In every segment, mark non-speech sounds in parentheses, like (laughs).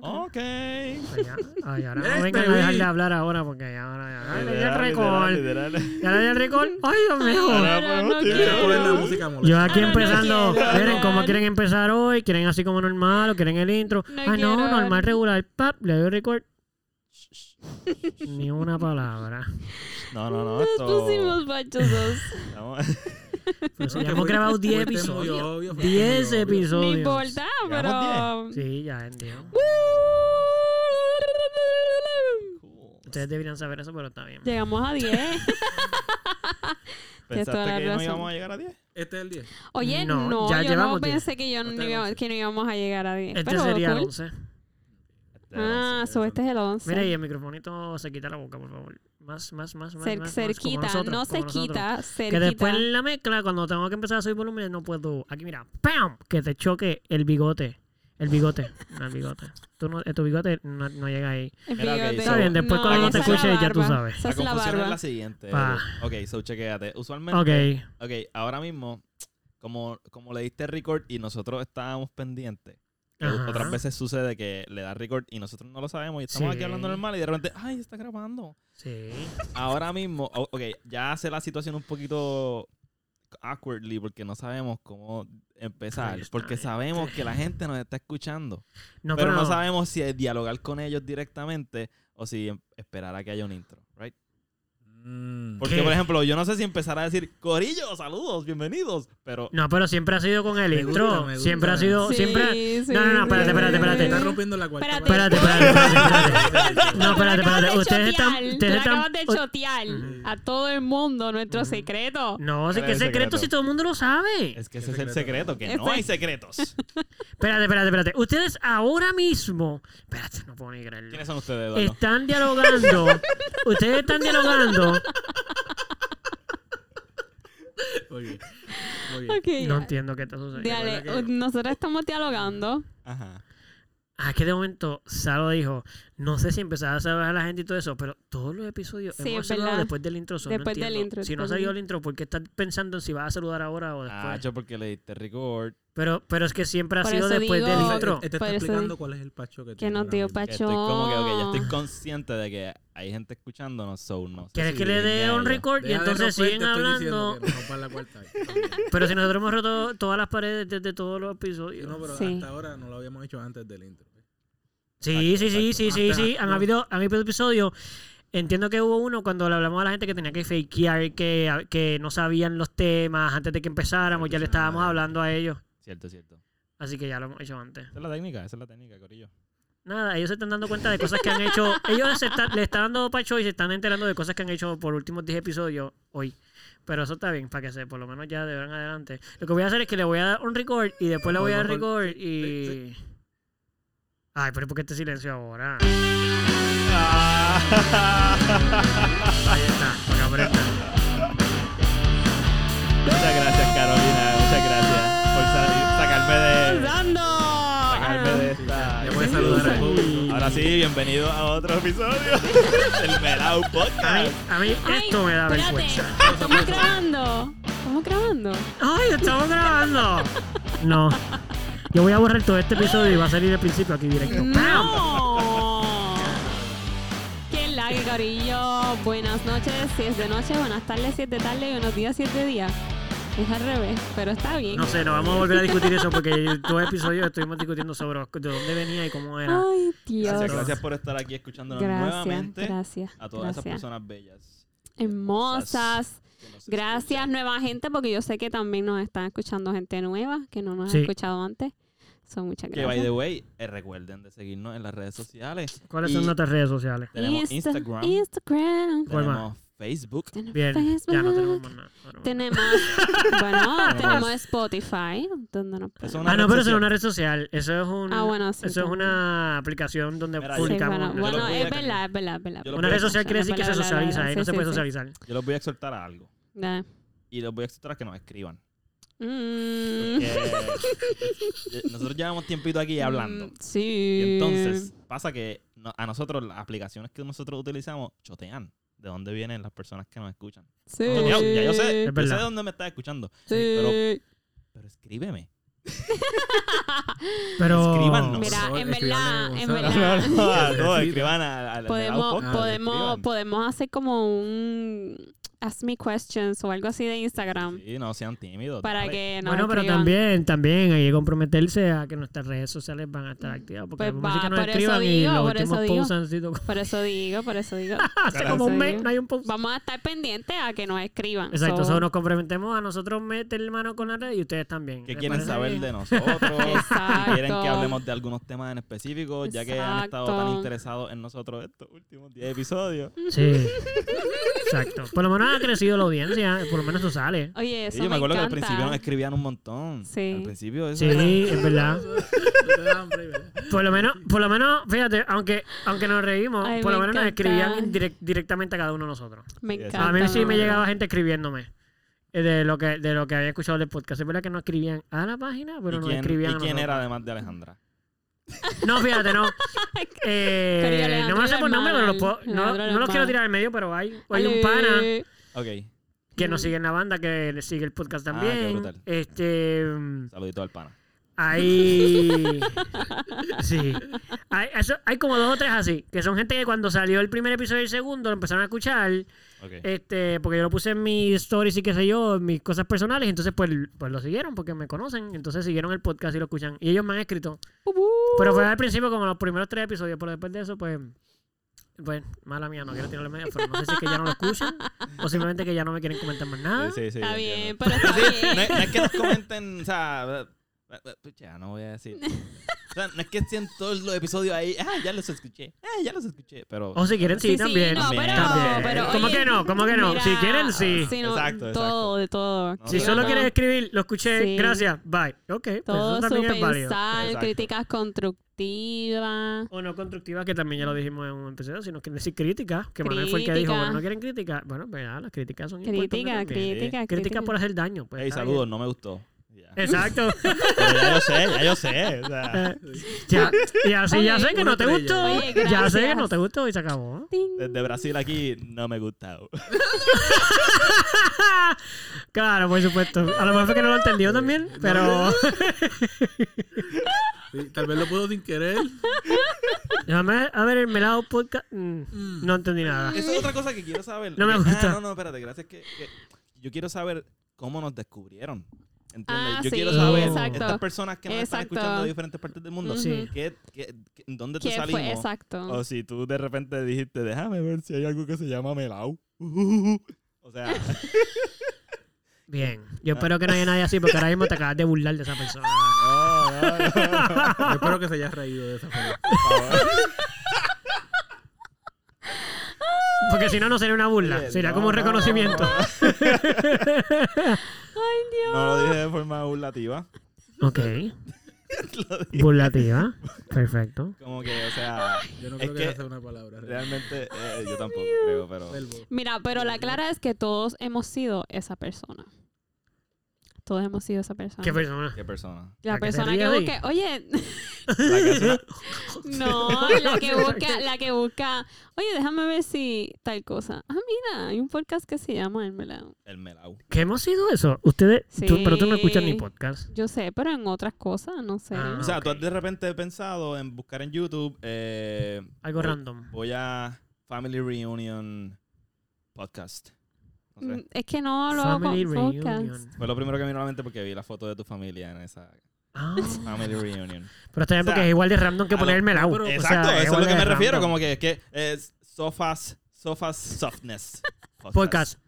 Ok. Pues ya. Ay, ahora Este no vengan a dejar de hablar ahora porque ya, ahora ya. Ya le di el récord. Ya le di el récord. Ay, Dios mío. Molesta. Yo aquí empezando. Miren cómo quieren empezar hoy. Quieren así como normal o quieren el intro. No Ay, no, quiero. normal, regular. Pap, le doy record. (laughs) Ni una palabra. No, no, no. Nos Esto... pusimos fachosos. (laughs) Pero si ya hemos grabado 10 fuiste muy episodios. obvio, fuiste 10 muy obvio. No episodios. importa, pero. Sí, ya entiendo. Ustedes deberían saber eso, pero está bien. Llegamos a 10. (laughs) Tienes toda ¿Pensaste que no íbamos a llegar a 10? Este es el 10. Oye, No, no, ya yo no pensé que, yo no Este once. que no íbamos a llegar a 10. Este pero sería el cool. 11. Ah, so este es el 11. Mira, y el microfonito se quita la boca, por favor. Más, más, más, más. Cer- más, cerquita, nosotros, no se nosotros. quita, Que cerquita. después en la mezcla, cuando tengo que empezar a subir volumen, no puedo. Aquí, mira, ¡pam! Que te choque el bigote. El bigote. No, el bigote. Tú no, eh, tu bigote no, no llega ahí. So- Está bien, después cuando no te escuches ya tú sabes. Esa La es la confusión es barba. la siguiente. Edu. Ok, so chequéate. Usualmente. Ok. Ok, ahora mismo, como, como le diste record y nosotros estábamos pendientes, que Ajá. otras veces sucede que le das record y nosotros no lo sabemos y estamos Sí. aquí hablando normal y de repente, ¡ay, está grabando! Sí. Ahora mismo, ok, ya hace la situación un poquito awkwardly porque no sabemos cómo empezar, está, porque sabemos que la gente nos está escuchando, No, pero no sabemos si es dialogar con ellos directamente o si esperar a que haya un intro. Porque, ¿Qué? por ejemplo, yo no sé si empezar a decir, Corillo, saludos, bienvenidos, pero... No, pero siempre ha sido con el Me intro. gusta, me gusta. Siempre ha sido. Sí, siempre. sí, No, no, no, espérate, espérate, espérate. Está rompiendo la cuarta Espérate. Espérate, espérate, espérate, (laughs) espérate. No, espérate, espérate. de Ustedes están. Ustedes acabas de chotear a todo el mundo nuestro secreto. No, sí ¿Cuál que secreto secreto? si todo el mundo lo sabe. Es que ¿Qué ese es el secreto? que no hay secretos. (laughs) Espérate, espérate, espérate. Ustedes ahora mismo. Espérate, no puedo ni creerlo. ¿Quiénes son ustedes, Eduardo? Están dialogando. Ustedes están dialogando. Muy bien. Muy bien. Ok, No ya. entiendo qué está sucediendo. Dale, ¿verdad que- nosotros estamos dialogando. Ajá. Ah, que de momento Salo dijo, no sé si empezaba a saludar a la gente y todo eso, pero todos los episodios Sí, hemos saludado verdad. después del intro. so no Después del entiendo. intro, Si no del salido el intro, ¿por qué estás pensando en si vas a saludar ahora o después? Ah, yo porque le diste record. pero, pero es que siempre ha Por sido después digo- del intro. Este está Por eso explicando cuál es el pacho que Que tiene nos ahora dio. Que estoy como que, ok, ya estoy Pacho. consciente de que hay gente escuchándonos, so no sé ¿Quieres si que le dé un record y entonces romper, siguen te estoy hablando? que no la cuarta vez. (laughs) Pero si nosotros hemos roto todas las paredes desde todos los Sí, episodios. no, pero Sí. hasta ahora no lo habíamos hecho antes del intro. Sí, sí, sí, sí, sí, sí. Han habido, han habido episodios. Entiendo que hubo uno cuando le hablamos a la gente que tenía que fakear, que, que no sabían los temas antes de que empezáramos. Ya le estábamos hablando a ellos. Cierto, cierto. Así que ya lo hemos hecho antes. Esa es la técnica, esa es la técnica, Corillo. Nada, ellos se están dando cuenta de cosas que han hecho. (laughs) Ellos se están- le están dando pacho y se están enterando de cosas que han hecho por últimos 10 episodios hoy. Pero eso está bien, para que se, por lo menos ya de ahora en adelante. Lo que voy a hacer es que le voy a dar un record y después le voy a dar record y. Ay, pero ¿por qué este silencio ahora? Ahí está, para que aprenda. Muchas gracias, Carolina. Muchas gracias por sa- sacarme de, sacarme de esta. Ya puedes saludar al público. Ahora sí, bienvenido a otro episodio (laughs) del Melau A mí, Podcast. a mí Ay, esto me da espérate. vergüenza. Estamos grabando. Estamos grabando. ¡Ay, estamos grabando! No. Yo voy a borrar todo este episodio y va a salir el principio aquí directo. ¡Pam! ¡No! ¡Qué lag, Corillo! Buenas noches, si es de noche, buenas tardes, si es de tarde, y buenos días, si es de día. Es al revés, pero está bien. No sé, no vamos a volver a discutir eso porque todo episodio estuvimos discutiendo sobre de dónde venía y cómo era. Ay, Dios. Gracias, gracias por estar aquí escuchándonos Gracias, nuevamente. gracias. A todas esas gracias. personas bellas. Hermosas. Gracias, nueva gente, porque yo sé que también nos están escuchando gente nueva que no nos Sí. ha escuchado antes. Son muchas Que by gracias. the way, eh, recuerden de seguirnos en las redes sociales. ¿Cuáles Y son nuestras redes sociales? Tenemos Insta- Instagram, Instagram. ¿Cuál más? tenemos Facebook, Tenemos Bien, Facebook. ya no tenemos más nada. Bueno, Tenemos, bueno, Tenemos- (laughs) Spotify, donde nos es Ah, no, pero eso es una red social. Eso es un. Ah, bueno, sí, Eso es una aplicación donde Mira, yo- Sí, publicamos. bueno, es verdad, es verdad, es verdad. Una red social quiere decir que se socializa, ahí no se puede socializar. Yo los voy a exhortar a algo. Y los voy a exhortar a que nos escriban. Mm. Porque (laughs) nosotros llevamos tiempito aquí hablando. Mm, Sí. Y entonces pasa que a nosotros las aplicaciones que nosotros utilizamos chotean de dónde vienen las personas que nos escuchan. Sí. Choteado, ya yo sé, Es yo sé de dónde me estás escuchando. Sí. pero- Pero escríbeme. (laughs) Pero. Escríbanos. Mira, en verdad, a en (laughs) verdad. (laughs) No, no, no, Necesito. escriban a- al Podemos, Podcast, podemos, escriban. podemos hacer como un Ask Me Questions o algo así de Instagram Sí, no sean tímidos. para dale. que nos Bueno, pero escriban. también, también hay que comprometerse a que nuestras redes sociales van a estar activas. Porque Pues va, que nos por eso escriban y digo, los por eso últimos digo. posts han sido Por eso digo, por eso digo. (laughs) hace Por como un eso mes, digo. no hay un post. Vamos a estar pendientes a que nos escriban. Exacto, So, so nos comprometemos a nosotros meter mano con la red y ustedes también. ¿Qué ¿Les quieren parece saber bien? de nosotros? Exacto. Quieren que hablemos de algunos temas en específico, ya que han estado tan interesados en nosotros estos últimos 10 episodios. Sí. Exacto. Por lo menos ha crecido la audiencia, por lo menos eso sale. Oye, eso Sí, yo me me acuerdo que al principio nos escribían un montón. Sí. Al principio eso Sí, era- es verdad. (laughs) No. Por lo menos, por lo menos, fíjate, aunque, aunque nos reímos, Ay, por lo me menos nos escribían indirect- directamente a cada uno de nosotros. Me encanta. A mí sí me llegaba gente escribiéndome eh, de lo que de lo que había escuchado del podcast. Es verdad que no escribían a la página, pero ¿Y nos quién, escribían y a quién era además de Alejandra? No, fíjate, no. (laughs) Eh, no me lo sé por nombre, pero los puedo- no, no los quiero tirar al medio, pero hay, hay un pana. Ok, que nos sigue en la banda, que le sigue el podcast Ah, qué también. brutal. este mm, saludito al pana. hay (laughs) sí. Hay, eso- hay como dos o tres así, que son gente que cuando salió el primer episodio y el segundo lo empezaron a escuchar, Ok. este, porque yo lo puse en mis stories y qué sé yo, en mis cosas personales, entonces pues, pues lo siguieron porque me conocen, entonces siguieron el podcast y lo escuchan. Y ellos me han escrito. Pero fue al principio como los primeros tres episodios, pero después de eso, pues, pues, mala mía, no quiero tirarle media forma. No sé si es que ya no lo escuchan o simplemente que ya no me quieren comentar más nada. Sí, sí, sí, Está entiendo. bien, pero está No bien. es, no es que nos comenten, o sea, eh, eh, pucha, no voy a decir. O sea, no es que estén todos los episodios ahí, ah, ya los escuché, ah, ya los escuché, pero... O si quieren, sí, Sí, sí, también. no, También, pero, también. pero, ¿Cómo oye, que no? ¿Cómo que no? mira, Si quieren, sí. sí, no, Exacto, exacto. Todo, de todo. No, Si Sí, solo no. quieres escribir, lo escuché, Sí. gracias, bye. Ok, pues Todo eso su también es válido. pensar, Exacto. críticas constructivas. O no constructiva, que también ya lo dijimos en un episodio, si no quieren decir crítica, que Manuel fue el que dijo, bueno, no quieren crítica. Bueno, pues ya, las críticas son Crítica, importantes también. crítica, Crítica crítica. por hacer daño. Pues, Hey, está saludos, no me gustó. Ya. Exacto. (laughs) Pero ya yo sé, ya yo sé. O sea, (laughs) ya, y así ya sé que no te gustó. Oye, ya sé que no te gustó y se acabó. Desde Brasil aquí no me gusta. (laughs) claro, por supuesto. A lo mejor fue que no lo entendió también, pero... Tal vez lo puedo sin querer. Déjame a ver el melado podcast. Mm, No entendí nada. Esa es otra cosa que quiero saber. No me Ah, gusta. no, no, espérate, gracias que, que yo quiero saber cómo nos descubrieron. ¿Entiendes? Ah, yo sí, quiero saber exacto. estas personas que nos están Exacto. escuchando de diferentes partes del mundo. Sí. ¿qué, qué, qué- ¿Dónde te ¿Quién salimos? fue? Exacto. O si tú de repente dijiste, déjame ver si hay algo que se llama Melau. (laughs) O sea, (laughs) Bien. Yo espero que no haya nadie así porque ahora mismo te acabas de burlar de esa persona. (laughs) no, no, no, Yo espero que se haya reído de esa forma. por favor. Porque si no, no sería una burla. Sería no, como un no, reconocimiento. Dios. No lo dije de forma burlativa. Ok. (laughs) Burlativa. Perfecto. como que, o sea, Yo no Es creo que, que esa sea una palabra. realmente eh, yo tampoco creo, pero... Mira, pero la clara es que todos hemos sido esa persona. Todos hemos sido esa persona. ¿Qué persona? ¿Qué persona? la que persona que ahí? busca, oye, La que (laughs) no, la que (laughs) busca, la que busca, oye, déjame ver si tal cosa. Ah, mira, hay un podcast que se llama El Melao. El Melau. ¿Qué hemos sido eso? Ustedes, tú- pero tú no escuchas ni Sí. podcast. Yo sé, pero en otras cosas, no sé. Ah. O sea, tú has de repente pensado en buscar en YouTube, eh, Algo voy- random. Voy a Family Reunion Podcast. No sé. Mm, Es que no lo hago Family reunion. Fue lo primero que me vino a la mente porque vi la foto de tu familia en esa Ah, Family Reunion. pero está bien O sea, porque es igual de random que a poner lo- el O sea, Exacto, eso es lo que me refiero, random. como que, que es sofas, sofas softness. Podcast.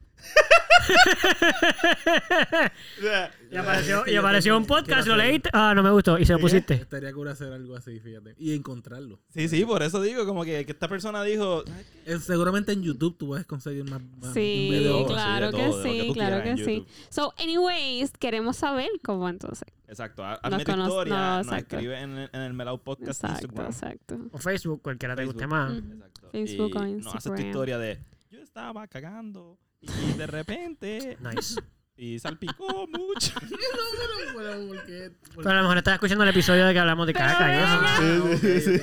O (laughs) sea, (laughs) Y apareció, y apareció un podcast, lo leíste. Ah, no me gustó. Y se lo pusiste. Estaría cool hacer algo así, fíjate. Y encontrarlo. Sí, sí, por eso digo, como que, que esta persona dijo, "¿Sabes qué? Eh, seguramente en YouTube tú puedes conseguir más, más Sí, un video. todo, claro que todo, sí, claro que sí. So, anyways, queremos saber cómo entonces. Exacto, hazme tu historia, no, nos exacto. escribe en, el- en el Melau Podcast Exacto, Instagram. exacto. O Facebook, cualquiera te guste más. Exacto. Facebook y o nos haces tu Instagram. historia de yo estaba cagando y de repente Nice. (laughs) y salpicó mucho. (laughs) Pero a lo mejor estás escuchando el episodio de que hablamos de caca y eso.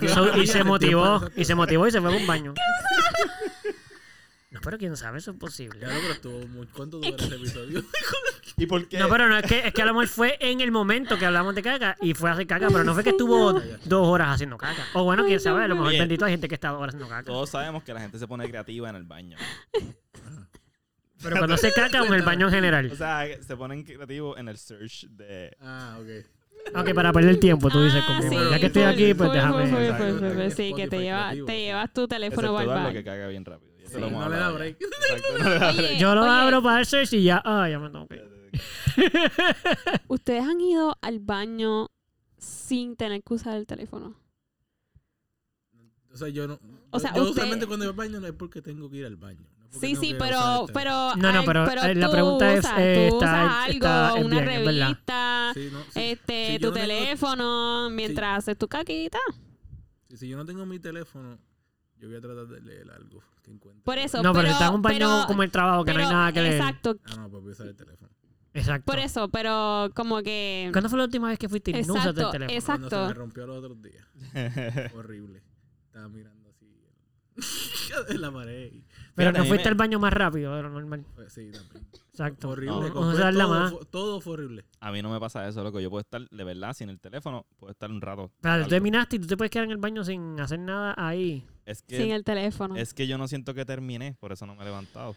Y, so- y se motivó, y se motivó y se fue a un baño. No, pero quién sabe, eso es posible. Claro, pero estuvo muy... ¿Cuánto duró ese episodio? (laughs) ¿Y por qué? No, pero no es que, es que a lo mejor fue en el momento que hablamos de caca y fue a hacer caca, pero no fue que estuvo dos horas haciendo caca. O bueno, quién sabe, a lo mejor Oye. bendito hay gente que está dos horas haciendo caca. Todos sabemos que la gente se pone creativa en el baño. (laughs) Pero cuando hace caca o en el baño en O general. sea, se ponen creativos en el search de... Ah, ok. Ok, para perder el tiempo, tú dices, Ah, como, sí, ya que estoy aquí, pues déjame. Sí, que te llevas, creativo. te llevas tu teléfono para el Eduardo, que baño. caga bien rápido. Eso Sí. No le da hablar break. ya. Exacto, no (laughs) le da break. Oye, Yo lo oye, abro para el search y ya, ah, ya me tengo que ir. (laughs) ¿Ustedes han ido al baño sin tener que usar el teléfono? O sea, yo no. O sea, yo usted- usualmente cuando voy al baño no es porque tengo que ir al baño. no Sí, sí, pero, pero, No, no, pero, eh, la tú pregunta es, eh, tú está- usas algo, está- es una bien, revista, teléfono. Sí, no, sí. este, Si tu yo no tengo- teléfono, mientras haces tu caquita. Si, si yo no tengo mi teléfono, yo voy a tratar de leer algo que encuentre. Por eso, No, pero, está en un baño pero- como el trabajo, que no hay nada que leer. Exacto, Ah, no, pues voy a usar el teléfono. Exacto. por eso, pero como que... ¿Cuándo fue la última vez que fuiste y no usaste el Exacto, teléfono? Cuando se me exacto. rompió los otros días. (laughs) Horrible. Estaba mirando así (laughs) en la pared. y- Pero no fuiste me- al baño más rápido de lo normal. pues, sí, también. Exacto. Horrible. No. todo, más. fue- todo fue horrible. A mí no me pasa eso, loco. Yo puedo estar, de verdad, sin el teléfono, puedo estar un rato. Pero tú terminaste y tú te puedes quedar en el baño sin hacer nada ahí. Es que, Sin el teléfono. es que yo no siento que terminé, por eso no me he levantado.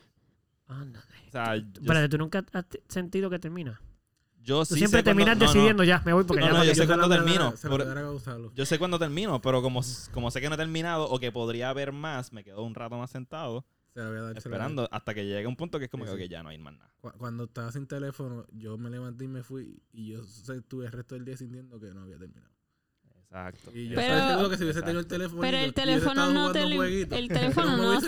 Ándate. O sea, yo, Espérate, ¿tú nunca has sentido que termina? yo Tú sí siempre sé terminas no. decidiendo ya, me voy porque No, ya no, yo sé cuándo termino, por-. Yo sé cuándo termino, pero como, como sé que no he terminado o que podría haber más, me quedo un rato más sentado Se voy a dar, esperando hasta que llegue un punto que es como Sí, que ya no hay más nada. Cu- Cuando estaba sin teléfono, yo me levanté y me fui. Y yo estuve el resto del día sintiendo que no había terminado. Exacto. Y yo Pero- estaba seguro que si hubiese tenido el Exacto. teléfono. Pero el teléfono no te un li- jueguito. el teléfono no- El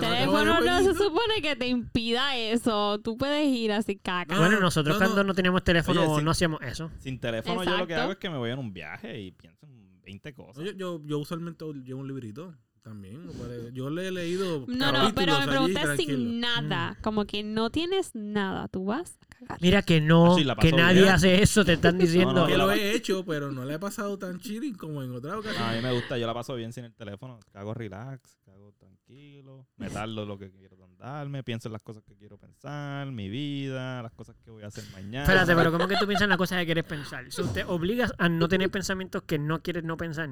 teléfono el no se supone que te impida eso. Tú puedes ir así caca. No, Bueno, nosotros no, no. cuando no teníamos teléfono Oye, no hacíamos eso. Sin teléfono yo lo que Exacto. hago es que me voy en un viaje y pienso en 20 cosas. No, yo, yo, yo usualmente llevo un librito también. me. Yo le he leído. No, no, pero es tranquilo. sin nada. Como que no tienes nada. Tú vas a cagar. Mira que no, Ah, sí, que nadie bien. hace eso, te están (laughs) diciendo. No, Que yo lo he hecho, pero no le he pasado tan chilling como en otra ocasión. A mí me gusta, yo la paso bien sin el teléfono. Cago relax, cago tranquilo, me tardo lo que quiero darme, pienso en las cosas que quiero pensar, mi vida, las cosas que voy a hacer mañana. Espérate, pero ¿cómo que tú piensas en las cosas que quieres pensar? Si te obligas a no tener pensamientos que no quieres no pensar.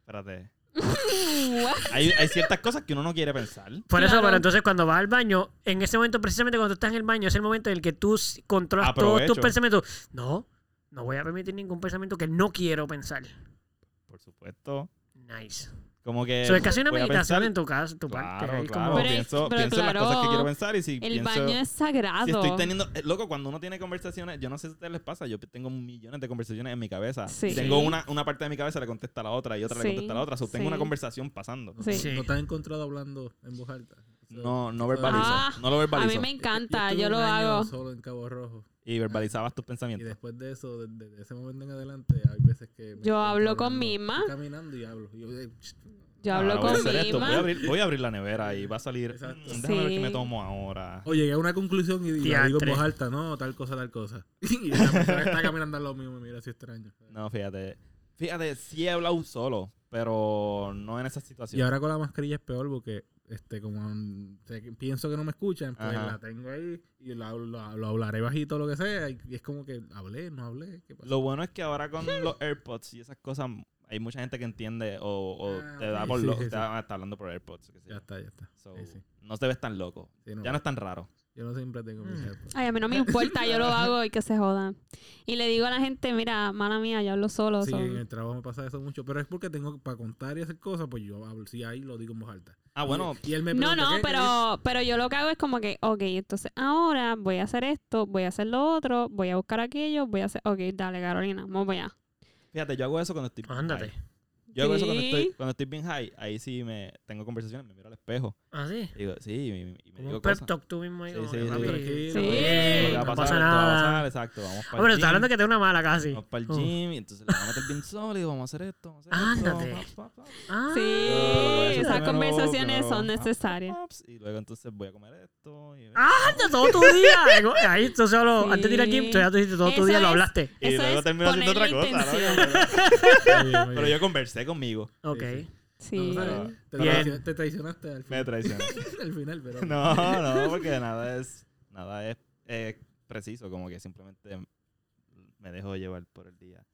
Espérate. (laughs) Hay, hay ciertas cosas que uno no quiere pensar. Por eso, Claro. pero entonces cuando vas al baño, en ese momento, precisamente cuando tú estás en el baño, es el momento en el que tú controlas todos tus pensamientos. No, no voy a permitir ningún pensamiento que no quiero pensar. Por supuesto. Nice. Como que. Eso es casi una voy a meditación pensar- en tu casa, tu parte. Claro, claro. como- Pero pienso pero pienso en las cosas que quiero pensar y si El pienso. baño es sagrado. Si estoy teniendo. eh, Loco, cuando uno tiene conversaciones, yo no sé si a ustedes les pasa, yo tengo millones de conversaciones en mi cabeza. Sí. Tengo una, una parte de mi cabeza le contesta a la otra y otra Sí, le contesta a la otra. O sea, tengo sí. una conversación pasando. No, Sí. Sí. no te has encontrado hablando en voz alta. No, no verbalizo. Ah, no lo A verbalizo. mí me encanta. estuve Yo lo un año hago. solo en Cabo Rojo. Y verbalizabas tus Y pensamientos. después de eso, desde de ese momento en adelante, hay veces que. me Yo hablo con hablando, misma. estoy caminando y hablo. Y yo, eh, Yo Ah, hablo ahora voy a con esto, Voy a, misma. abrir, voy a abrir la nevera y va a salir. Exacto. "Mm, déjame ver qué me Sí. tomo ahora. O llegué a una conclusión y, y la digo en voz alta, no, tal cosa, tal cosa. (laughs) Y la persona que está caminando al lado mío me mira así extraño. No, fíjate. Fíjate, sí he hablado solo, pero no en esa Y situación. ahora con la mascarilla es peor porque, este, como pienso que no me escuchan, pues Ajá. la tengo ahí y la- lo, lo hablaré bajito, lo que sea. Y, y es como que hablé, no hablé. ¿qué pasó? Lo bueno es que ahora con los AirPods y esas cosas, hay mucha gente que entiende o, o Ah, te da por Sí, loco. sí, te sí. da- está hablando por AirPods. Ya está, ya está. So. No te ves tan loco. No, Ya no es tan raro. Yo no siempre tengo mis Mm. AirPods. Ay, a mí no me importa, yo lo (laughs) hago y que se jodan. Y le digo a la gente, mira, mala mía, yo hablo solo. Sí, en el trabajo me pasa eso mucho, pero es porque tengo para contar y hacer cosas, pues yo hablo, sí, ahí lo digo en voz alta. Ah, bueno. Y, y él me No, pregunta, no. ¿Qué pero, pero yo lo que hago es como que, ok, entonces ahora voy a hacer esto, voy a hacer lo otro, voy a buscar aquello, voy a hacer, ok, dale Carolina, vamos allá. Fíjate, yo hago eso cuando estoy Ándate. Yo hago eso cuando estoy, cuando estoy bien high. Ahí sí me tengo conversaciones, me miro al espejo. Ah, sí. Y digo, sí, y, me- y me Como digo un pep cosas. talk tú mismo ahí. Sí, sí, sí. Sí. No pasar, pasa esto va a pasar, nada. exacto. Vamos Ah, para pero está hablando que tengo una mala casi. Vamos para el Oh. gym y entonces le vamos a meter bien sólido, vamos a hacer esto, vamos a hacer Ándate. esto. Ah. Sí, esas conversaciones son necesarias. Y luego entonces voy a comer esto. ¡Anda, todo tu día! Ahí tú solo, antes de ir al gym, tú ya tú dijiste todo tu día, lo hablaste. y luego termino haciendo otra cosa. ¿no? Pero yo conversé conmigo. Ok. Sí, Sí. No, te, traicionaste, te traicionaste al Me final. traicioné. (laughs) al final, pero. No, no, porque nada es. Nada es. eh, preciso, como que simplemente me dejo llevar por el día.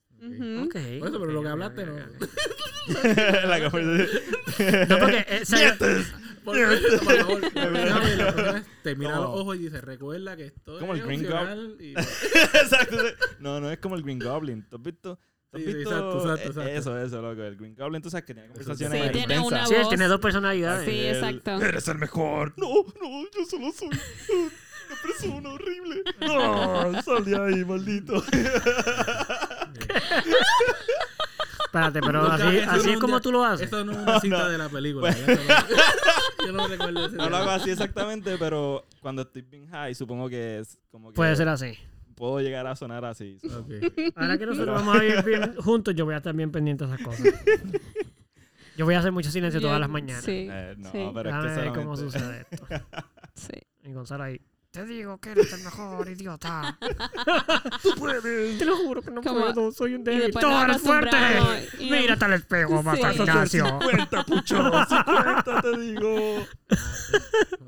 Ok. Por eso, pero lo que hablaste no. (laughs) La conversación- No, porque eh, Por favor, (laughs) te mira los ojos y dice, recuerda que esto Como el es Green opcional y- Exacto. No, no es como el Green Goblin. ¿Tú has visto? ¿Tú has Sí, sí, exacto, exacto, eh, exacto. Eso, eso, loco. El Green Goblin, tú sabes que tenía conversaciones Sí, tiene una sí, él voz. tiene dos personalidades. Sí, exacto. Eres el mejor. No, no, yo solo soy una persona horrible. No, sal de ahí, maldito. Espérate, pero Nunca- así, eso no así es como tú lo haces. Esto no es una cita no. de la película. eso no- yo no recuerdo ese No lo hago así exactamente, pero cuando estoy bien high, supongo que es como que Puede ser así. Puedo llegar a sonar así. Ok. (laughs) Ahora que nosotros vamos a ir bien (laughs) juntos, yo voy a estar bien pendiente de esas cosas. (laughs) Yo voy a hacer mucho silencio todas las mañanas. Sí, Eh, no, sí, pero es que cómo sucede esto. sí. Y Gonzalo ahí. Te digo que eres el mejor, idiota. Tú puedes. Te lo juro que no puedo. Soy un débil. Tú eres fuerte. y- Mírate al espejo, vas Sí. al gimnasio. 50, pucho, 50 te digo.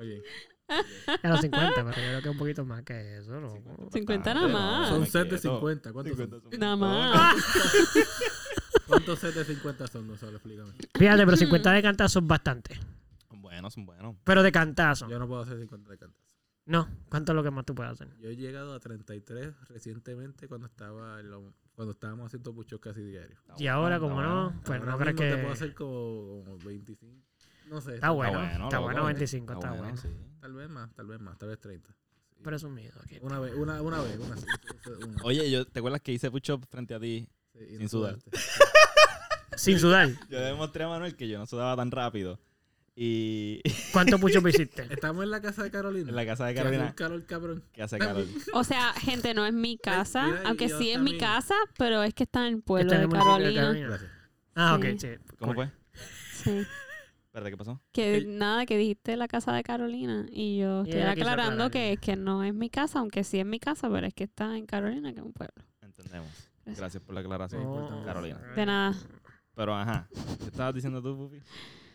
Oye, (laughs) A los 50, pero yo creo que un poquito más que eso, ¿no? 50 nada más. son (laughs) set de quedo. 50. ¿Cuántos 50 son? son Nada más. ¿Cuántos sets de 50 son? Gonzalo, explícame. Fíjate, pero 50 de cantazo son bastante. Son buenos, son buenos. Pero de cantazo. Yo no puedo hacer 50 de cantazo. No. ¿Cuánto es lo que más tú puedes hacer? Yo he llegado a 33 recientemente cuando estaba en lo- cuando estábamos haciendo puchos casi diarios. Y ahora, como no, bueno. pues Ahora no crees que. te puedo hacer como, como 25. No sé. Está bueno, bueno, está bueno 25, está bueno. sí. Tal vez más, tal vez más, tal vez 30. Sí. Presumido. aquí. Una vez, una, una vez, una, una. Oye, yo, ¿te acuerdas que hice push-up frente a ti? Sí, sin no sudar. (laughs) Sin sudar. (laughs) Yo le demostré a Manuel que yo no sudaba tan rápido. Y (laughs) ¿Cuánto pucho hiciste? Estamos en la casa de Carolina. en la casa de Que hace Carolina, calor cabrón. que hace calor. O sea, gente, no es mi casa, mira, aunque sí es mi casa, pero es que está en el pueblo Está en de Carolina. Gracias. Ah, Sí. ok, sí. ¿Cómo fue? Sí. Espérate, ¿qué pasó? Que nada, que dijiste la casa de Carolina. Y yo estoy aclarando que, que no es mi casa, aunque sí es mi casa, pero es que está en Carolina, que es un pueblo. Entendemos. Gracias. Gracias por la aclaración, Oh. Carolina. De nada. Pero ajá, ¿qué estabas diciendo tú, Pupi?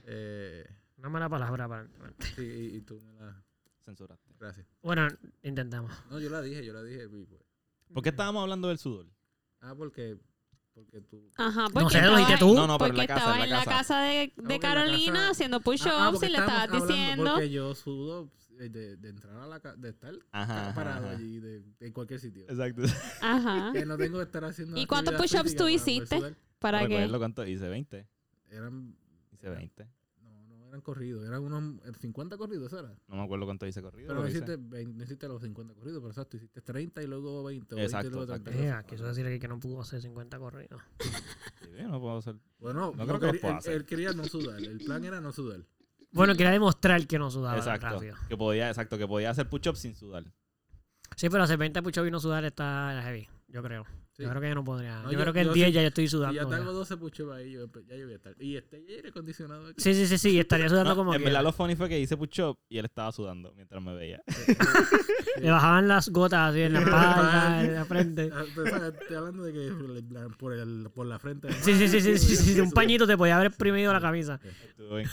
Eh, Una mala palabra, aparentemente. sí, y, y tú me la. Censuraste. Gracias. Bueno, intentamos. No, yo la dije, yo la dije. pues- ¿Por qué estábamos hablando del sudor? Ah, porque. Porque tú. Ajá, No porque sé, lo dijiste estaba- tú. No, no, pero en Porque la casa, estaba en en la la casa. casa de, de en la Carolina casa- haciendo push-ups Ah, ah, y le estábamos estabas diciendo. Porque yo sudo eh, de, de entrar a la casa, de estar Ajá, parado ajá. allí, de, en cualquier sitio. Exacto. Ajá. (laughs) Que no tengo que estar haciendo. ¿Y cuántos push-ups tú para hiciste? ¿Para No qué? recuerdo cuánto hice, 20. Eran. Hice 20. Eran corridos. Eran unos eh, 50 corridos, ¿era? No me acuerdo cuánto hice corrido. Pero no hiciste, 20 no hiciste los 50 corridos, pero exacto, hiciste 30 y luego 20. o 20 y Exacto, luego exacto. 32. Eh, quiso decir que no pudo hacer 50 corridos. Sí, yo no puedo hacer. Bueno, No creo que él, hacer. él quería no sudar. El plan era no sudar. Bueno, quería demostrar que no sudaba Exacto. rápido. Que podía, exacto, que podía hacer push-up sin sudar. Sí, pero hacer 20 push y no sudar está heavy, yo creo. Sí. Yo creo que yo no podría. No, yo, yo- creo que en yo 10 sí- ya yo estoy Si sudando. ya te ya. hago 12 push-ups ahí, yo, ya yo voy a estar. Y este aire acondicionado aquí. Sí, sí, sí, sí, (laughs) estaría sudando No, como en que. verdad lo funny fue que hice push-up y él estaba sudando mientras me veía. (laughs) Le bajaban las gotas así en la (laughs) espalda, en la frente. Ah, sabes, Estoy hablando de que por, el, por la frente. Sí, sí, sí, sí, sí, sí, sí, un pañito te podía haber exprimido la camisa. Estuvo bien.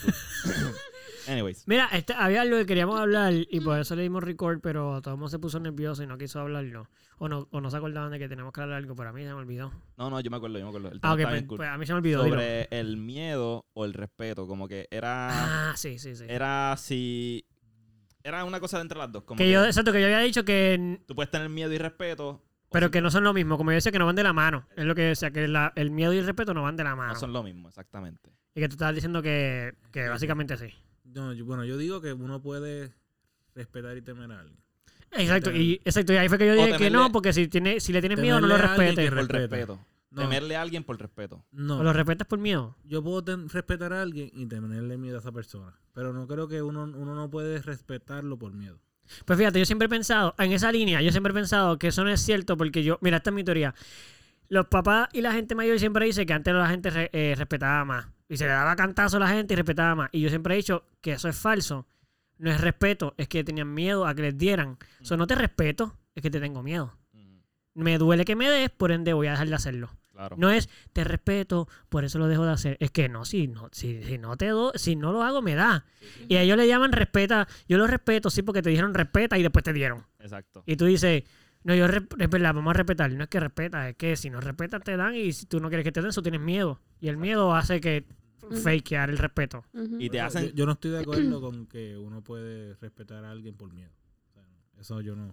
Anyways. Mira, este, había algo que queríamos hablar y por eso le dimos record, pero todo el mundo se puso nervioso y no quiso hablarlo. O no, o no se acordaban de que teníamos que hablar algo, pero a mí se me olvidó. No, no, yo me acuerdo, yo me acuerdo. El Ah, tema ok, estaba pues, cool. pues a mí se me olvidó. dilo. Sobre el miedo o el respeto. Como que era. Ah, sí, sí, sí. Era si. Era una cosa de entre las dos. Como Que que yo, exacto, que yo había dicho que. tú puedes tener miedo y respeto. Pero que no son lo mismo. Como yo decía, que no van de la mano. Es lo que yo decía, que la- el miedo y el respeto no van de la mano. No son lo mismo, exactamente. Y que tú estabas diciendo que, que básicamente sí. No, yo- bueno, yo digo que uno puede respetar y temer a alguien. Exacto, Temer- y, exacto, y ahí fue que yo dije que no, temerle- porque si, tiene, si le tienes miedo, no lo Temerle respetes. que Por respeto. No, Temerle a alguien por respeto. no. ¿O lo respetas por miedo? Yo puedo ten- respetar a alguien y tenerle miedo a esa persona. Pero no creo que uno, uno no puede respetarlo por miedo. Pues fíjate, yo siempre he pensado, en esa línea, yo siempre he pensado que eso no es cierto porque yo, mira, esta es mi teoría. Los papás y la gente mayor siempre dice que antes la gente re- eh, respetaba más. Y se le daba cantazo a la gente y respetaba más. Y yo siempre he dicho que eso es falso. No es respeto, es que tenían miedo a que les dieran. O sea, no te respeto, es que te tengo miedo. Mm, Me duele que me des, por ende voy a dejar de hacerlo. Claro. No es te respeto, por eso lo dejo de hacer. Es que no, si no, si, si no te do, si no lo hago, me da. Y a ellos le llaman respeta. Yo lo respeto, sí, porque te dijeron respeta y después te dieron. Exacto. Y tú dices, No, yo, es verdad, vamos a respetar. No es que respetas, es que si no respetas te dan y si tú no quieres que te den, eso tienes miedo. Y el miedo hace que fakear el respeto. Y te Yo- hacen. Yo, yo no estoy de acuerdo (clears throat) con que uno puede respetar a alguien por miedo. O sea, eso yo no.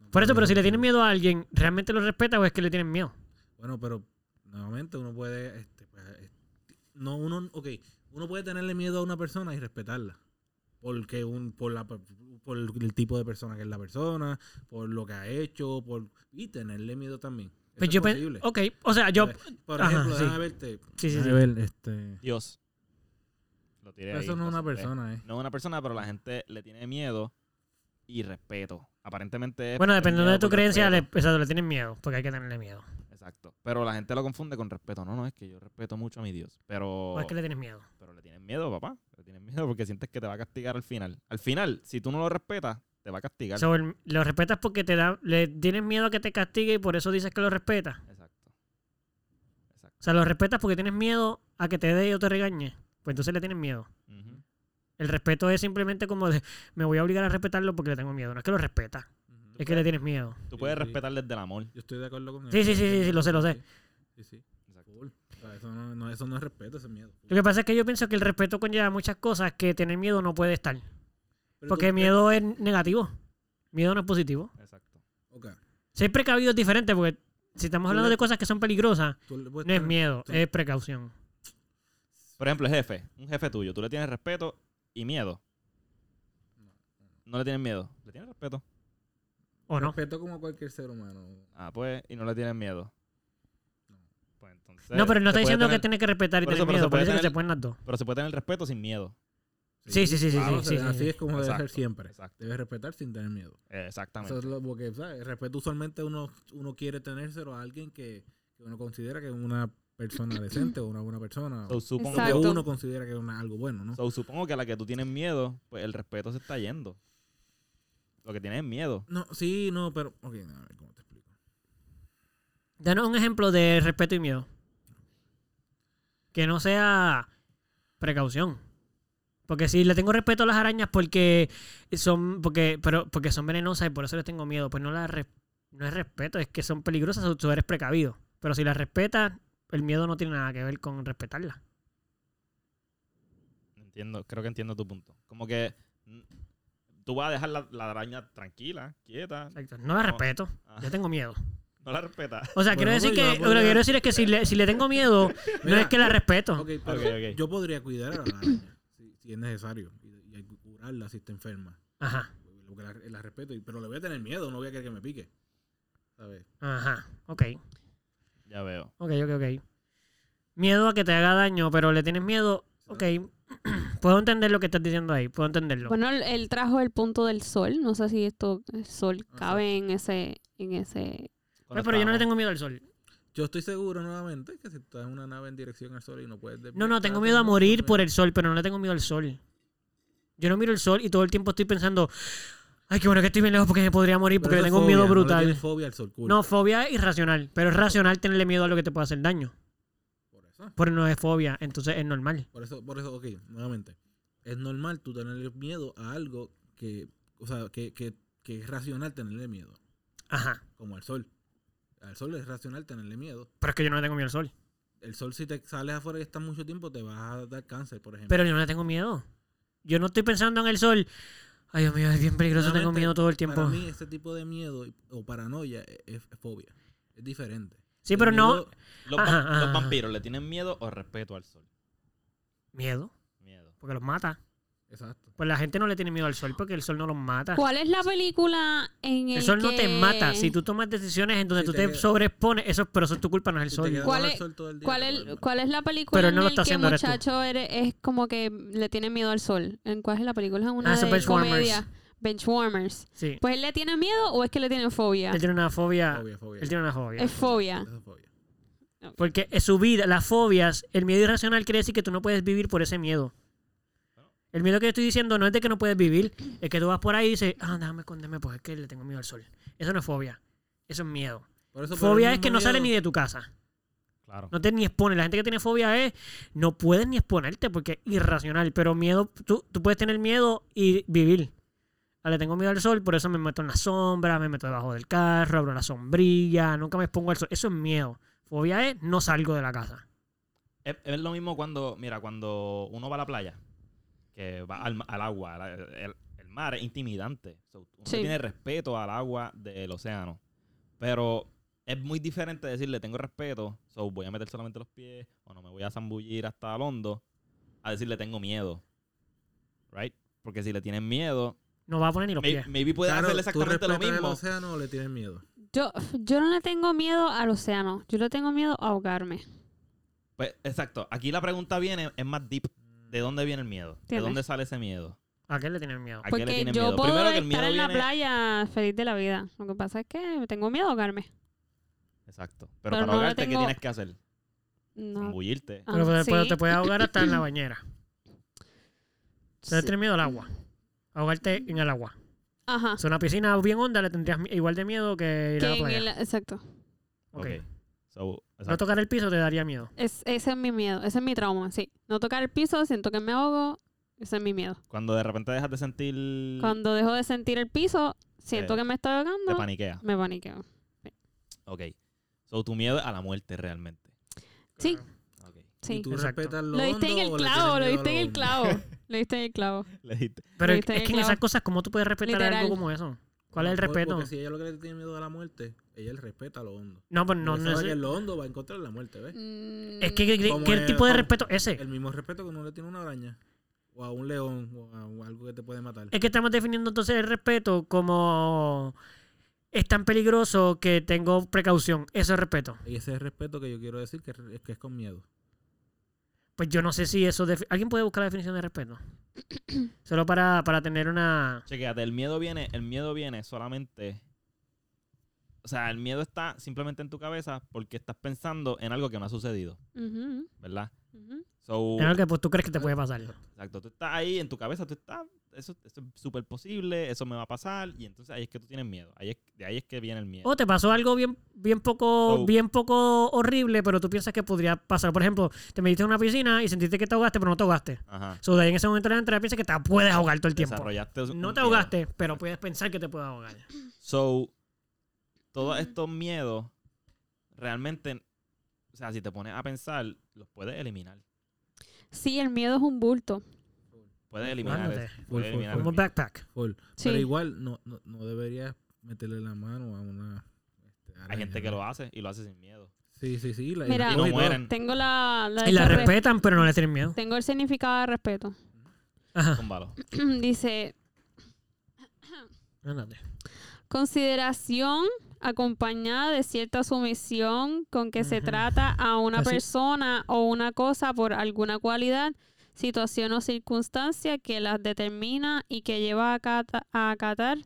no Por eso, pero si le tienes miedo a alguien, ¿realmente lo respeta o es que le tienes miedo? Bueno, pero nuevamente uno puede. Este, pues, este, no, uno. Ok, uno puede tenerle miedo a una persona y respetarla. Porque un, por, la, por el tipo de persona que es la persona, por lo que ha hecho, por y tenerle miedo también. Pues es yo posible. Ok, o sea, yo. Por Ajá, ejemplo, sí. déjame verte. Sí, sí, sí. ver, este, Dios. Lo tiré ahí, eso no es una concentré. persona, ¿eh? No es una persona, pero la gente le tiene miedo y respeto. Aparentemente. Bueno, dependiendo de tu por creencia, le, respeto. exacto, le tienes miedo, porque hay que tenerle miedo. Exacto. Pero la gente lo confunde con respeto. No, no, es que yo respeto mucho a mi Dios. Pero. O es que le tienes miedo. Pero le tienen miedo, papá. Le tienen miedo porque sientes que te va a castigar al final. Al final, si tú no lo respetas, te va a castigar. So, el- lo respetas porque te da, le tienes miedo a que te castigue y por eso dices que lo respetas. Exacto. Exacto. O sea, lo respetas porque tienes miedo a que te dé o te regañe. Pues entonces le tienes miedo. El respeto es simplemente como de, (laughs) me voy a obligar a respetarlo porque le tengo miedo. No es que lo respeta, Ujú. es que le tienes miedo. Tú puedes sí. respetar desde el amor. Yo estoy de acuerdo con Sí, eso. sí, sí, sí, sí, lo sé, lo sé. Sí, sí. O sea, eso, no, no- eso no es respeto, eso es miedo. Lo que pasa es que yo pienso que el respeto conlleva muchas cosas que tener miedo no puede estar. Pero Porque tú- miedo es negativo. Miedo no es positivo. Exacto. Ok. Ser precavido es diferente porque si estamos hablando de cosas que son peligrosas, no es miedo, tú- es precaución. Por ejemplo, el jefe. Un jefe tuyo. Tú le tienes respeto y miedo. No le tienes miedo. Le tienes respeto. ¿O no? Respeto como cualquier ser humano. Ah, pues. Y no le tienes miedo. Pues entonces. No, pero no está se diciendo que tienes que respetar y tener pero miedo. se Por puede eso que tener- se pueden las dos. Pero se puede tener respeto sin miedo. Sí, sí, sí, sí, claro, sí, sí, así sí, sí. es como debe ser siempre. exacto. Debes respetar sin tener miedo. Exactamente. Eso es lo porque, ¿sabes? El respeto usualmente uno, uno quiere tenérselo a alguien que, que uno considera que es una persona decente o una buena persona. So, supongo, que uno considera que es una- algo bueno, ¿no? so, supongo que a la que tú tienes miedo, pues el respeto se está yendo. Lo que tienes es miedo. No, sí, no, pero... Ok, a ver, ¿cómo te explico? Danos un ejemplo de respeto y miedo. Que no sea precaución. Porque si le tengo respeto a las arañas porque son porque pero porque son venenosas y por eso les tengo miedo, pues no las res- no es respeto, es que son peligrosas, o tú eres precavido. Pero si las respetas, el miedo no tiene nada que ver con respetarlas. Entiendo, creo que entiendo tu punto. Como que tú vas a dejar la, la araña tranquila, quieta. Exacto. No la No. respeto, Ah, yo tengo miedo. (laughs) no la respetas. O sea, quiero decir yo que lo que quiero decir es que si le, si le tengo miedo, (laughs) no es que la respeto. Ok, pero Ok, ok. yo podría cuidar a la (clears throat) araña si, es necesario y, y hay que curarla si está enferma. Ajá. Porque la, la respeto, pero le voy a tener miedo, no voy a querer que me pique. ¿Sabes? Ajá. Ok. Ya veo. Ok, ok, ok. Miedo a que te haga daño, pero le tienes miedo. Ok. (clears throat) Puedo entender lo que estás diciendo ahí. Puedo entenderlo. Bueno, él, trajo el punto del sol. No sé si esto, el sol Ajá. cabe en ese, en ese. Pero, pero yo no le tengo miedo al sol. Yo estoy seguro nuevamente que si tú estás en una nave en dirección al sol y no puedes No, no, tengo miedo a morir por el sol, pero no le tengo miedo al sol. Yo no miro el sol y todo el tiempo estoy pensando, ay, qué bueno que estoy bien lejos porque me podría morir porque le tengo un miedo brutal. tienes fobia al sol, cool. No, fobia es irracional, pero es racional tenerle miedo a lo que te puede hacer daño. Por eso. Porque no es fobia, entonces es normal. Por eso, por eso, ok, nuevamente. Es normal tú tenerle miedo a algo que, o sea, que, que, que es racional tenerle miedo. Ajá. Como al sol. Al sol es racional tenerle miedo. Pero es que yo no le tengo miedo al sol. El sol, si te sales afuera y estás mucho tiempo, te vas a dar cáncer, por ejemplo. Pero yo no le tengo miedo. Yo no estoy pensando en el sol. Ay, Dios mío, es bien peligroso, tengo miedo todo el tiempo. Para mí, este tipo de miedo o paranoia es, es fobia. Es diferente. Sí, El pero no. Los, Ajá, va- ajá, los vampiros le tienen miedo o respeto al sol. Miedo, Miedo. porque los mata. Exacto. Pues la gente no le tiene miedo al sol porque el sol no los mata. ¿Cuál es la película en el El sol no te mata. Si tú tomas decisiones en donde Si tú te te sobreexpones, eso, pero eso es tu culpa, no es el Si sol. ¿Cuál es- sol día, ¿Cuál es, puedes morir. ¿Cuál es la película Pero no en lo el está que el muchacho eres- es como que le tiene miedo al sol? ¿En cuál es la película? Es una Ah, de Benchwarmers. comedia. Benchwarmers. Sí. Pues él le tiene miedo o es que le tiene fobia? Él tiene una fobia. Fobia, fobia. Él tiene una fobia. Es fobia. Es fobia. Porque es su vida, las fobias, el miedo irracional quiere decir que tú no puedes vivir por ese miedo. El miedo que yo estoy diciendo no es de que no puedes vivir, es que tú vas por ahí y dices, ah, déjame esconderme, pues es que le tengo miedo al sol. Eso no es fobia, eso es miedo. Por eso, Fobia es que no sales ni miedo- de tu casa. Claro. No te ni expones. La gente que tiene fobia es, no puedes ni exponerte porque es irracional. Pero miedo, tú, tú puedes tener miedo y vivir. Ah, Le tengo miedo al sol, por eso me meto en la sombra, me meto debajo del carro, abro la sombrilla, nunca me expongo al sol. Eso es miedo. Fobia es no salgo de la casa. Es, es lo mismo cuando, mira, cuando uno va a la playa, que va al, al agua, la- el, el mar es intimidante. So, uno Sí. tiene respeto al agua del océano. Pero es muy diferente decirle tengo respeto, so voy a meter solamente los pies, o no me voy a zambullir hasta el hondo, a decirle tengo miedo. Right? Porque si le tienen miedo, No va a poner ni los may- pies. maybe puede Claro, hacer ¿tú exactamente lo mismo. océano o le tienes miedo? Yo, yo no le tengo miedo al océano. Yo le tengo miedo a ahogarme. Pues, exacto. Aquí la pregunta viene, es más deep. ¿De dónde viene el miedo? ¿De dónde sale ese miedo? ¿A qué le tienen miedo? ¿A qué le Porque tienen yo miedo? puedo Primero que el estar miedo en la viene- playa feliz de la vida. Lo que pasa es que tengo miedo a ahogarme. Exacto. Pero, Pero para no le ahogarte, ¿qué tengo- tienes que hacer? No. Zambullirte. Ah, Pero, pero sí. te puedes ahogar hasta en la (clears throat) bañera. ¿Te Sí. tienes miedo al agua? Ahogarte en el agua. Ajá. Si una piscina bien honda le tendrías mi- igual de miedo que ir Que a la en playa. el- exacto. Ok. Ok. So, No tocar el piso te daría miedo. Es, ese es mi miedo. Ese es mi trauma, sí. No tocar el piso, siento que me ahogo. Ese es mi miedo. Cuando de repente dejas de sentir... Cuando dejo de sentir el piso, siento Eh, que me estoy Te ahogando. paniquea. Me paniqueo. Ok. So, tu miedo es a la muerte realmente. Sí, Ok. sí. ¿Y tú Exacto. respetas lo Lo diste en el clavo, (laughs) lo diste en el clavo. Lo diste en el clavo. Pero es, que en esas cosas, ¿cómo tú puedes respetar Literal. algo como eso? ¿Cuál es el respeto? Porque si ella lo que le tiene miedo a la muerte, ella le respeta lo hondo. No, pues no, no es. que lo hondo va a encontrar la muerte, ¿ves? Es que, ¿qué, tipo de como- respeto es ese? El mismo respeto que uno le tiene a una araña. O a un león, o a o a algo que te puede matar. Es que estamos definiendo entonces el respeto como es tan peligroso que tengo precaución. Eso es respeto. Y ese es el respeto que yo quiero decir que es, que es con miedo. Pues yo no sé si eso... ¿Alguien puede buscar la definición de respeto? (coughs) Solo para, para tener una... Chequéate, el miedo viene, el miedo viene solamente. O sea, el miedo está simplemente en tu cabeza porque estás pensando en algo que no ha sucedido, ¿verdad? So, En algo que pues, tú crees que te puede pasar. exacto, tú estás ahí en tu cabeza, tú estás, eso, eso es súper posible, eso me va a pasar, y entonces ahí es que tú tienes miedo, ahí es, de ahí es que viene el miedo. O te pasó algo bien, bien poco, bien poco horrible, pero tú piensas que podría pasar. Por ejemplo, te metiste en una piscina y sentiste que te ahogaste, pero no te ahogaste. Ajá. So, de ahí en ese momento de la entrada piensas que te puedes ahogar todo el tiempo. Desarrollaste un No te miedo. ahogaste, pero puedes pensar que te puedes ahogar. So, todos estos miedos, realmente, o sea, si te pones a pensar, los puedes eliminar. Sí, el miedo es un bulto. Puedes eliminar eso. Full, Puedes full, eliminar Como el backpack. Full. Sí. Pero igual no, no, no deberías meterle la mano a una. este, Hay gente que lo hace y lo hace sin miedo. Sí, sí, sí. La, Mira. Y no mueren. Tengo la, la Y la respetan, pero no le tienen miedo. Tengo el significado de respeto. Ajá. (clears throat) Dice, Ándate. consideración acompañada de cierta sumisión con que se trata a una Así- persona o una cosa por alguna cualidad, situación o circunstancia que las determina y que lleva a, acata- a acatar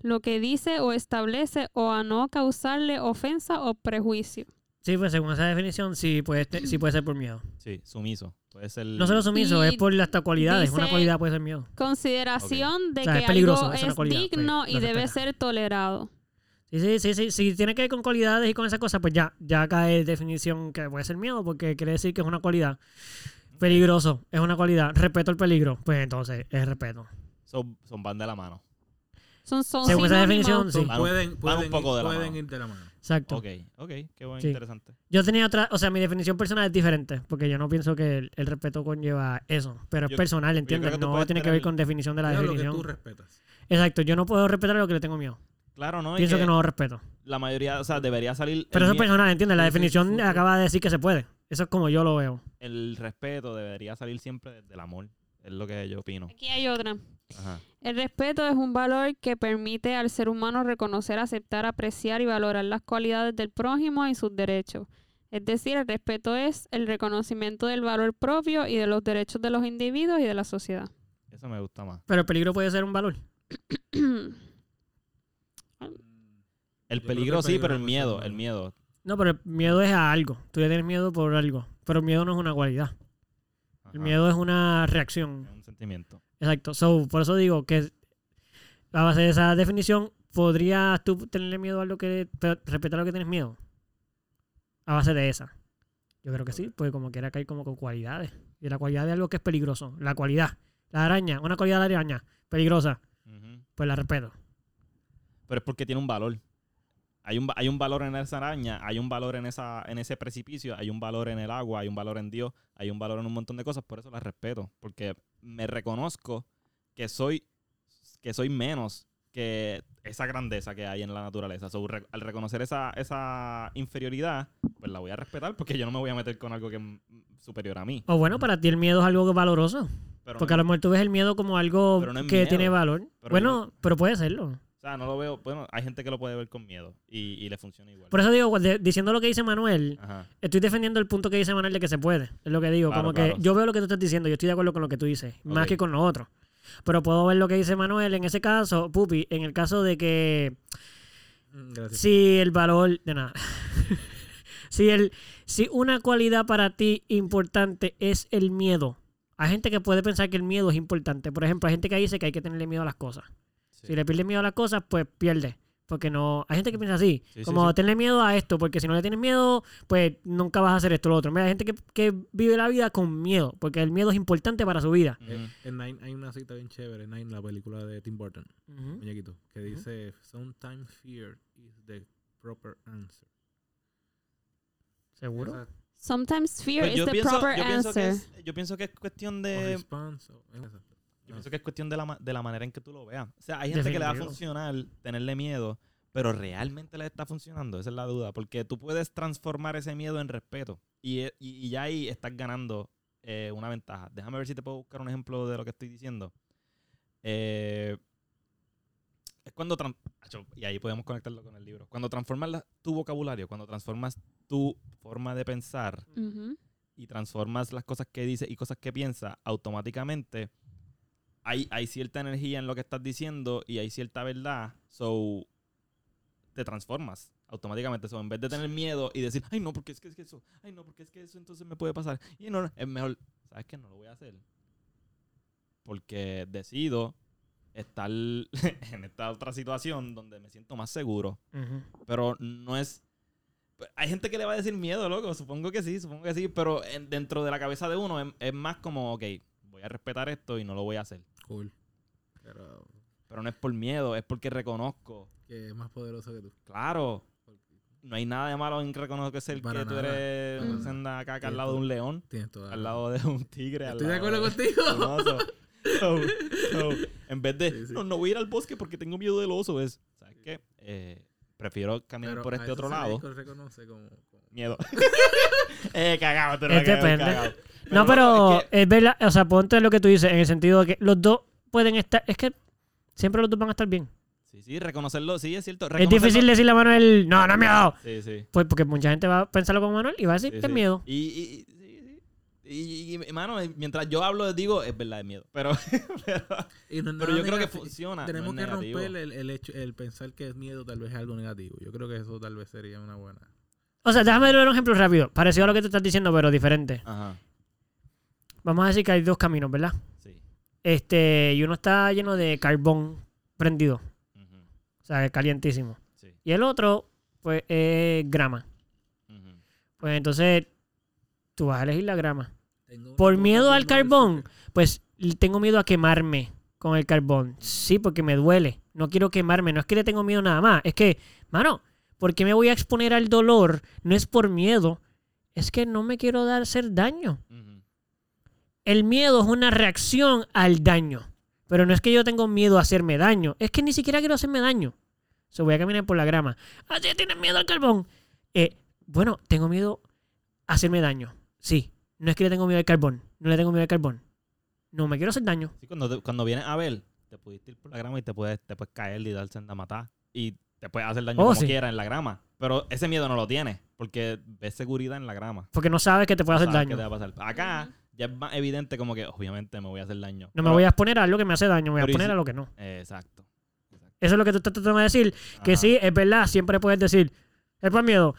lo que dice o establece o a no causarle ofensa o prejuicio. Sí, pues según esa definición, sí puede, te- sí puede ser por miedo. Sí, sumiso. Puede ser. No solo sumiso, Y es por las cualidades. Una dice- cualidad puede ser miedo. Consideración de O sea, que es algo es una es cualidad, digno pues, y debe ser tolerado. Sí, sí, sí, sí. Si tiene que ver con cualidades y con esas cosas, pues ya, ya cae definición que puede ser miedo, porque quiere decir que es una cualidad. Peligroso, es una cualidad. Respeto al peligro, pues entonces es respeto. Son, son van de la mano. Son, son Según esa definición, sí. Van pueden van un pueden, poco de la pueden mano. ir de la mano. Exacto. Ok, ok, qué bueno, Sí. interesante. Yo tenía otra, o sea, mi definición personal es diferente, porque yo no pienso que el, el respeto conlleva eso, pero es Yo- personal, ¿entiendes? No tiene que ver con definición de la Mira lo que definición. tú respetas. Exacto, yo no puedo respetar lo que le tengo miedo. Claro, ¿no? Pienso que no lo respeto. La mayoría, o sea, debería salir. Pero eso es personal, ¿entiendes? La sí, definición sí, sí. acaba de decir que se puede. Eso es como yo lo veo. El respeto debería salir siempre desde el amor. Es lo que yo opino. Aquí hay otra. Ajá. El respeto es un valor que permite al ser humano reconocer, aceptar, apreciar y valorar las cualidades del prójimo y sus derechos. Es decir, el respeto es el reconocimiento del valor propio y de los derechos de los individuos y de la sociedad. Eso me gusta más. Pero el peligro puede ser un valor. (clears throat) El Yo peligro el sí, pero el miedo, el miedo. No, pero el miedo es a algo. Tú le tienes miedo por algo. Pero el miedo no es una cualidad. El miedo es una reacción. Es un sentimiento. Exacto. So, por eso digo que a base de esa definición, ¿podrías tú tenerle miedo a lo que. respetar lo que tienes miedo? A base de esa. Yo creo que sí, porque como quiera caer como con cualidades. Y la cualidad de algo que es peligroso. La cualidad. La araña, una cualidad de la araña, peligrosa. Pues la respeto. Pero es porque tiene un valor. Hay un, hay un valor en esa araña, hay un valor en, esa, en ese precipicio, hay un valor en el agua, hay un valor en Dios, hay un valor en un montón de cosas, por eso la respeto. Porque me reconozco que soy, que soy menos que esa grandeza que hay en la naturaleza. So, re- al reconocer esa, esa inferioridad, pues la voy a respetar porque yo no me voy a meter con algo que es superior a mí. O bueno, para ti el miedo es algo valoroso. Pero Porque a no- lo mejor tú ves el miedo como algo no que miedo. tiene valor. Pero bueno, pero puede serlo. O sea, no lo veo. Bueno, hay gente que lo puede ver con miedo y, y le funciona igual. Por eso digo, de- diciendo lo que dice Manuel, Ajá. estoy defendiendo el punto que dice Manuel de que se puede. Es lo que digo. Claro, como claro. que yo veo lo que tú estás diciendo, yo estoy de acuerdo con lo que tú dices, más que con lo otro. Pero puedo ver lo que dice Manuel en ese caso, Pupi, en el caso de que Mm, Gracias. si el valor de nada. (laughs) si el si una cualidad para ti importante es el miedo. Hay gente que puede pensar que el miedo es importante. Por ejemplo, hay gente que dice que hay que tenerle miedo a las cosas. Sí. Si le pierdes miedo a las cosas, pues pierde. Porque no. Hay gente que piensa así. Sí, sí, como sí. tenerle miedo a esto. Porque si no le tienes miedo, pues nunca vas a hacer esto o lo otro. Mira, hay gente que, que vive la vida con miedo. Porque el miedo es importante para su vida. Eh, En Nine hay una cita bien chévere, en Nine, la película de Tim Burton, Ujú. muñequito, que dice, Sometimes fear is the proper answer. ¿Seguro? Esa- Sometimes fear Pues is the pienso, proper yo, pienso que answer. es, yo pienso que es cuestión de. response. Yo pienso que es cuestión de la, ma- de la manera en que tú lo veas. O sea, hay gente que le va a funcionar tenerle miedo, pero realmente le está funcionando. Esa es la duda. Porque tú puedes transformar ese miedo en respeto. Y, e- y- y ya ahí estás ganando eh, una ventaja. Déjame ver si te puedo buscar un ejemplo de lo que estoy diciendo. Eh, es cuando. Y ahí podemos conectarlo con el libro. Cuando transformas la- tu vocabulario, cuando transformas tu forma de pensar y transformas las cosas que dices y cosas que piensas, automáticamente hay, hay cierta energía en lo que estás diciendo y hay cierta verdad. So, te transformas automáticamente. So, en vez de tener miedo y decir, ay, no, porque es que es que eso, ay, no, porque es que eso entonces me puede pasar. Y no, no, es mejor, ¿sabes qué? No lo voy a hacer. Porque decido estar (laughs) en esta otra situación donde me siento más seguro. Ujú. Pero no es. Hay gente que le va a decir miedo, loco. Supongo que sí, supongo que sí. Pero en- dentro de la cabeza de uno es, es más como, ok, voy a respetar esto y no lo voy a hacer. Cool. Pero Pero no es por miedo, es porque reconozco. que es más poderoso que tú. Claro, no hay nada de malo en reconocer Para que tú nada. eres Mm. un senda caca al lado de un león, al la- lado de un tigre. Estoy de acuerdo de contigo. un oso. So- (laughs) so, en vez de, Sí, sí. no, no voy a ir al bosque porque tengo miedo del oso, es, ¿sabes qué? Eh, prefiero caminar Pero por a este eso otro lado. reconoce como- Miedo. (laughs) eh, cagado, te lo Es depende. cagado. No, pero es que- es verdad, o sea, ponte lo que tú dices, en el sentido de que los dos pueden estar, es que siempre los dos van a estar bien. sí, sí, reconocerlo, sí, es cierto. Es difícil decirle a Manuel, no, no es miedo. Sí, sí. Pues porque mucha gente va a pensarlo como Manuel y va a decir sí, que es sí. miedo. Y, y, y- sí, sí. Y, y, y, mano, mientras yo hablo, digo, es verdad, es miedo. Pero, (laughs) pero, no es pero yo creo que funciona. Tenemos no es que negativo. romper el, el hecho, el pensar que es miedo tal vez es algo negativo. Yo creo que eso tal vez sería una buena. O sea, déjame dar un ejemplo rápido, parecido a lo que tú estás diciendo, pero diferente. Ajá, Vamos a decir que hay dos caminos, ¿verdad? sí. Este, y uno está lleno de carbón prendido, Ujú, o sea, calientísimo. sí. Y el otro, pues, es grama. ujú. Pues entonces, tú vas a elegir la grama. Tengo Por miedo al carbón, pues tengo miedo a quemarme con el carbón. Sí, porque me duele. No quiero quemarme. No es que le tengo miedo nada más. Es que, mano, ¿por qué me voy a exponer al dolor? No es por miedo. Es que no me quiero dar hacer daño. El miedo es una reacción al daño. Pero no es que yo tengo miedo a hacerme daño. Es que ni siquiera quiero hacerme daño. So, voy a caminar por la grama. Ah, sí, tienes miedo al carbón. Eh, bueno, tengo miedo a hacerme daño. Sí. No es que le tengo miedo al carbón. No le tengo miedo al carbón. No me quiero hacer daño. Sí, cuando, te- cuando vienes a ver, te pudiste ir por la grama y te puedes, te puedes caer y darse a matar. Y te puedes hacer daño Oh, como sí. quieras en la grama. Pero ese miedo no lo tienes, porque ves seguridad en la grama. Porque no sabes que te puede hacer Sabes qué daño. te va a pasar. Acá ya es más evidente como que obviamente me voy a hacer daño. No me voy a exponer a algo que me hace daño. Me voy a exponer si- a lo que no. Exacto. Exacto. Eso es lo que tú estás tratando de decir. Que Ajá. sí, es verdad. Siempre puedes decir, es por miedo.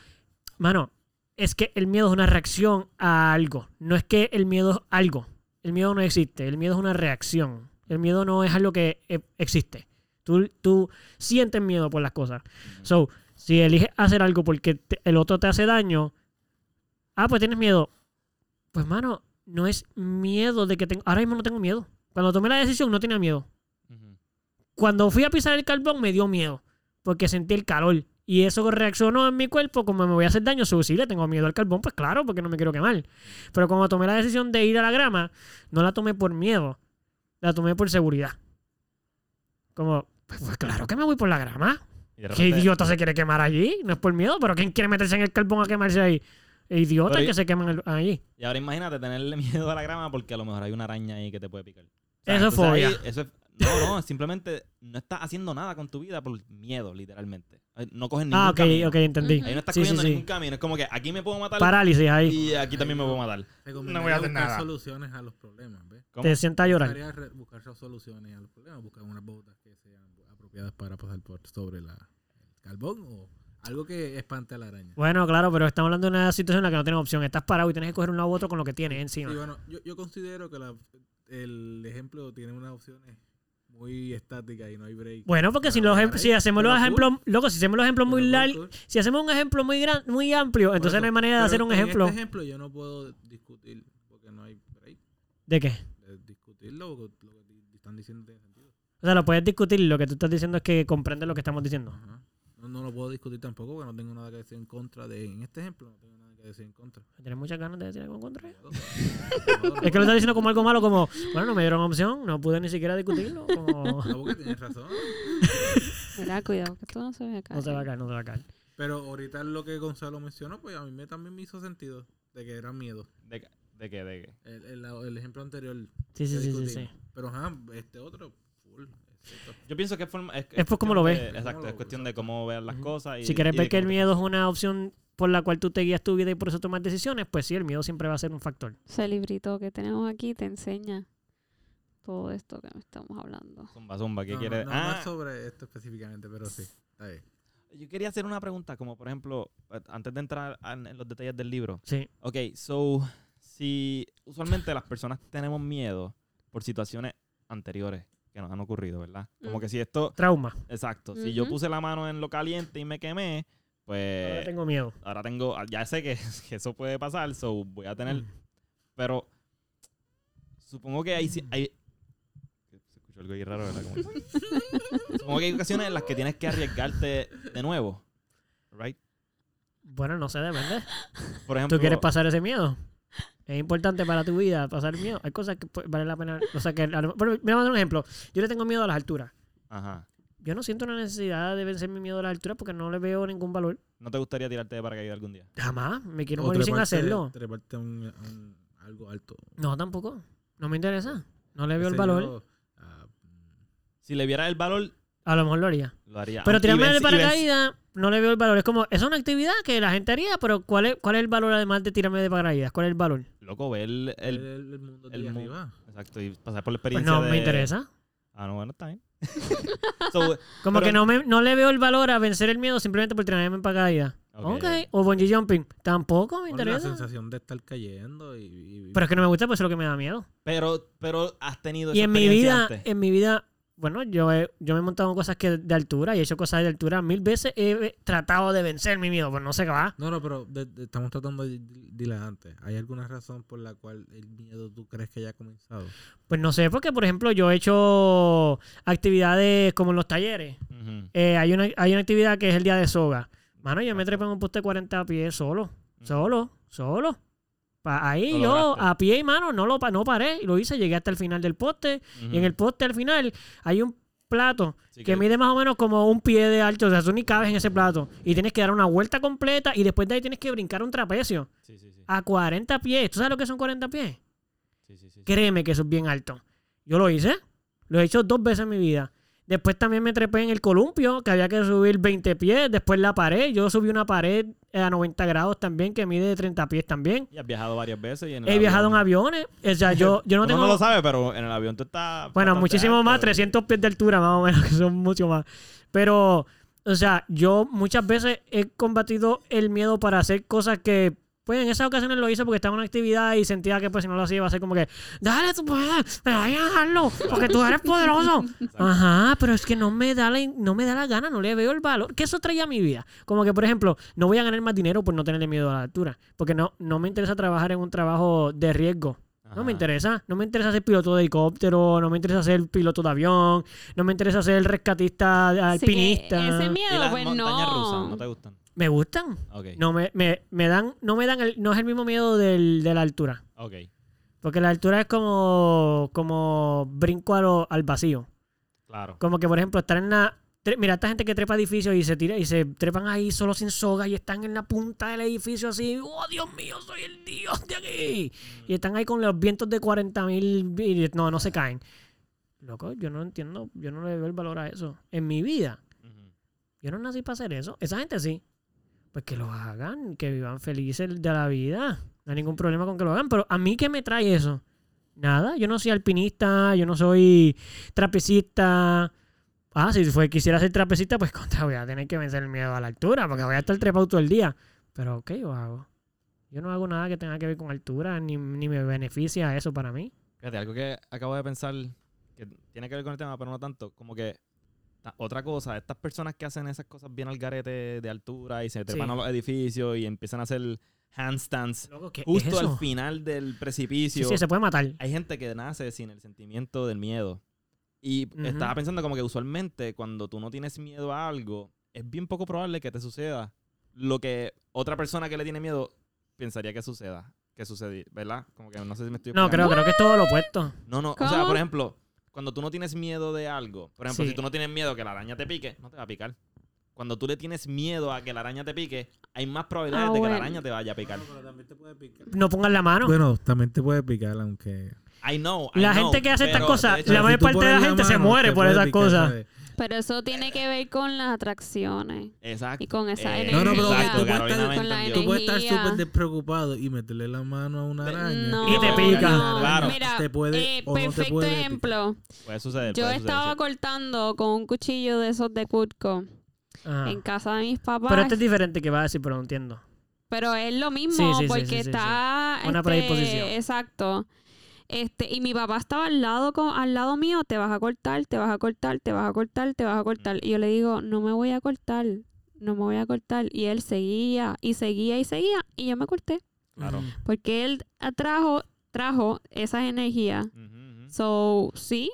Mano, es que el miedo es una reacción a algo. No es que el miedo es algo. El miedo no existe. El miedo es una reacción. El miedo no es algo que eh, existe. Tú, tú sientes miedo por las cosas. So, si eliges hacer algo porque te- el otro te hace daño, ah, pues tienes miedo. Pues, mano, no es miedo de que tengo. Ahora mismo no tengo miedo. Cuando tomé la decisión no tenía miedo. Cuando fui a pisar el carbón me dio miedo, porque sentí el calor. Y eso reaccionó en mi cuerpo como me voy a hacer daño. Le tengo miedo al carbón, pues claro, porque no me quiero quemar. Pero cuando tomé la decisión de ir a la grama, no la tomé por miedo, la tomé por seguridad. Como, pues, pues claro que me voy por la grama. De ¿Qué repente- idiota se quiere quemar allí? No es por miedo, pero ¿quién quiere meterse en el carbón a quemarse ahí? Idiota Pero y- que se queman el- allí. Y ahora imagínate tenerle (laughs) miedo a la grama porque a lo mejor hay una araña ahí que te puede picar. Eso es fobia. ahí- eso es- no, no, simplemente no estás haciendo nada con tu vida por miedo, literalmente. No coges ningún Ah, ok, camino. ok, entendí. Ahí no estás Sí, cogiendo sí. ningún camino. Es como que aquí me puedo matar Parálisis ahí. y aquí también me puedo matar. No voy a hacer buscar nada. soluciones a los problemas, ¿ves? ¿Cómo? Te sientas a llorar. Buscar soluciones a los problemas, buscar unas botas que sean apropiadas para pasar por sobre la, el carbón o algo que espante a la araña. Bueno, claro, pero estamos hablando de una situación en la que no tienes opción. Estás parado y tienes que coger un lado u otro con lo que tienes encima. Sí, bueno, yo, yo considero que la- el ejemplo tiene unas opciones muy estáticas y no hay break. Bueno, porque si, los, si hacemos los ejemplos, loco, si hacemos los ejemplos muy largos, si hacemos un ejemplo muy gran, muy amplio, entonces no hay manera de hacer un ejemplo. Este ejemplo yo no puedo discutir porque no hay break ¿De qué? de discutirlo porque lo que están diciendo tiene. O sea, lo puedes discutir, lo que tú estás diciendo es que comprendes lo que estamos diciendo. Ajá. No, no lo puedo discutir tampoco porque no tengo nada que decir en contra de. En este ejemplo no tengo nada que decir en contra. Tienes muchas ganas de decir algo en contra. No. Es que lo estás diciendo como algo malo, como, bueno, no me dieron opción, no pude ni siquiera discutirlo. (laughs) Como... No, porque tienes razón. Mira, cuidado, que esto no se ve acá. No se va a caer, no se va a caer. Pero ahorita lo que Gonzalo mencionó, pues a mí me, también me hizo sentido de que era miedo. ¿De, qué- de qué? ¿De qué? El, el, el ejemplo anterior. Sí, sí, sí, sí. Pero ajá, este otro. Exacto. Yo pienso que es, forma- es, Es por cómo lo cuestión ves. de- exacto, es lo- cuestión de cómo veas las cosas. Y, Si quieres y ver que el miedo es una opción por la cual tú te guías tu vida y por eso tomas decisiones, pues sí, el miedo siempre va a ser un factor. Ese librito que tenemos aquí te enseña todo esto que estamos hablando. Zumba, zumba, ¿qué No, quieres? No, no, no ah, es sobre esto específicamente, pero sí. Está bien. yo quería hacer una pregunta, como por ejemplo, antes de entrar en los detalles del libro. Sí. Ok, so, si usualmente las personas tenemos miedo por situaciones anteriores que nos han ocurrido, ¿verdad? Como Mm. que si esto, Trauma. exacto, si yo puse la mano en lo caliente y me quemé, pues Ahora tengo miedo. ahora tengo, ya sé que, (laughs) que eso puede pasar, so voy a tener, Mm. pero supongo que hay, si- hay se escuchó algo ahí raro, ¿verdad? Como- (laughs) supongo que hay ocasiones en las que tienes que arriesgarte de nuevo, right? Bueno, no sé, depende. Por ejemplo, ¿Tú quieres pasar ese miedo? Es importante para tu vida pasar miedo. Hay cosas que pues, vale la pena. O sea, que. a lo- Bueno, me voy a dar un ejemplo. Yo le tengo miedo a las alturas. Ajá. Yo no siento una necesidad de vencer mi miedo a las alturas porque no le veo ningún valor. ¿No te gustaría tirarte de paracaídas algún día? Jamás. Me quiero O morir sin hacerlo. Treparte a un, a un- algo alto. No, tampoco. No me interesa. No le veo el valor. yo, ah, Si le vieras el valor, A lo mejor lo haría. lo haría. Pero tirarme de paracaídas, no le veo el valor. Es como, es una actividad que la gente haría, pero ¿cuál es, cuál es el valor además de tirarme de paracaídas? ¿Cuál es el valor? Loco, ver el... el, el- mundo de mu- arriba. exacto, y pasar por la Pues experiencia no de- me interesa. Ah, no, bueno, está bien. (laughs) So, Como Pero- que no, me, no le veo el valor a vencer el miedo simplemente por tirarme en paracaídas. ok. ok. O bungee jumping. Tampoco me Con la interesa. sensación de estar cayendo y... y- Pero es que no me gusta, pues eso es lo que me da miedo. Pero, pero has tenido Y esa en mi experiencia vida, antes. en mi vida, bueno, yo he, yo me he montado en cosas que de altura y he hecho cosas de altura mil veces. He tratado de vencer mi miedo, pues no sé qué va. No, no, pero de- de- estamos tratando de dile antes. ¿Hay alguna razón por la cual el miedo tú crees que ya ha comenzado? Pues no sé, porque por ejemplo yo he hecho actividades como en los talleres. Eh, hay, una, hay una actividad que es el día de soga. Mano, yo me trepé en un poste de 40 pies solo. Solo, solo. Ahí yo, a pie y mano, no lo no paré. Y lo hice, llegué hasta el final del poste. Y en el poste al final hay un plato Sí, que mide más o menos como un pie de alto. O sea, tú ni cabes en ese plato. Y tienes que dar una vuelta completa y después de ahí tienes que brincar un trapecio. Sí, sí, sí. A 40 pies. ¿Tú sabes lo que son 40 pies? Créeme que eso es bien alto. Yo lo hice. Lo he hecho dos veces en mi vida. Después también me trepé en el columpio, que había que subir 20 pies. Después la pared. Yo subí una pared eh, a 90 grados también, que mide 30 pies también. Y has viajado varias veces. Y en el He viajado en aviones. O sea, yo, (laughs) yo no Uno tengo... no lo sabe, pero en el avión tú estás. Bueno, muchísimo alto. más, 300 pies de altura más o menos, (laughs) que son mucho más. Pero, o sea, yo muchas veces he combatido el miedo para hacer cosas que, pues en esas ocasiones lo hice porque estaba en una actividad y sentía que pues si no lo hacía iba a ser como que, dale, tú puedes, pero hay que dejarlo, porque tú eres poderoso. Ajá, pero es que no me da la, no me da la gana, no le veo el valor. Que eso traía a mi vida. Como que, por ejemplo, no voy a ganar más dinero por no tenerle miedo a la altura. Porque no, no me interesa trabajar en un trabajo de riesgo. No me interesa. No me interesa ser piloto de helicóptero, no me interesa ser piloto de avión, no me interesa ser rescatista, alpinista. ese ¿Y miedo, las pues montañas no. rusas no te gustan? Me gustan. Ok. No me, me, me dan, no me dan el, no es el mismo miedo del, de la altura. Ok. Porque la altura es como, como brinco lo- al vacío. Claro. Como que, por ejemplo, estar en la. tre- Mira, esta gente que trepa edificios y se tira y se trepan ahí solo sin soga y están en la punta del edificio así. ¡Oh, Dios mío, soy el Dios de aquí! Y están ahí con los vientos de 40 mil y no, no se caen. Loco, yo no entiendo, yo no le veo el valor a eso. En mi vida, yo no nací para hacer eso. Esa gente sí. Pues que lo hagan, que vivan felices de la vida. No hay ningún problema con que lo hagan. Pero a mí, ¿qué me trae eso? Nada, yo no soy alpinista, yo no soy trapecista. Ah, si fue, quisiera ser trapecista, pues (laughs) contra, voy a tener que vencer el miedo a la altura, porque voy a estar trepado todo el día. Pero, ¿qué yo hago? Yo no hago nada que tenga que ver con altura, ni, ni me beneficia eso para mí. Fíjate, algo que acabo de pensar que tiene que ver con el tema, pero no tanto, como que otra cosa, estas personas que hacen esas cosas bien al garete de altura y se trepan Sí. a los edificios y empiezan a hacer handstands Loco, ¿qué es justo al final del precipicio. sí, se puede matar. Hay gente que nace sin el sentimiento del miedo. Y estaba pensando como que usualmente cuando tú no tienes miedo a algo, es bien poco probable que te suceda lo que otra persona que le tiene miedo pensaría que suceda. Que sucedí, ¿verdad? Como que no sé si me estoy No, creo, explicando. creo que es todo lo opuesto. No, no. O sea, por ejemplo, cuando tú no tienes miedo de algo, por ejemplo, Sí. si tú no tienes miedo que la araña te pique, no te va a picar. Cuando tú le tienes miedo a que la araña te pique, hay más probabilidades Ah, de que la araña te vaya a picar. No pongan la mano. Bueno, también te puede picar, aunque. I know. I La know, gente que hace estas cosas, la mayor parte de la gente se mano, muere por esas picar, cosas. ¿sabes? Pero eso tiene que ver con las atracciones. Exacto. Y con esa Eh, No, no, pero energía. tú puedes estar- con la. Tú puedes estar Energía. súper despreocupado y meterle la mano a una araña. No, Y te pica. no. Claro. Mira, Te puede- eh, o no te perfecto puede ejemplo. Puede suceder. Yo puede estaba suceder, cortando con un cuchillo de esos de Cutco Ajá. en casa de mis papás. Pero este es diferente que va a decir, pero no entiendo. Pero es lo mismo, Sí, sí, sí, porque sí, sí, sí. está. Una este, predisposición. Exacto. Este, y mi papá estaba al lado, con, al lado mío, te vas a cortar, te vas a cortar, te vas a cortar, te vas a cortar. Y yo le digo, no me voy a cortar, no me voy a cortar. Y él seguía y seguía y seguía. Y yo me corté. Claro. Ujú. Porque él atrajo, trajo esas energías. So, sí,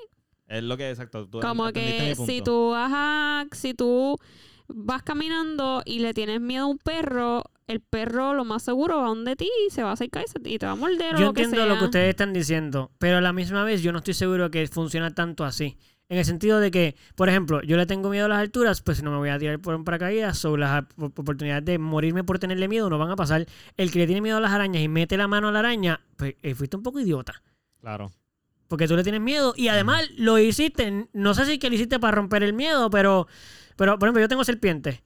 Es lo que exacto. Tú como que mi punto. si tú vas a, si tú vas caminando y le tienes miedo a un perro, el perro lo más seguro va donde ti y se va a acercar y se- y te va a morder o Yo lo que entiendo sea. lo que ustedes están diciendo, pero a la misma vez yo no estoy seguro que funciona tanto así. En el sentido de que, por ejemplo, yo le tengo miedo a las alturas, pues no me voy a tirar por un paracaídas o las op- oportunidades de morirme por tenerle miedo no van a pasar. El que le tiene miedo a las arañas y mete la mano a la araña, pues eh, fuiste un poco idiota. Claro. Porque tú le tienes miedo y además lo hiciste, no sé si que lo hiciste para romper el miedo, pero, pero por ejemplo, yo tengo serpientes.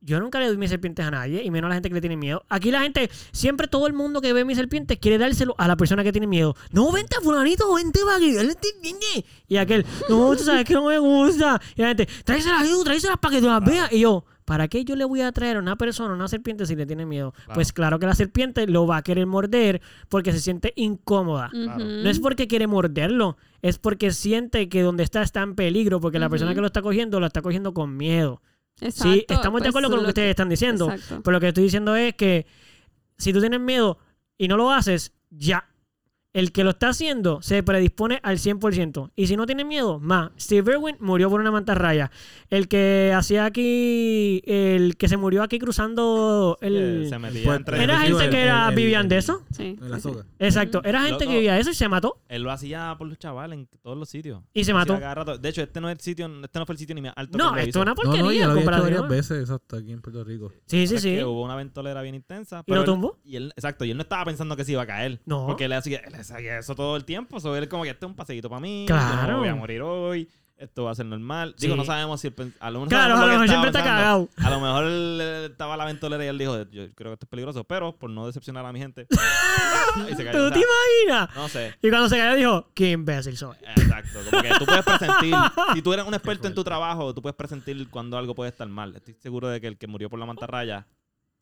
Yo nunca le doy mis serpientes a nadie, y menos a la gente que le tiene miedo. Aquí la gente, siempre todo el mundo que ve mis serpientes quiere dárselo a la persona que tiene miedo. No, vente, fulanito, vente para vente". Y aquel, no, tú sabes que no me gusta. Y la gente, tráeselas tú, tráeselas para que tú las veas. Y yo, ¿para qué yo le voy a traer a una persona una serpiente si le tiene miedo? Claro. Pues claro que la serpiente lo va a querer morder porque se siente incómoda. Claro. No es porque quiere morderlo, es porque siente que donde está está en peligro, porque la persona que lo está cogiendo lo está cogiendo con miedo. Exacto, sí, estamos de pues, acuerdo con lo que ustedes están diciendo, Exacto. pero lo que estoy diciendo es que si tú tienes miedo y no lo haces, ya. El que lo está haciendo se predispone al 100%. Y si no tiene miedo, más. Steve Irwin murió por una mantarraya. El que hacía aquí, el que se murió aquí cruzando el... se metía entre Era el- gente el- que era, el- el- vivían de eso. Sí, En la soga. Exacto. Era gente Loco. que vivía de eso y se mató. Él lo hacía por los chavales en todos los sitios. Y se Lo mató. De hecho, este no es el sitio, este no fue el sitio ni más alto No, que lo esto es una porquería. no, lo había hecho comparado varias veces, exacto, aquí en Puerto Rico. Sí, sí, sí. que hubo una ventolera bien intensa. ¿Y pero lo él- tumbó? Y él, exacto, y él no estaba pensando que se iba a caer. No. Porque él hacía, él hacía eso todo el tiempo. So, él como que este es un paseíto para mí. Claro. Yo no voy a morir hoy. Esto va a ser normal. Digo, Sí. no sabemos si a lo mejor Claro, a lo mejor siempre está cagado. A lo mejor él, estaba la ventolera y él dijo, yo creo que esto es peligroso, pero por no decepcionar a mi gente. (laughs) y se cayó. ¿Tú O te imaginas? no sé. Y cuando se cayó dijo, qué imbécil soy. Exacto, como que tú puedes presentir, (laughs) si tú eres un experto en tu trabajo, tú puedes presentir cuando algo puede estar mal. Estoy seguro de que el que murió por la mantarraya,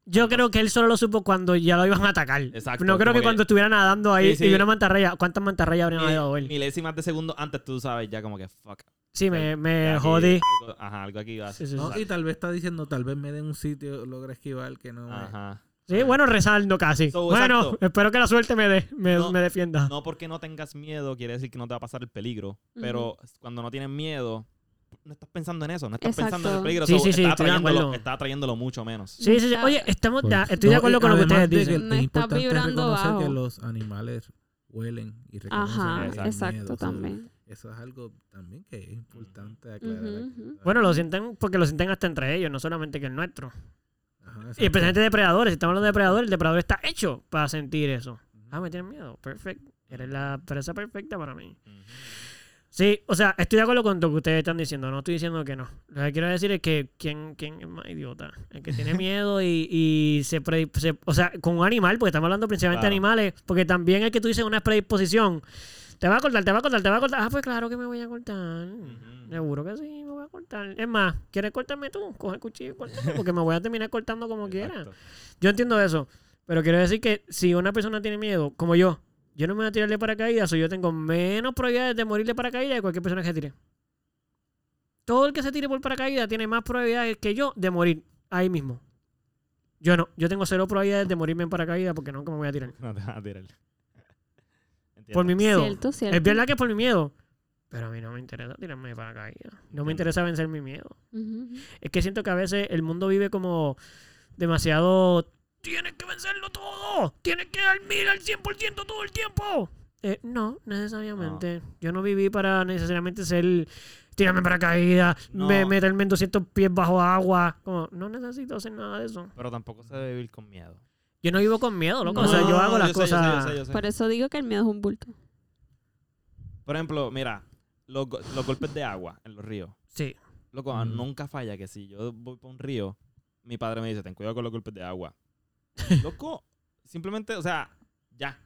Yo creo que él solo lo supo cuando ya lo iban a atacar. Exacto, No creo que, que- cuando estuviera nadando ahí Sí, sí. y vio una mantarraya. ¿Cuántas mantarrayas habrían dado él? milésimas de segundo antes tú sabes ya como que fuck. Sí, me, me aquí jodí. Algo, ajá, algo aquí va a Sí, sí, No, sí. y tal vez está diciendo, tal vez me den un sitio, logre esquivar que no me... Ajá. Sí, bueno, rezando casi. So, bueno, exacto. espero que la suerte me, dé- me, No, me defienda. No porque no tengas miedo quiere decir que no te va a pasar el peligro. Pero cuando no tienes miedo, no estás pensando en eso. No estás pensando en el peligro. Sí, sí, acuerdo. Estás atrayéndolo mucho menos. Sí, sí, sí. Está- Oye, estamos, estoy de acuerdo con lo que ustedes de dicen. que No es está importante vibrando reconocer que bajo. los animales huelen y reconocen Ajá, el exacto, miedo. También. Eso es algo también que es importante aclarar. Bueno, lo sienten porque lo sienten hasta entre ellos, no solamente que el nuestro. Ajá, Y especialmente depredadores. Si estamos hablando de depredadores, el depredador está hecho para sentir eso. Ah, me tienen miedo. Perfecto. Eres la presa perfecta para mí. Sí, o sea, estoy de acuerdo con lo que ustedes están diciendo. No estoy diciendo que no. Lo que quiero decir es que ¿quién, quién es más idiota? El que tiene (laughs) miedo y, y se, pre- se- O sea, con un animal, porque estamos hablando principalmente de animales. Porque también el que tú dices una predisposición. Te va a cortar, te va a cortar, te va a cortar. Ah, pues claro que me voy a cortar. Ujú. Seguro que sí, me voy a cortar. Es más, ¿quieres cortarme tú? Coge el cuchillo y córtame, porque me voy a terminar cortando como (laughs) quiera. Exacto. Yo entiendo eso, pero quiero decir que si una persona tiene miedo, como yo, yo no me voy a tirar de paracaídas, o yo tengo menos probabilidades de morir de paracaídas de cualquier persona que se tire. Todo el que se tire por paracaídas tiene más probabilidades que yo de morir ahí mismo. Yo no, yo tengo cero probabilidades de morirme en paracaídas porque nunca me voy a tirar. No te vas a tirar. Entiendo. Por mi miedo. Cierto, cierto. Es verdad que es por mi miedo. Pero a mí no me interesa tirarme de paracaídas. No me interesa vencer mi miedo. Es que siento que a veces el mundo vive como demasiado. Tienes que vencerlo todo. Tienes que dar mil al 100% todo el tiempo. Eh, no, necesariamente. Yo no viví para necesariamente ser. Tirarme para caída, No. me, meterme en 200 pies bajo agua. Como, no necesito hacer nada de eso. Pero tampoco se debe vivir con miedo. Yo no vivo con miedo, loco. No, o sea, yo hago las sé, yo sé, cosas. yo sé, yo sé. Por eso digo que el miedo es un bulto. Por ejemplo, mira, los golpes de agua en los ríos. Sí. Loco, Mm. nunca falla que si yo voy por un río, mi padre me dice, ten cuidado con los golpes de agua. Loco, simplemente, o sea, ya.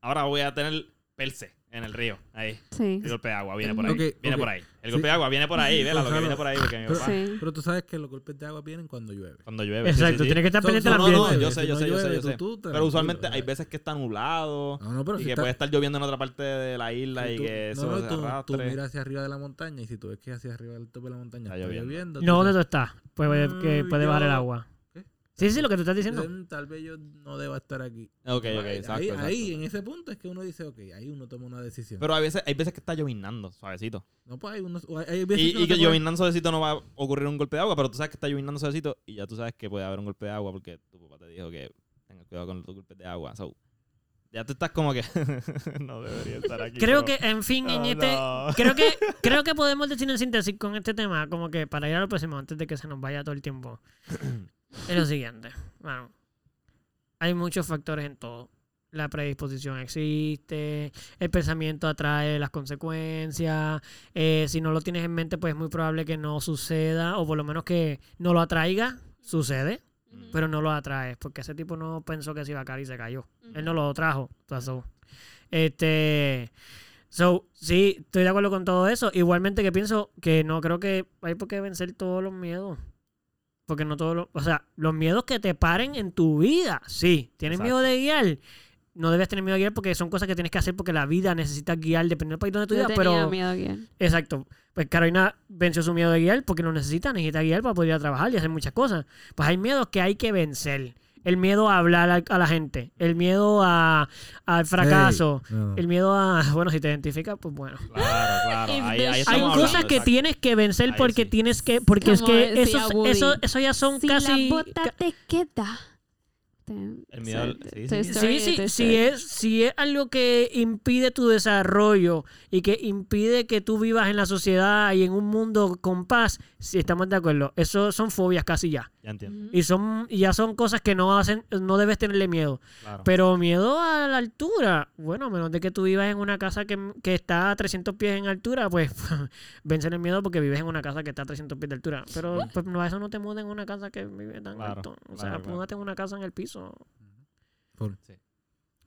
Ahora voy a tener perse en el río. Ahí. Sí. El golpe de agua viene por ahí. Viene por ahí. El Sí. golpe de agua viene por ahí, vela lo que viene por ahí. Porque mi pero- papá, Sí. Pero tú sabes que los golpes de agua vienen cuando llueve. Cuando llueve. sí, sí, Exacto, sí. tienes que estar pendiente del son- no, ambiente. no, yo sé, yo no sé, yo sé, yo sé. tú- tú Pero usualmente hay veces que está nublado No, no, pero y si que está- puede estar lloviendo en otra parte de la isla si y tú- que no, eso no, se tú, miras hacia arriba de la montaña y si tú ves que hacia arriba del tope de la montaña Está lloviendo. No, ¿dónde tú estás? Puede, que Ay, puede bajar el agua. Sí, sí, lo que tú estás diciendo. "Mm, Tal vez yo no deba estar aquí. Ok, ok, ahí, exacto, ahí, exacto. ahí, en ese punto es que uno dice, ok, ahí uno toma una decisión. Pero hay veces, hay veces que está llovinando, suavecito. no, pues hay unos, hay veces Y, que y no que te puedes- llovinando suavecito no va a ocurrir un golpe de agua, pero tú sabes que está llovinando suavecito y ya tú sabes que puede haber un golpe de agua porque tu papá te dijo que tengas cuidado con los golpes de agua. So, ya tú estás como que (laughs) no debería estar aquí. Creo pero- que, en fin, en Oh, este. no. Creo que, (laughs) creo que podemos decir en síntesis con este tema, como que para ir a lo próximo, antes de que se nos vaya todo el tiempo. (clears throat) es lo siguiente. Bueno, hay muchos factores en todo. La predisposición existe, el pensamiento atrae las consecuencias. eh, si no lo tienes en mente, pues es muy probable que no suceda, o por lo menos que no lo atraiga. Sucede, pero no lo atraes, porque ese tipo no pensó que se iba a caer y se cayó. Él no lo trajo. pasó. Este. So, sí, estoy de acuerdo con todo eso. Igualmente que pienso que no creo que hay por qué vencer todos los miedos. Porque no todos los. O sea, los miedos que te paren en tu vida. Sí. ¿Tienes Exacto. miedo de guiar? No debes tener miedo de guiar porque son cosas que tienes que hacer porque la vida necesita guiar dependiendo del país donde tú vivas. tenía Pero. miedo a guiar. Exacto. Pues Carolina venció su miedo de guiar porque lo necesita, necesita guiar para poder ir a trabajar y hacer muchas cosas. Pues hay miedos que hay que vencer. El miedo a hablar a, la gente, el miedo a, al fracaso, no. el miedo a, (laughs) bueno, si te identificas, pues bueno. Claro, claro. If Ahí, the ahí shit Hay cosas hablando, que exacto. tienes que vencer Ahí porque sí. tienes que, porque es que decía eso, eso, eso ya son si casi... la bota te queda. El miedo al- sí, Story, sí. Sí, sí, Toy si es, si es algo que impide tu desarrollo y que impide que tú vivas en la sociedad y en un mundo con paz, sí estamos de acuerdo. Eso son fobias casi ya. Ya entiendo. Y son y ya son cosas que no hacen, no debes tenerle miedo. Claro. Pero miedo a la altura, bueno, a menos de que tú vivas en una casa que, que está a 300 pies en altura, pues (laughs) vencer el miedo porque vives en una casa que está a 300 pies de altura. Pero pues, no, eso no te muda en una casa que vive tan Claro, alto. O claro, sea, claro. múdate en una casa en el piso. Por-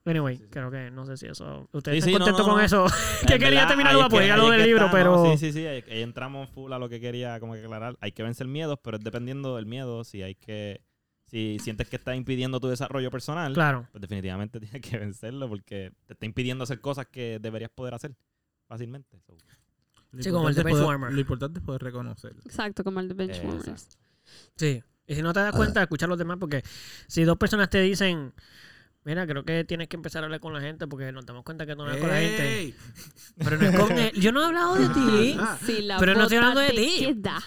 Anyway, Sí, sí. creo que no sé si eso. Ustedes Sí, están no, contentos no, con no. eso. (laughs) Que quería verdad, terminar ahí a es que- poder ahí lo del libro, está, pero. no, sí, sí, sí. Ahí ahí entramos full a lo que quería como que aclarar. Hay que vencer miedos, pero es dependiendo del miedo. Si hay que. Si sientes que está impidiendo tu desarrollo personal, Claro. pues definitivamente (laughs) tienes que vencerlo porque te está impidiendo hacer cosas que deberías poder hacer fácilmente. So, Sí, como el importante de es poder- Benchwarmer. Lo importante es poder reconocerlo. Exacto, como el de Benchwarmers. Exacto. Sí. Y si no te das cuenta, escucha a los demás, porque si dos personas te dicen, mira, creo que tienes que empezar a hablar con la gente porque nos damos cuenta que tú no hablas con la gente. Pero no es con él. Yo no he hablado de ti. (laughs) Si la Pero no estoy hablando de ti. queda.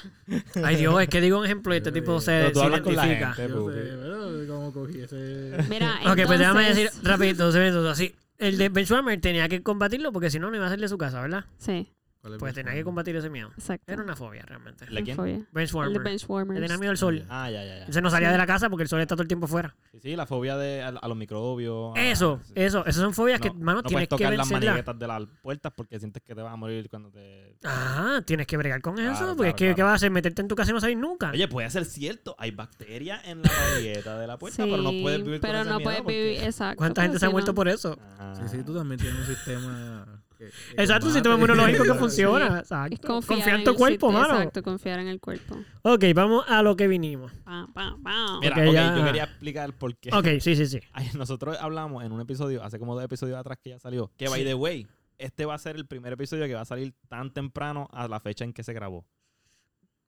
Ay, Dios, es que digo un ejemplo y este tipo se, Pero tú se hablas con la identifica. gente. Yo sé, pero ¿cómo cogí ese? Mira, Ok, pues déjame entonces- decir rapidito, dos minutos, así. El de Benchwarmer tenía que combatirlo porque si no, no iba a salir de su casa, ¿verdad? Sí, ¿Cuál es Pues tenía que combatir ese miedo. exacto. Era una fobia, realmente. ¿La quién? Fobia. El de Benchwarmer. benchwarmers. Le tenía miedo al sol. Ah, ya, ya, ya. Entonces no salía de la casa porque el sol está todo el tiempo fuera. Sí, sí, la fobia de, a, a los microbios. a- Eso, sí. eso. Esas son fobias que, No- mano, no tienes puedes que tocar las vencerlas. maniguetas de las puertas porque sientes que te vas a morir cuando te... Ah, tienes que bregar con Claro, eso. Porque claro, es que, claro. ¿qué vas a hacer? ¿Meterte en tu casa y no salir nunca? Oye, puede ser cierto. Hay bacterias en la manigueta de la puerta, pero no puedes vivir pero con no puedes porque- vivir, exacto. ¿Cuánta gente se ha muerto por eso? Ah. Sí, sí, tú también tienes un sistema. Que- que Exacto, un sistema inmunológico que funciona. Exacto. Es confiar, en tu cuerpo, mano. Exacto, confiar en el cuerpo. Ok, vamos a lo que vinimos. Pa, pa, pa. Mira, Ok, ok, ya. yo quería explicar por qué. Ok, sí, sí, sí. (laughs) Nosotros hablamos en un episodio, hace como dos episodios atrás que ya salió, que by the way, este va a ser el primer episodio que va a salir tan temprano a la fecha en que se grabó.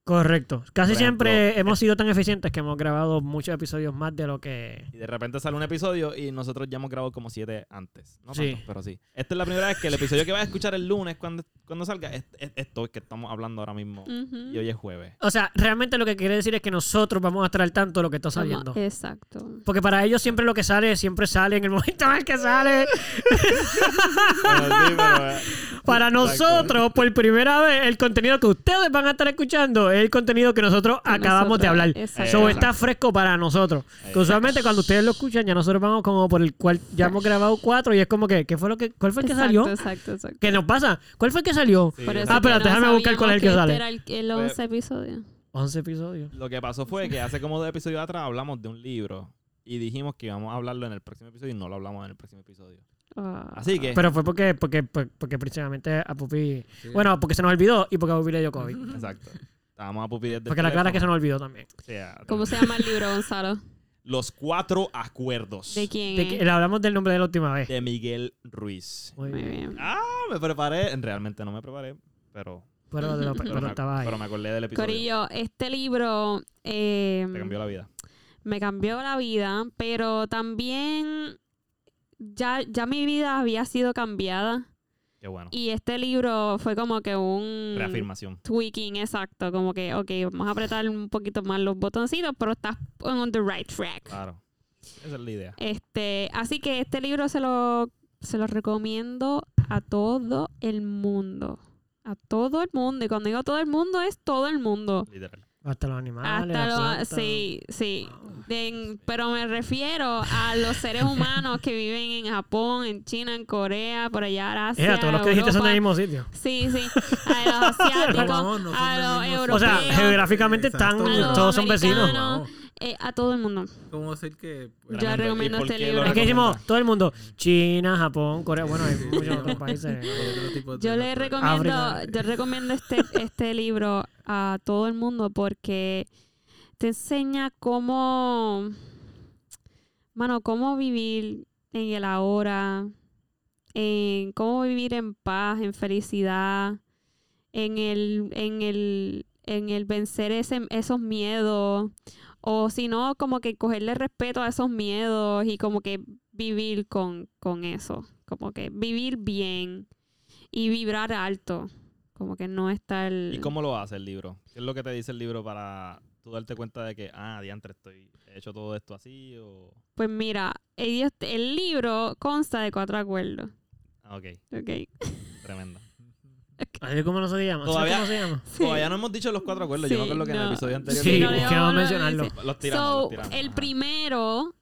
Correcto. Casi Por siempre ejemplo, hemos sido tan eficientes que hemos grabado muchos episodios más de lo que... Y de repente sale un episodio y nosotros ya hemos grabado como siete antes. No Sí. pero sí. Esta es la primera vez que el episodio que vas a escuchar el lunes cuando, cuando salga es, es esto que estamos hablando ahora mismo. Y hoy es jueves. O sea, realmente lo que quiere decir es que nosotros vamos a estar al tanto de lo que está saliendo. Exacto. Porque para ellos siempre lo que sale, siempre sale en el (laughs) momento en el que sale. Bueno, sí, (laughs) pero, eh, Para nosotros, por primera vez, el contenido que ustedes van a estar escuchando es el contenido que nosotros Que acabamos de hablar. exacto. So, está fresco para nosotros. Que usualmente cuando ustedes lo escuchan, ya nosotros vamos como por el cual ya hemos grabado cuatro y es como que, ¿qué fue lo que, ¿cuál fue el que exacto, salió? Exacto, exacto. ¿Qué nos pasa? ¿Cuál fue el que salió? sí. Ah, pero no déjame buscar cuál es el que sale. era el, el 11 episodio. 11 episodios. Lo que pasó fue que hace como dos episodios atrás hablamos de un libro y dijimos que íbamos a hablarlo en el próximo episodio y no lo hablamos en el próximo episodio. Ah. Así que, Pero fue porque, porque, porque, porque principalmente a Pupi... Sí. Bueno, porque se nos olvidó y porque a Pupi le dio COVID. exacto. Estábamos a pupi desde el Porque la clara es que se nos olvidó también. ¿Cómo se llama el libro, Gonzalo? Los cuatro acuerdos ¿De quién De es? que- le hablamos del nombre de la última vez. de Miguel Ruiz. Muy Muy bien. bien. Ah, me preparé. Realmente no me preparé, pero, Pero, de lo- pero, pero me, estaba ahí. pero me acordé del episodio. Corillo, este libro eh, Te cambió la vida. me cambió la vida, pero también ya, ya mi vida había sido cambiada Qué bueno. y este libro fue como que un Reafirmación. tweaking exacto, como que, ok, vamos a apretar un poquito más los botoncitos, pero estás on the right track. Claro. Esa es la idea. Este, así que este libro se lo, se lo recomiendo a todo el mundo. A todo el mundo. Y cuando digo todo el mundo, es todo el mundo. Literal. Hasta los animales. Hasta las lo, plantas. sí, sí. En- pero me refiero a los seres (laughs) humanos que viven en Japón, en China, en Corea, por allá, Asia, a todos los que dijiste son del mismo sitio. Sí, sí. A los asiáticos, (laughs) No, no son a los europeos. O sea, geográficamente están, los todos son vecinos. americanos. Eh, a todo el mundo. ¿Cómo decir que.? Yo Tremendo. recomiendo ¿Y por este qué libro. Es que decimos todo el mundo. China, Japón, Corea. Bueno, hay muchos otros países. (laughs) otro tipo de- Yo le recomiendo, África. yo recomiendo este, este libro a todo el mundo porque te enseña cómo, mano, cómo vivir en el ahora, en cómo vivir en paz, en felicidad, en el, en el, en el vencer ese, esos miedos, o si no, como que cogerle respeto a esos miedos y como que vivir con, con eso, como que vivir bien y vibrar alto, como que no estar... ¿Y cómo lo hace el libro? ¿Qué es lo que te dice el libro para tú darte cuenta de que, ah, diantre, estoy he hecho todo esto así o... Pues mira, ellos, el libro consta de cuatro acuerdos, Ah, ok, ¿ok? tremendo. (laughs) Así cómo no se llama. ¿Sabes Todavía- cómo se llama? Sí. (laughs) Todavía no hemos dicho los cuatro acuerdos. Yo me Sí, acuerdo que en el episodio anterior... Sí, no, dijimos- es que vamos a no, no, mencionarlo. sí. Los tiramos, So, los tiramos. el ajá. primero,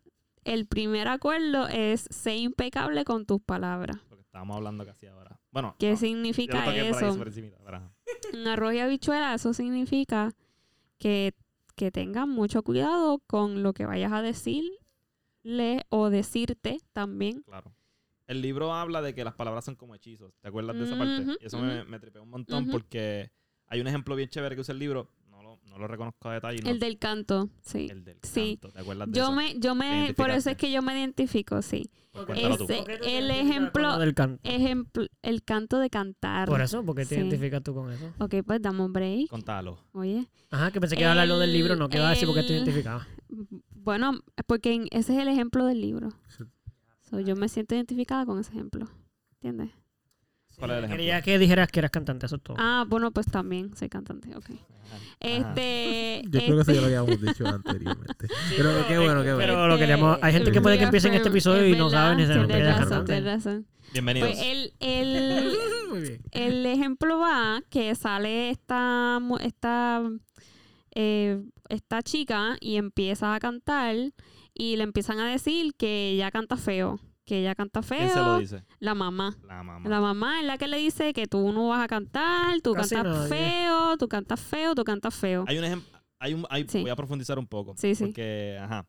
el primer acuerdo es ser impecable con tus palabras. Lo que estábamos hablando casi ahora. Bueno, ¿Qué no, significa eso? En arroz y habichuela, eso significa que, que tengas mucho cuidado con lo que vayas a decirle o decirte también. Claro. El libro habla de que las palabras son como hechizos. ¿Te acuerdas de esa parte? Y eso me, me tripeó un montón porque hay un ejemplo bien chévere que usa el libro. No lo, no, lo reconozco a detalle. no- El del canto, sí. el del sí. canto, ¿te acuerdas de Yo eso? me, yo ¿Te me, por eso es que yo me identifico, sí. Pues. Ese- ¿Por qué tú te el ejemplo- lo del canto? Ejemplo, el canto de cantar. Por eso, porque te Sí. identificas tú con eso. Ok, pues dame un break. Contalo. Oye. Ajá, que pensé que iba a hablar lo del El- libro, no, que iba a decir por qué te el- identificabas. Bueno, porque en- ese es el ejemplo del libro. So, yo me siento identificada con ese ejemplo. ¿Entiendes? ¿Cuál es el ejemplo? Quería que dijeras que eras cantante, eso es todo. Ah, bueno, pues también soy cantante. Ok. Este. (laughs) Yo creo que eso este- ya lo habíamos dicho (laughs) anteriormente. Pero qué bueno, qué bueno. Pero lo queríamos, hay gente que puede que empiece en este episodio y no saben ni se Tienes que razón. Bienvenidos. Pues el, (laughs) el, Muy bien. el ejemplo va que sale esta, mu- esta, eh, esta chica y empieza a cantar y le empiezan a decir que ella canta feo. Que ella canta ¿Quién se lo feo. dice? La mamá. La mamá. La mamá es la que le dice que tú no vas a cantar, tú Casi cantas nadie. feo, tú cantas feo, tú cantas feo. Hay un ejemplo. Hay un, hay- Sí. Voy a profundizar un poco. Sí, sí. Porque, ajá.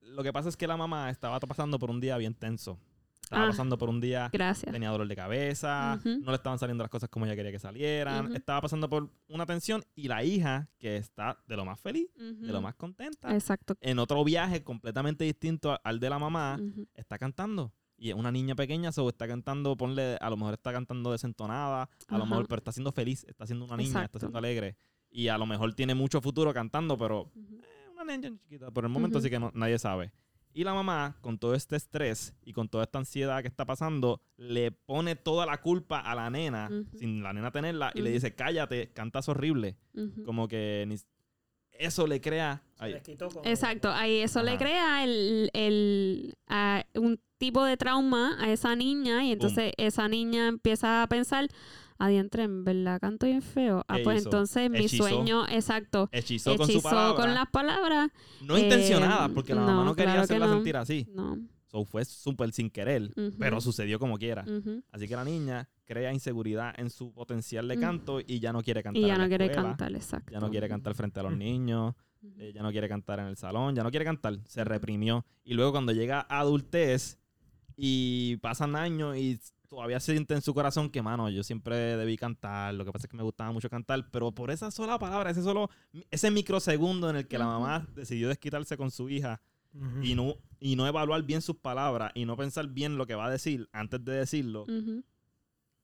Lo que pasa es que la mamá estaba pasando por un día bien tenso. Estaba Ah. pasando por un día. Gracias. Tenía dolor de cabeza, no le estaban saliendo las cosas como ella quería que salieran. Estaba pasando por una tensión y la hija, que está de lo más feliz, de lo más contenta, Exacto. en otro viaje completamente distinto al de la mamá, está cantando. Y es una niña pequeña, so está cantando, ponle, a lo mejor está cantando desentonada, a lo mejor, pero está siendo feliz, está siendo una niña, está siendo alegre. Y a lo mejor tiene mucho futuro cantando, pero eh, una niña chiquita, por el momento Ujú. sí que no- nadie sabe. Y la mamá, con todo este estrés y con toda esta ansiedad que está pasando, le pone toda la culpa a la nena, sin la nena tenerla, y le dice, cállate, cantas horrible. Como que ni- eso le crea... ay, Exacto, ahí eso le crea el, el, a un tipo de trauma a esa niña y entonces esa niña empieza a pensar, adiantre, en verdad canto bien feo. Ah, ¿Qué pues hizo? entonces mi Hechizó. sueño, exacto, hechizó, con su palabra. con las palabras. No eh, intencionada, porque la mamá no, no quería claro que hacerla no. sentir así. No. So, fue súper sin querer, pero sucedió como quiera. Así que la niña crea inseguridad en su potencial de canto y ya no quiere cantar. Y ya en la no quiere escuela, cantar, exacto. Ya no quiere cantar frente a los niños. Eh, ya no quiere cantar en el salón. Ya no quiere cantar. Se reprimió. Y luego cuando llega a adultez y pasan años y todavía siente en su corazón que, mano, yo siempre debí cantar. Lo que pasa es que me gustaba mucho cantar. Pero por esa sola palabra, ese solo, ese microsegundo en el que la mamá decidió desquitarse con su hija y no, y no evaluar bien sus palabras y no pensar bien lo que va a decir antes de decirlo,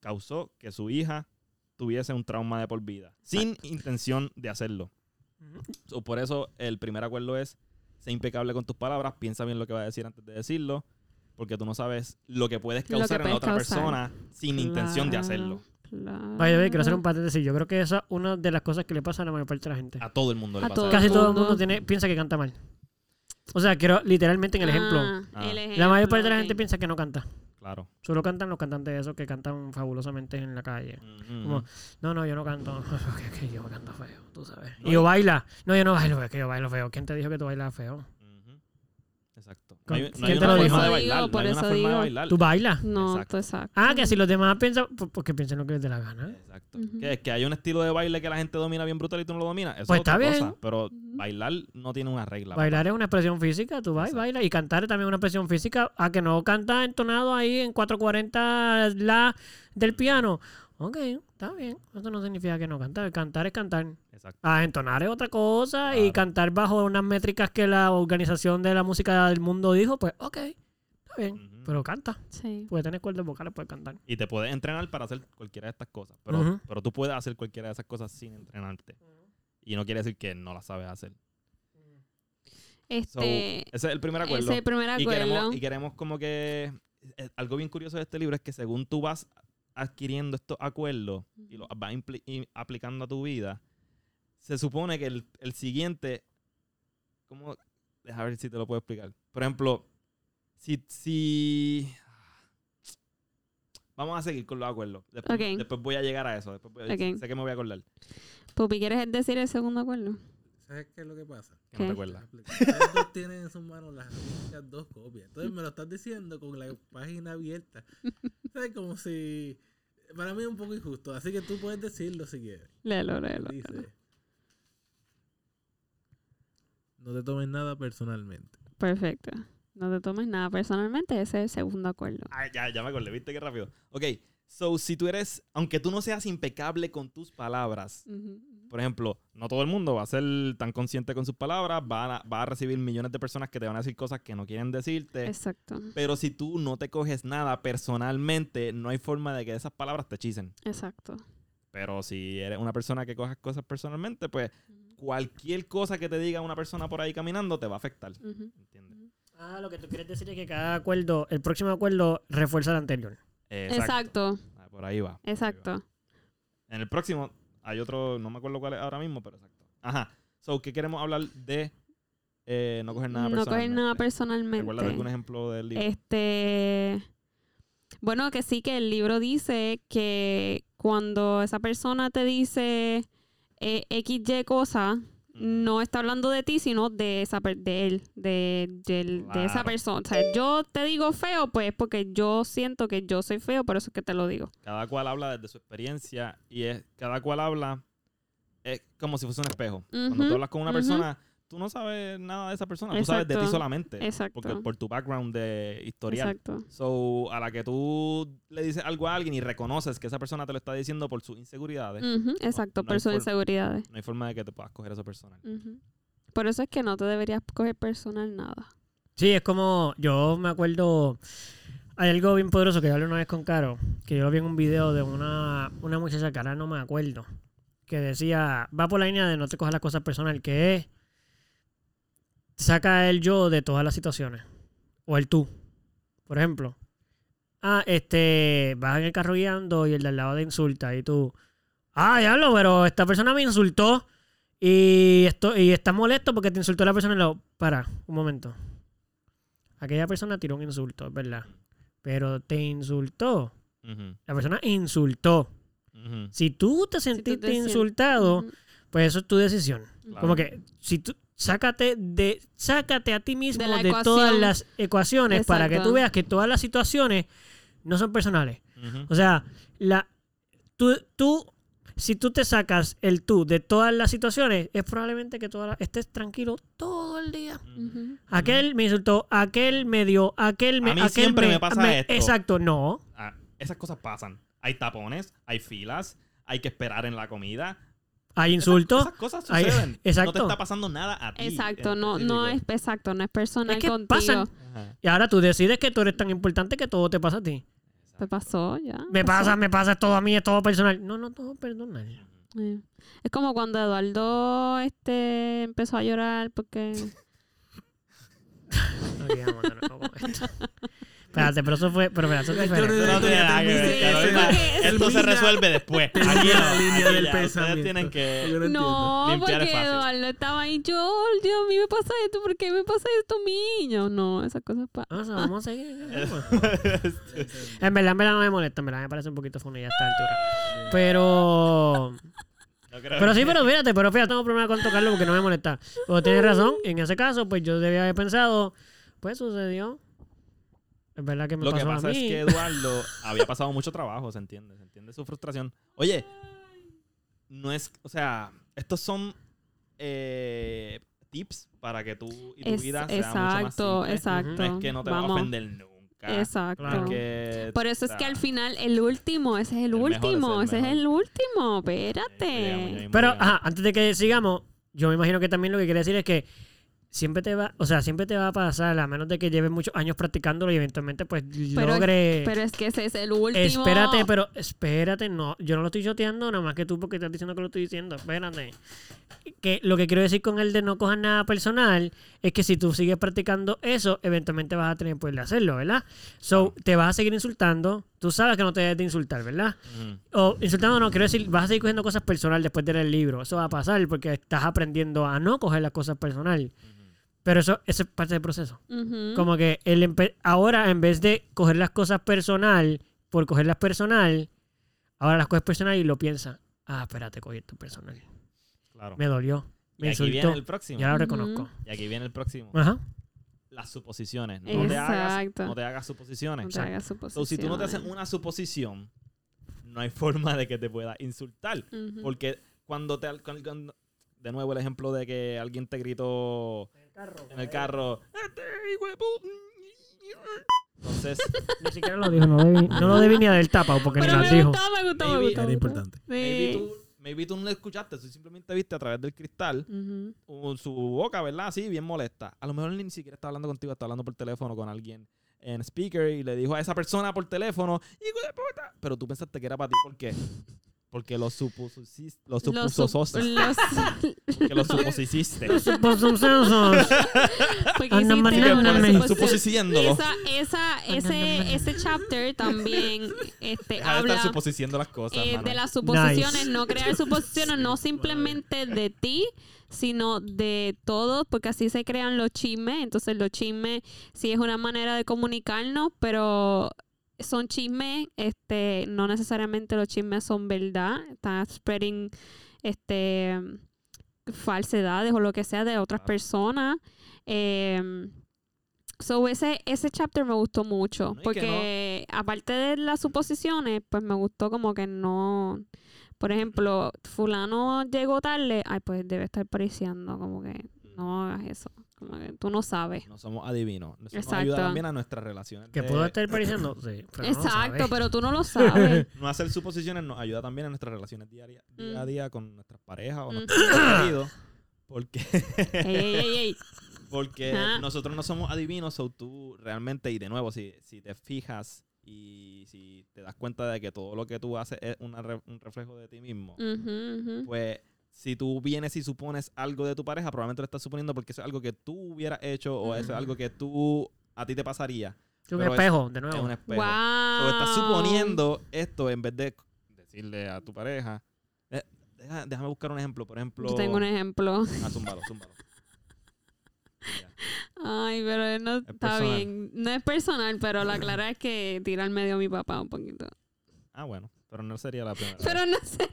causó que su hija tuviese un trauma de por vida, sin intención de hacerlo. So, por eso el primer acuerdo es, sé impecable con tus palabras, piensa bien lo que va a decir antes de decirlo, porque tú no sabes lo que puedes Lo que causar en la otra causar. persona sin intención de hacerlo. claro. The way, quiero hacer un paréntesis. Yo creo que esa es una de las cosas que le pasa a la mayor parte de la gente. A todo el mundo le A pasa todo. Casi todo el mundo. tiene, piensa que canta mal. O sea, quiero literalmente en el ejemplo. Ah, Ah. La mayor parte de la gente piensa que no canta. Claro. Solo cantan los cantantes esos que cantan fabulosamente en la calle. Ujú. Como, no, no, yo no canto. (laughs) que, que yo canto feo, tú sabes. No, y yo baila. No, yo no bailo, es que yo bailo feo. ¿Quién te dijo que tú bailas feo? Exacto. No hay, no ¿quién hay te una lo dijo? forma de bailar. digo, no una forma de bailar. ¿Tú bailas? No, Exacto. tú exacto. Ah, que si los demás piensan, pues, porque piensen lo que les dé la gana. Exacto. Que, que hay un estilo de baile que la gente domina bien brutal y tú no lo dominas. Eso Pues es otra está cosa. bien. Pero bailar no tiene una regla. Bailar es una expresión física, tú vas y bailas. Y cantar es también una expresión física. A que no cantas entonado ahí en 440 la del piano. Ok, está bien. Eso no significa que no cantar. Cantar es cantar. Exacto. A entonar es otra cosa. Y cantar bajo unas métricas que la Organización de la Música del Mundo dijo, pues ok, está bien. Pero canta. Sí. Puede tener cuerdas vocales, puede cantar. Y te puedes entrenar para hacer cualquiera de estas cosas. Pero, pero tú puedes hacer cualquiera de esas cosas sin entrenarte. Y no quiere decir que no las sabes hacer. So, Este, ese es el primer acuerdo. ese es el primer y, acuerdo. queremos, y queremos como que... eh, Algo bien curioso de este libro es que según tú vas adquiriendo estos acuerdos y los vas aplicando a tu vida, se supone que el, el siguiente... ¿Cómo? Deja ver si te lo puedo explicar. Por ejemplo, si... si Vamos a seguir con los acuerdos. Después, voy a llegar a eso. Después voy a-. Sé que me voy a acordar. Pupi, ¿quieres decir el segundo acuerdo? ¿Sabes qué es lo que pasa? No te acuerdas. Dos tienen en sus manos las únicas dos copias. Entonces me lo estás diciendo con la página abierta. ¿Sabes? Como si... Para mí es un poco injusto. Así que tú puedes decirlo si quieres. Léelo, léelo. léelo. Dice... No te tomes nada personalmente. Perfecto. No te tomes nada personalmente, ese es el segundo acuerdo. Ah, ya, ya me acordé, viste qué rápido. Ok, so si tú eres, aunque tú no seas impecable con tus palabras, Ujú. por ejemplo, no todo el mundo va a ser tan consciente con sus palabras, va a, va a recibir millones de personas que te van a decir cosas que no quieren decirte. Exacto. Pero si tú no te coges nada personalmente, no hay forma de que esas palabras te hechicen. Exacto. Pero si eres una persona que coges cosas personalmente, pues cualquier cosa que te diga una persona por ahí caminando te va a afectar. ¿Entiendes? Ah, lo que tú quieres decir es que cada acuerdo, el próximo acuerdo refuerza el anterior. Exacto. Ah, Por ahí va. por ahí va. Exacto. En el próximo hay otro, no me acuerdo cuál es ahora mismo, pero exacto. Ajá. So, ¿qué queremos hablar de eh, no coger nada No coger nada personalmente? ¿Recuerdas personalmente. algún ejemplo del libro? Este. Bueno, que sí, que el libro dice que cuando esa persona te dice eh, XY cosa, no está hablando de ti, sino de esa de él, de, del- de esa persona. O sea, yo te digo feo, pues porque yo siento que yo soy feo, por eso es que te lo digo. Cada cual habla desde su experiencia y es, cada cual habla es como si fuese un espejo. Cuando tú hablas con una persona, tú no sabes nada de esa persona, tú sabes de ti solamente. Exacto. Porque por tu background de historial. Exacto. So, a la que tú le dices algo a alguien y reconoces que esa persona te lo está diciendo por sus inseguridades, exacto, no por sus inseguridades. no hay forma de que te puedas coger a esa persona. Ujú. Por eso es que no te deberías coger personal nada. Sí, es como, yo me acuerdo, hay algo bien poderoso que yo hablé una vez con Caro, que yo lo vi en un video de una, una muchacha que ahora no me acuerdo, que decía, va por la línea de no te cojas las cosas personal, que es, saca el yo de todas las situaciones, o el tú, por ejemplo. Ah, este, vas en el carro guiando y el de al lado te insulta y tú, ah, diablo, pero esta persona me insultó y, esto, y estás molesto porque te insultó la persona y lo, para, un momento. Aquella persona tiró un insulto, es verdad. Pero te insultó. La persona insultó. Si tú te tú sentiste te insultado, pues eso es tu decisión. Claro. Como que si tú sácate de sácate a ti mismo De la de, todas las ecuaciones para que tú veas que todas las situaciones no son personales. O sea, la tú, tú si tú te sacas el tú de todas las situaciones, es probablemente que toda la- estés tranquilo todo el día. Aquel me insultó, aquel me dio, aquel me. A mí aquel siempre me pasa esto. Exacto, no. Ah, esas cosas pasan. Hay tapones, hay filas, hay que esperar en la comida. Hay Esas- insultos. Esas, cosas hay- suceden. (laughs) No te exacto. está pasando nada a ti. Exacto, no, no es exacto, no es personal Es que contigo. pasan. Y ahora tú decides que tú eres tan importante que todo te pasa a ti. Te pasó ya. Me pasó. pasa, me pasa todo a mí, es todo personal. No, no, todo personal. Eh, Es como cuando Eduardo este empezó a llorar porque nuevo con esto. Espérate, pero eso fue. Pero espérate, eso es diferente. No tiene nada que ver, Sí, Carolina. porque- Esto se resuelve después. Aquí no, la línea del. Ustedes tienen que... no no, porque. Eduardo estaba ahí yo, a mí me pasa esto, ¿por qué me pasa esto a mí? Yo, no, esas cosas pasan. Vamos a, vamos a seguir. (laughs) En verdad, en verdad no me molesta. En verdad me parece un poquito funny a esta altura. Pero. (laughs) No Pero sí, pero fíjate, pero fíjate, tengo problema con tocarlo porque no me molesta. Pero tienes razón, en ese caso, pues yo debía haber pensado, pues sucedió. Es verdad que me Lo que pasa a es que Eduardo (laughs) había pasado mucho trabajo, se entiende, se entiende su frustración. Oye, no es, o sea, estos son eh, tips para que tú y tu Es- vida sea mucho más exacto, simple. exacto. No es que no te va a Vamos. ofender nunca. Exacto. Claro. que, Por eso es que al final el último, ese es el, El mejor es último, el ese es el último, espérate. Pero, ajá, antes de que sigamos, yo me imagino que también lo que quiere decir es que siempre te va, o sea, siempre te va a pasar, a menos de que lleves muchos años practicándolo y eventualmente pues Pero- logre... Pero es que ese es el último. Espérate, pero espérate, no, yo no lo estoy choteando nada más que tú porque estás diciendo que lo estoy diciendo, espérate. Que lo que quiero decir con el de no cojas nada personal es que si tú sigues practicando eso, eventualmente vas a tener poder de hacerlo, ¿verdad? So, te vas a seguir insultando, tú sabes que no te debes de insultar, ¿verdad? O insultando no, quiero decir, vas a seguir cogiendo cosas personal después de leer el libro, eso va a pasar porque estás aprendiendo a no coger las cosas personal. Pero eso, eso es parte del proceso. Como que el empe- ahora, en vez de coger las cosas personal, por cogerlas personal, ahora las coges personal y lo piensas. Ah, espérate, cogí esto personal. Claro. Me dolió. Y Me aquí viene insultó. el próximo. Ya lo reconozco. Y aquí viene el próximo. Ajá. Las suposiciones. No te, hagas, no te hagas suposiciones. No te hagas So, si tú no te haces una suposición, no hay forma de que te pueda insultar. Porque cuando te... cuando- cuando- de nuevo el ejemplo de que alguien te gritó en el carro. "Este hijo de pu-". Entonces, Ni siquiera lo dijo. No, debí- no lo debí ni haber tapado porque Pero ni las dijo. gustó, me gustó, me Maybe gustó. Era me gustó. importante. maybe tú, maybe tú no lo escuchaste, tú simplemente viste a través del cristal uh, su boca, ¿verdad? Así, bien molesta. A lo mejor ni siquiera está hablando contigo, está hablando por teléfono con alguien en speaker y le dijo a esa persona por teléfono, hijo de puta. Pero tú pensaste que era para ti, ¿por qué? Porque lo supusiste. Lo Los, (laughs) (laughs) supusosiste. sup- los- lo (laughs) porque una me- suposición. Suposiciéndolo. Esa, esa, ese, ese chapter también este, Deja de habla estar suposiciendo las cosas, eh, de las suposiciones, Nice. no crear suposiciones, no simplemente de ti, sino de todos, porque así se crean los chismes. Entonces los chismes sí es una manera de comunicarnos, pero son chismes, este, no necesariamente los chismes son verdad. Están spreading este falsedades o lo que sea de otras Claro. personas. Eh, so ese, ese chapter me gustó mucho. No, porque aparte de las suposiciones, pues me gustó como que no. Por ejemplo, fulano llegó tarde, ay, pues debe estar pariciando, como que no hagas eso. Como que tú no sabes. No somos adivinos. Eso nos ayuda también a nuestras relaciones. Que de- puedo (laughs) estar pareciendo. Sí, pero Exacto, pero tú no lo sabes. (laughs) No hacer suposiciones nos ayuda también a nuestras relaciones diarias, día a Mm. día con nuestras parejas o Mm. nuestros queridos. Porque, (laughs) ey, ey, ey, ey. porque nosotros no somos adivinos, o tú realmente, y de nuevo, si, si te fijas y si te das cuenta de que todo lo que tú haces es una re- un reflejo de ti mismo, pues si tú vienes y supones algo de tu pareja, probablemente lo estás suponiendo porque eso es algo que tú hubieras hecho o eso es algo que tú a ti te pasaría. Es un pero es- espejo, de Es nuevo. un espejo. Wow. O estás suponiendo esto en vez de decirle a tu pareja. Eh, deja- déjame buscar un ejemplo. Por ejemplo. Yo tengo un ejemplo. Ah, (laughs) zúmbalo. Ay, pero no está personal. bien. No es personal, pero la clara es que tira al medio a mi papá un poquito. Ah, bueno. Pero no sería la primera. Pero no sé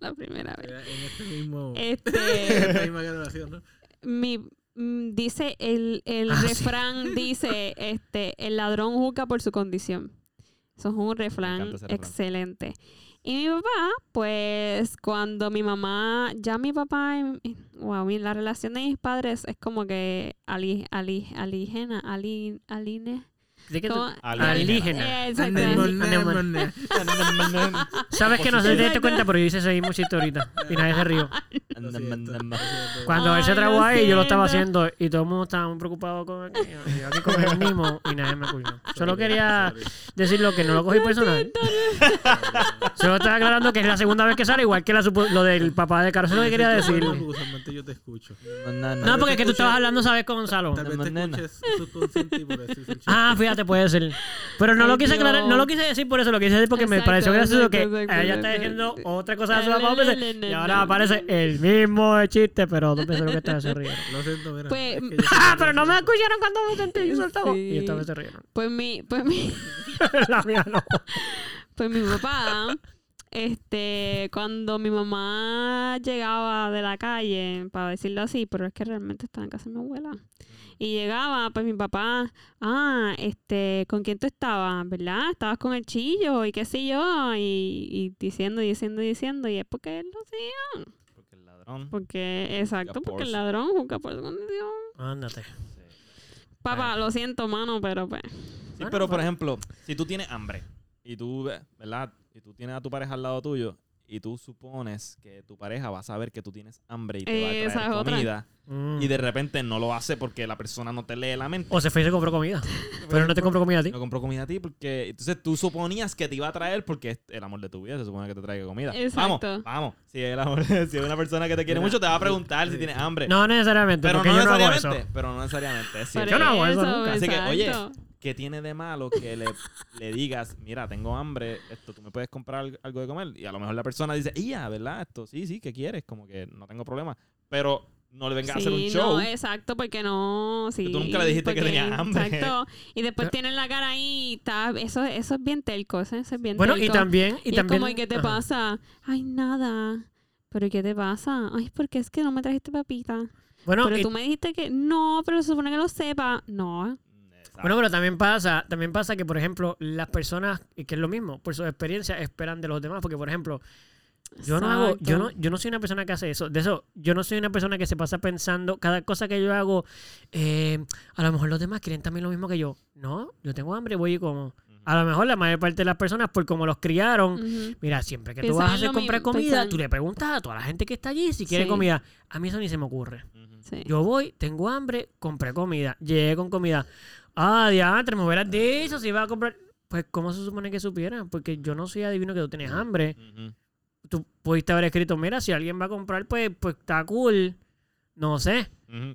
la primera vez. En este mismo. (laughs) en Este, esta misma grabación, ¿no? mi mm, dice el, el Ah, sí. refrán (laughs) dice este el ladrón juzga por su condición. Eso es un refrán excelente. Y mi papá, pues cuando mi mamá, ya mi papá, y- wow, mi- la relación de mis padres es como que ali, ali, alígena, ali, aline, ¿De qué ¿cómo? Alienígena. Eh, exacto. Anemone- Sabes que no se te cuenta, pero yo hice ese mismo chiste ahorita. Y nadie se rió. (laughs) (laughs) Cuando él se trabó ahí, yo lo estaba haciendo y todo el mundo estaba muy preocupado con. Y yo aquí con el mismo y nadie me escuchó. (laughs) Solo quería decirlo que no lo cogí personal. (laughs) Solo estaba aclarando que es la segunda vez que sale, igual que la lo del papá de Carlos. Eso es lo que quería decirle. Usualmente yo te escucho. No, porque es que tú estabas hablando, ¿sabes? Con Gonzalo. El. Ah, fíjate, puede ser. Pero no lo quise aclarar, no lo quise decir por eso, lo quise decir porque me pareció gracioso que ella está diciendo otra cosa de su papá veces, y ahora aparece el mismo chiste, pero dos veces lo que estaba se rieron. Lo siento, mira. Pues- es que Ah, pero no me escucharon cuando me senté y soltaba. Sí. Y esta vez se rieron. Pues mi, pues mi, (laughs) La mía no. (laughs) pues mi papá, este, cuando mi mamá llegaba de la calle, para decirlo así, pero es que realmente estaba en casa de mi abuela. Y llegaba, pues mi papá, ah, este, ¿con quién tú estabas? ¿Verdad? Estabas con el chillo y qué sé yo, y, y diciendo, diciendo, diciendo, y es porque él lo hacía. Porque el ladrón. Porque, exacto, por porque el ladrón juzga por su condición. Ándate. Papá, lo siento, mano, pero pues. Sí, pero por ejemplo, si tú tienes hambre y tú, ve- ¿verdad? Y tú tienes a tu pareja al lado tuyo y tú supones que tu pareja va a saber que tú tienes hambre y te va a Esa traer comida Mm. y de repente no lo hace porque la persona no te lee la mente. O se fue y se compró comida. (laughs) Pero no te compró comida a ti. No compró comida a ti porque entonces tú suponías que te iba a traer porque es el amor de tu vida se supone que te traiga comida. Exacto. Vamos, vamos. Si es, el amor- si es una persona que te quiere mucho te va a preguntar sí, si tienes sí. hambre. No necesariamente, pero porque no yo no hago eso. necesariamente. Pero no necesariamente. Es cierto. Yo no hago eso eso, nunca. Así que, oye. ¿qué tiene de malo que le, le digas, mira, tengo hambre, esto, tú me puedes comprar al- algo de comer? Y a lo mejor la persona dice, ya, ¿verdad? Esto, sí, sí, ¿qué quieres? Como que no tengo problema. Pero no le vengas a hacer un show. No, exacto, porque no. Sí, tú nunca le dijiste que tenía hambre. Exacto. Y después (laughs) tienen la cara ahí. y Está, eso, eso es bien telco. Eso, eso es bien Bueno, y también. Y, Y, también es como, ¿y qué te Ajá. pasa? Ay, nada. ¿Pero y qué te pasa? Ay, porque es que no me trajiste papita. Bueno, pero y- tú me dijiste que no, pero se supone que lo sepa. No. Exacto. Bueno, pero también pasa, también pasa que, por ejemplo, las personas, y que es lo mismo, por su experiencia, esperan de los demás. Porque, por ejemplo, yo no hago, yo no, yo no soy una persona que hace eso. De eso, yo no soy una persona que se pasa pensando, cada cosa que yo hago, eh, a lo mejor los demás quieren también lo mismo que yo. No, yo tengo hambre, voy y como. A lo mejor la mayor parte de las personas, por como los criaron, mira, siempre que tú vas a hacer comprar mismo, comida, tú le preguntas a toda la gente que está allí si quiere Sí. comida. A mí eso ni se me ocurre. Sí. Yo voy, tengo hambre, compré comida, llegué con comida. Ah, diantre, me hubieras dicho si iba a comprar. Pues, ¿cómo se supone que supiera? Porque yo no soy adivino que tú tienes hambre. Tú pudiste haber escrito, mira, si alguien va a comprar, pues, pues está cool. No sé.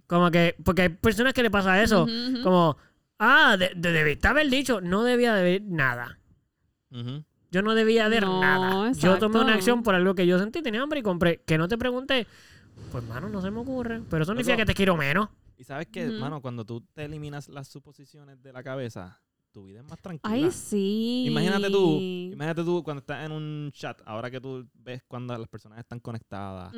Como que, porque hay personas que le pasa eso. Como, ah, de, de- debiste haber dicho, no debía de haber nada. Yo no debía de No, nada. Yo tomé una acción por algo que yo sentí, tenía hambre y compré. Que no te pregunte, pues, mano, no se me ocurre. Pero eso no significa que te quiero menos. Y sabes que, mano, cuando tú te eliminas las suposiciones de la cabeza, tu vida es más tranquila. Ay, sí. Imagínate tú, imagínate tú cuando estás en un chat, ahora que tú ves cuando las personas están conectadas.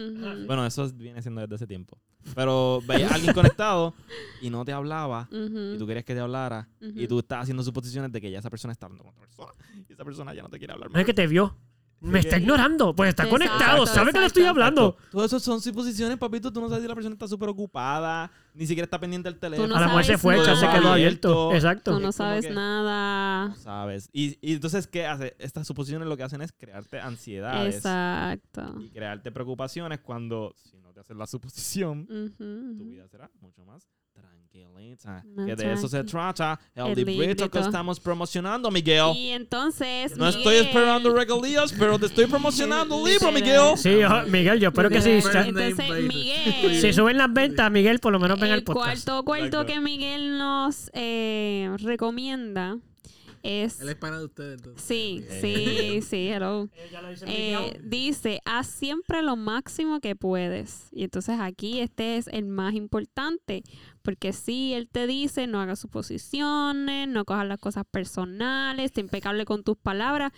Bueno, eso viene siendo desde ese tiempo. Pero veías a alguien conectado y no te hablaba y tú querías que te hablara y tú estás haciendo suposiciones de que ya esa persona está hablando con otra persona y esa persona ya no te quiere hablar No es más. que te vio. Me está ignorando. Pues está Exacto, conectado. Sabe que le estoy exacto. hablando. Todo eso son suposiciones, papito. Tú no sabes si la persona está súper ocupada, ni siquiera está pendiente del teléfono. no A la mujer se fue, chat se quedó abierto. Exacto. Tú no sabes que- nada. No sabes. Y, y entonces, ¿qué hace? Estas suposiciones lo que hacen es crearte ansiedades Exacto. y crearte preocupaciones cuando, si no te haces la suposición, tu vida será mucho más tranquilita. Que de eso se trata el, El librito que librito. estamos promocionando, Miguel. Y entonces. No estoy Miguel- esperando regalías, pero te estoy promocionando el (laughs) libro. Miguel. Sí, ojo, Miguel, yo espero que name Entonces. Miguel. si suben las ventas, Miguel por lo menos venga al el podcast. cuarto cuarto que Miguel nos eh, recomienda es. Él es pana de ustedes, entonces. Sí, Eh. sí, sí, hello. (laughs) Eh, dice, haz siempre lo máximo que puedes. Y entonces aquí este es el más importante, porque si él te dice, no hagas suposiciones, no cojas las cosas personales, esté impecable con tus palabras,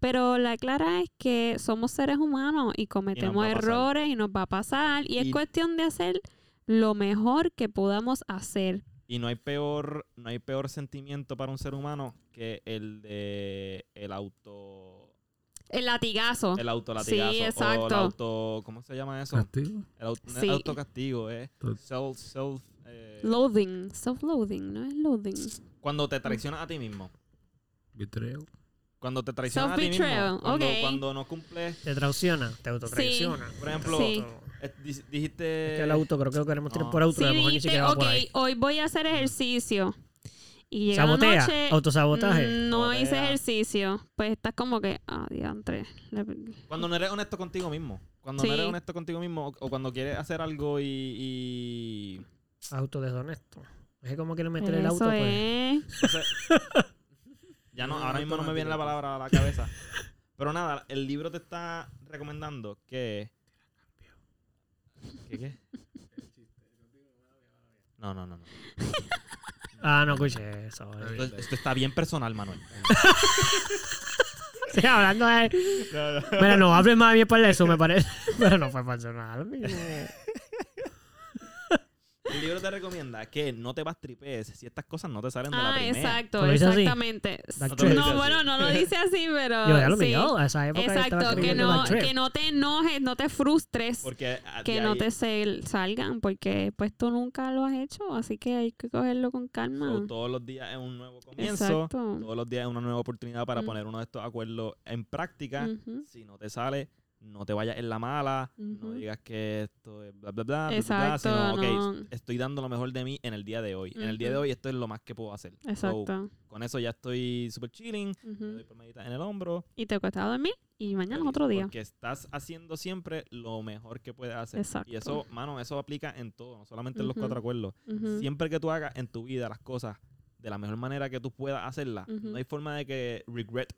pero la clara es que somos seres humanos y cometemos errores y nos va a pasar y es cuestión de hacer lo mejor que podamos hacer. Y no hay peor, no hay peor sentimiento para un ser humano que el de el auto El latigazo. el autolatigazo Sí, o el exacto. auto ¿cómo se llama eso? ¿Castigo? El auto, no es Sí. autocastigo, eh. Self self eh, Loathing, self-loathing, ¿no es loathing? cuando te traicionas a ti mismo. Betrayal. Cuando te traicionas a ti mismo. Self-betrayal, Cuando, ok. cuando no cumples, Te traiciona, te autotraiciona. por ejemplo, Sí. Eh, di- dijiste Es que el auto, creo que lo queremos tirar No. por auto, Sí, a lo mejor ni dijiste, siquiera va ok, por ahí. hoy voy a hacer ejercicio. Y llega la Sabotea, noche, autosabotaje. mm, no hice ejercicio. Pues estás como que, ah, diantre. Cuando no eres honesto contigo mismo. Cuando Sí. no eres honesto contigo mismo o, o cuando quieres hacer algo y, y- Auto deshonesto. Es que como quiere meter el auto, Eso pues. es. Entonces, (laughs) ya no, ahora mismo no me viene la palabra a la cabeza. Pero nada, el libro te está recomendando que. ¿Qué qué? No, no, no. no. Ah, no escuché eso. eh. Esto, esto está bien personal, Manuel. (laughs) Sí, hablando de. Mira, no hables más bien por eso, me parece. (laughs) Pero no fue personal. amigo. Libro te recomienda que no te vas tripees si estas cosas no te salen de la Ah, primera. exacto, exactamente. No, No, bueno, no lo dice así, pero. Yo ya lo sí. a esa época. Exacto, que no, que no te enojes, no te frustres. Porque a- que no ahí- te se- salgan, porque pues tú nunca lo has hecho, así que hay que cogerlo con calma. so, todos los días es un nuevo comienzo. Exacto. Todos los días es una nueva oportunidad para Mm. poner uno de estos acuerdos en práctica. Si no te sale, no te vayas en la mala. No digas que esto es bla, bla, bla, bla, bla, Exacto, sino, ok, no. estoy dando lo mejor de mí en el día de hoy. En el día de hoy esto es lo más que puedo hacer. So, Exacto. con eso ya estoy súper chilling. Me doy palmaditas en el hombro. Y te cuesta dormir y mañana es otro día. Porque estás haciendo siempre lo mejor que puedes hacer. Exacto. Y eso, mano, eso aplica en todo, no solamente en los cuatro acuerdos. Siempre que tú hagas en tu vida las cosas de la mejor manera que tú puedas hacerlas, no hay forma de que regret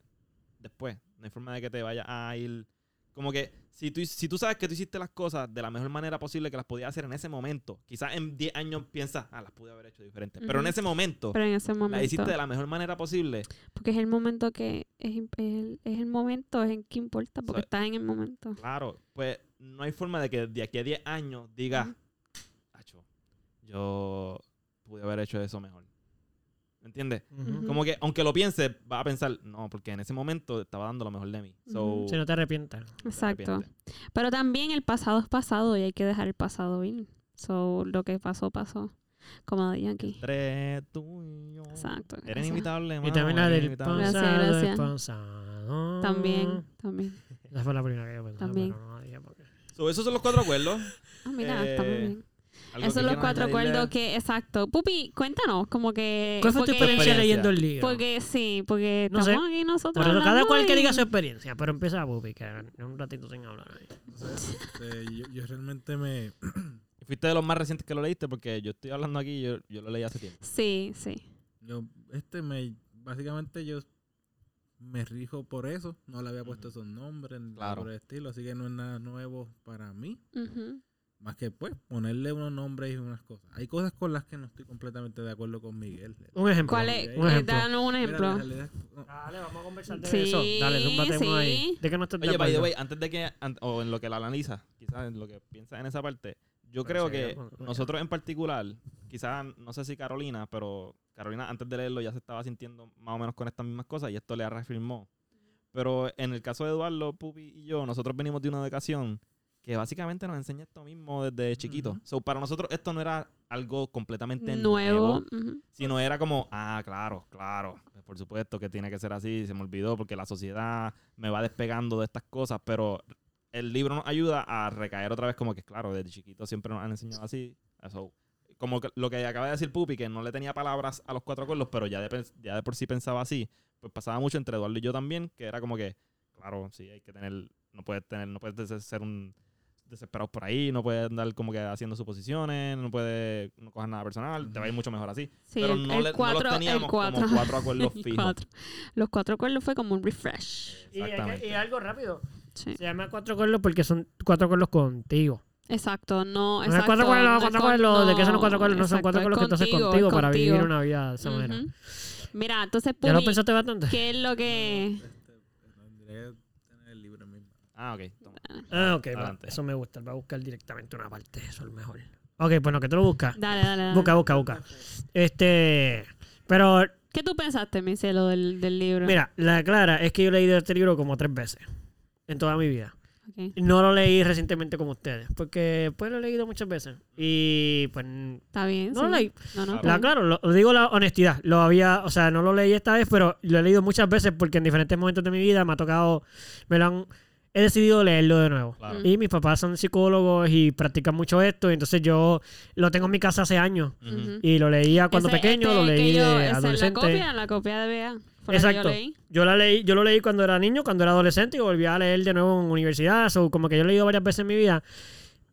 después. No hay forma de que te vaya a ir. Como que si tú, si tú sabes que tú hiciste las cosas de la mejor manera posible que las podías hacer en ese momento, quizás en 10 años piensas, ah, las pude haber hecho diferentes. Pero en ese momento, Pero en ese las hiciste de la mejor manera posible. porque es el momento que es, es el, es el momento, es el que importa, porque estás en el momento. Claro, pues no hay forma de que de aquí a 10 años digas. "Acho, yo pude haber hecho eso mejor. ¿Me entiendes? Como que, aunque lo pienses, vas a pensar, no, porque en ese momento estaba dando lo mejor de mí. So. Si no te arrepientas. no te Exacto. arrepientes. Pero también el pasado es pasado y hay que dejar el pasado ir. So, lo que pasó, pasó. como de Yankee. Entre tú y yo. Exacto. Eres gracias. inimitable, Y también la del. Gracias, pasado, gracias. el pasado. También, también. Esa fue la primera que yo pensaba, También. pero no la dije porque- So, esos son los cuatro acuerdos. Ah, mira, está muy Eh, bien. ¿Algo Esos son los cuatro acuerdos que, exacto. Pupi, cuéntanos, como que... ¿Cuál fue tu porque- experiencia experiencia? leyendo el libro? Porque sí, porque No sé. estamos aquí nosotros Por eso, cada cual que diga su experiencia, pero empieza a Pupi, que un ratito sin hablar ahí. Entonces, este, yo, yo realmente me... (clears throat) Fuiste de los más recientes que lo leíste porque yo estoy hablando aquí y yo, yo lo leí hace tiempo. Sí, sí. Yo, este me... Básicamente yo me rijo por eso. No le había puesto esos nombres Claro. por el estilo. Así que no es nada nuevo para mí. Ujú. Más que pues ponerle unos nombres y unas cosas. Hay cosas con las que no estoy completamente de acuerdo con Miguel. Un ejemplo. ¿Cuál es? Un Eh, ejemplo. danos un ejemplo. no, Dale, vamos a conversar de Sí, eso. Dale, zúmbate uno ahí. sí. ¿De qué no estás de Oye, by the way, antes de que, an- o en lo que la analiza, quizás en lo que piensa en esa parte, yo Pero creo sí, que nosotros en particular, quizás, no sé si Carolina, pero Carolina antes de leerlo ya se estaba sintiendo más o menos con estas mismas cosas y esto le reafirmó. Pero en el caso de Eduardo, Pupi y yo, nosotros venimos de una educación que básicamente nos enseña esto mismo desde chiquito. Ujú. So, para nosotros esto no era algo completamente Nuevo. nuevo, ujú. sino era como, ah, claro, claro, pues por supuesto que tiene que ser así, se me olvidó porque la sociedad me va despegando de estas cosas, pero el libro nos ayuda a recaer otra vez como que, claro, desde chiquito siempre nos han enseñado así, eso. Como que lo que acaba de decir Pupi, que no le tenía palabras a los cuatro acuerdos, pero ya de, ya de por sí pensaba así, pues pasaba mucho entre Eduardo y yo también, que era como que, claro, sí, hay que tener, no puedes tener, no puedes des- ser un desesperado por ahí, no puedes andar como que haciendo suposiciones, no puedes, no cojas nada personal, te va a ir mucho mejor así. Sí, pero el- no, el le- no cuatro- los el teníamos cuatro. como cuatro (laughs) acuerdos fijos. cuatro. Los cuatro acuerdos fue como un refresh. Y, Exactamente. y algo rápido. Sí. Se llama cuatro acuerdos porque son cuatro acuerdos contigo. Exacto, no, No es exacto. cuatro acuerdos, no cuatro acuerdos. ¿De qué son los cuatro acuerdos? No son cuatro acuerdos que tú haces contigo, contigo para vivir una vida de esa manera. Mira, entonces, ¿Ya lo Pupi, pensaste bastante? ¿qué es lo que...? este, tendría que tener el libro. Ah, ok. Ah, ok, va. Eso me gusta. Va a buscar directamente una parte. Eso es lo mejor. Ok, bueno, que tú lo buscas. Dale, dale, dale. Busca, busca, busca. Este. Pero, ¿Qué tú pensaste, mi cielo, del, del libro? mira, la clara es que yo he leído este libro como tres veces. En toda mi vida. No lo leí recientemente como ustedes. Porque pues lo he leído muchas veces. Y pues. Está bien, No sí. lo leí. No, no, La- está La, claro, lo, lo digo la honestidad. Lo había, o sea, no lo leí esta vez, pero lo he leído muchas veces porque en diferentes momentos de mi vida me ha tocado, me lo han, he decidido leerlo de nuevo. Claro. Y mis papás son psicólogos y practican mucho esto, y entonces yo lo tengo en mi casa hace años. Y lo leía cuando Ese- pequeño, este lo leí yo- de esa adolescente. Es la copia, la copia de Bea. La Exacto. yo leí. Yo la leí, yo lo leí cuando era niño, cuando era adolescente y volví a leer de nuevo en universidad. o como que yo he leído varias veces en mi vida.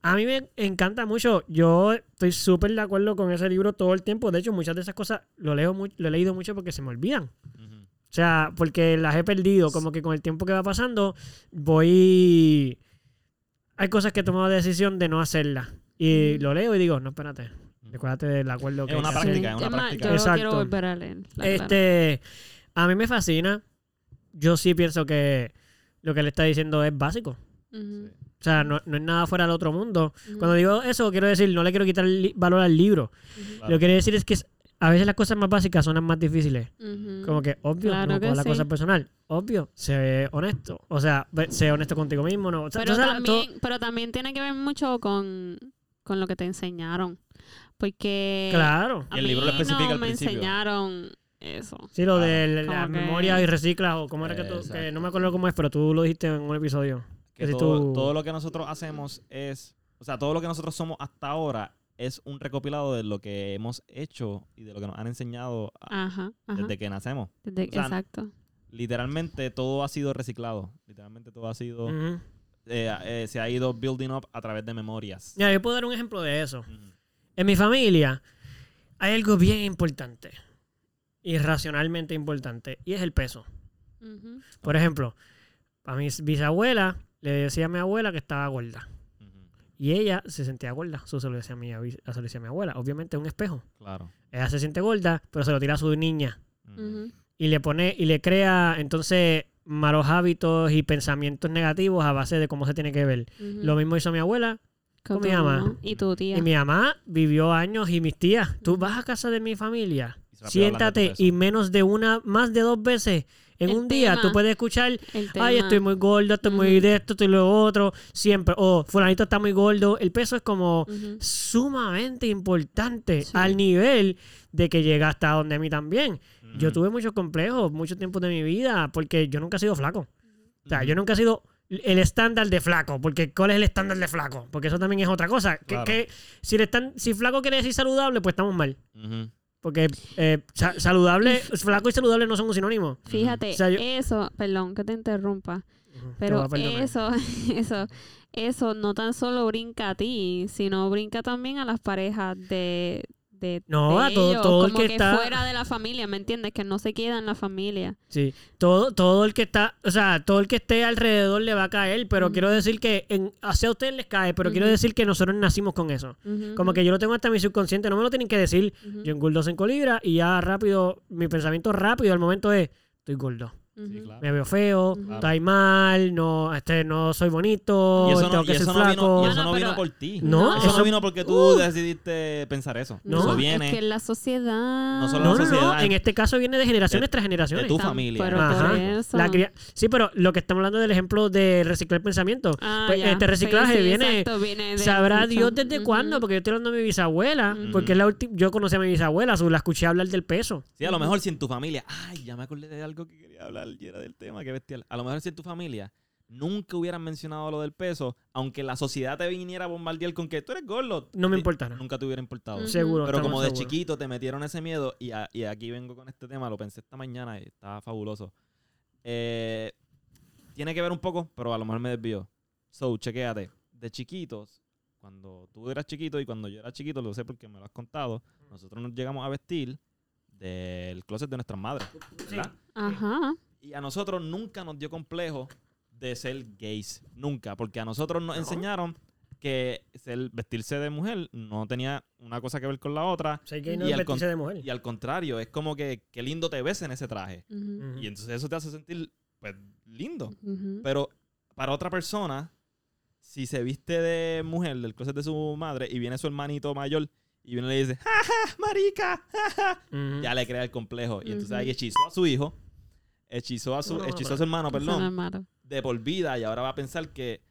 A mí me encanta mucho. Yo estoy súper de acuerdo con ese libro todo el tiempo. De hecho, muchas de esas cosas lo leo lo he leído mucho porque se me olvidan. O sea, porque las he perdido. Como que con el tiempo que va pasando, voy. Hay cosas que he tomado la decisión de no hacerlas. Y Mm. lo leo y digo, no, espérate. Recuérdate del acuerdo que Es una práctica, es una práctica. Yo Exacto. quiero volver a leer. Este, a mí me fascina. Yo sí pienso que lo que le está diciendo es básico. Ujú, O sea, no, no es nada fuera del otro mundo. ujú, Cuando digo eso, quiero decir, no le quiero quitar valor al libro. ujú, Claro. Lo que quiero decir es que es- a veces las cosas más básicas son las más difíciles. Como que, obvio, Claro no que la sí. cosa personal. Obvio, sé honesto. O sea, ve- sé honesto contigo mismo. No. O sea, Pero todo- también, pero también tiene que ver mucho con, con lo que te enseñaron. Porque claro. a Y el libro lo especifica no al me principio. enseñaron eso. Sí, lo de la que- memoria y reciclas o cómo era que tú... Que no me acuerdo cómo es, pero tú lo dijiste en un episodio. Que Que si todo, tú- todo lo que nosotros hacemos es, o sea, todo lo que nosotros somos hasta ahora es un recopilado de lo que hemos hecho y de lo que nos han enseñado a- Ajá, ajá. desde que nacemos. Desde- o sea, exacto. Literalmente todo ha sido reciclado. Literalmente todo ha sido, eh, eh, se ha ido building up a través de memorias. Yo puedo dar un ejemplo de eso. En mi familia hay algo bien importante. Irracionalmente importante. Y es el peso. Por ejemplo, a mi bisabuela le decía a mi abuela que estaba gorda. Y ella se sentía gorda. Eso se lo decía a mi, se lo decía a mi abuela. Obviamente es un espejo. Claro. Ella se siente gorda, pero se lo tira a su niña. Y le pone, y le crea entonces malos hábitos y pensamientos negativos a base de cómo se tiene que ver. Lo mismo hizo mi abuela. Con con mi mamá. Y tu tía. Y mi mamá vivió años y mis tías. Tú vas a casa de mi familia, siéntate y menos de una, más de dos veces En El un día tú puedes escuchar, ay, estoy muy gordo, estoy muy de esto, estoy lo otro, siempre. O fulanito está muy gordo. El peso es como sumamente importante Sí. al nivel de que llega hasta donde a mí también. Yo tuve muchos complejos, mucho tiempo de mi vida, porque yo nunca he sido flaco. O sea, yo nunca he sido el estándar de flaco, porque ¿cuál es el estándar de flaco? Porque eso también es otra cosa. Que, Claro. que si, el si flaco quiere decir saludable, pues estamos mal. Porque eh, sa- saludable, flaco y saludable no son un sinónimo. Fíjate, O sea, yo- eso, perdón que te interrumpa, pero eso, (laughs) eso, eso no tan solo brinca a ti, sino brinca también a las parejas de, de, No, de a todo- ellos, todo el que está- fuera de la familia, ¿me entiendes? Que no se queda en la familia. Sí, todo, todo el que está, o sea, todo el que esté alrededor le va a caer, pero quiero decir que en, hacia ustedes les cae, pero quiero decir que nosotros nacimos con eso. Como que yo lo tengo hasta mi subconsciente, no me lo tienen que decir. Yo engordo 5 libras y ya rápido, mi pensamiento rápido al momento es, estoy gordo. Sí, claro. Me veo feo, Ujú. estoy mal, no, este, no soy bonito, Y eso no, tengo y que ser eso no vino, flaco. y eso No, no no, vino pero- por ti. No, eso, eso- no vino porque tú decidiste pensar eso. No, eso es viene que la sociedad... No solo No, la no, no, sociedad, en este caso viene de generaciones de- tras de generaciones. tu Tan- familia. Pero Ajá. por eso. La cría- Sí, pero lo que estamos hablando del ejemplo de reciclar pensamiento. Ah, Pues, ya. este reciclaje Sí, sí, viene- exacto, viene de Sabrá. Dios desde cuándo, porque yo estoy hablando de mi bisabuela, porque es la ulti- yo conocí a mi bisabuela, la escuché hablar del peso. Sí, a lo mejor si en tu familia, ay, ya me acordé de algo que quería hablar y era del tema, qué bestial. A lo mejor si en tu familia nunca hubieran mencionado lo del peso, aunque la sociedad te viniera a bombardear con que tú eres gordo, No me importara. Nunca te hubiera importado. Seguro. Pero como de seguros. chiquito te metieron ese miedo y, a- y aquí vengo con este tema, lo pensé esta mañana y estaba fabuloso. Eh, tiene que ver un poco, pero a lo mejor me desvío. So, chequéate. De chiquitos, cuando tú eras chiquito y cuando yo era chiquito, lo sé porque me lo has contado, nosotros nos llegamos a vestir del closet de nuestras madres. ¿verdad? Ajá. Y a nosotros nunca nos dio complejo de ser gays. Nunca. Porque a nosotros nos enseñaron que ser- vestirse de mujer no tenía una cosa que ver con la otra. Ser gay no Y es al vestirse con- de mujer. Y al contrario, es como que qué lindo te ves en ese traje. Y entonces eso te hace sentir, pues, lindo. Pero para otra persona, si se viste de mujer del closet de su madre y viene su hermanito mayor y y le dice, ¡Ja, ja, marica! ja, ja", ya le crea el complejo. Y entonces ahí hechizó a su hijo, hechizó a su, No, hechizó a su hermano, perdón, de por vida y ahora va a pensar que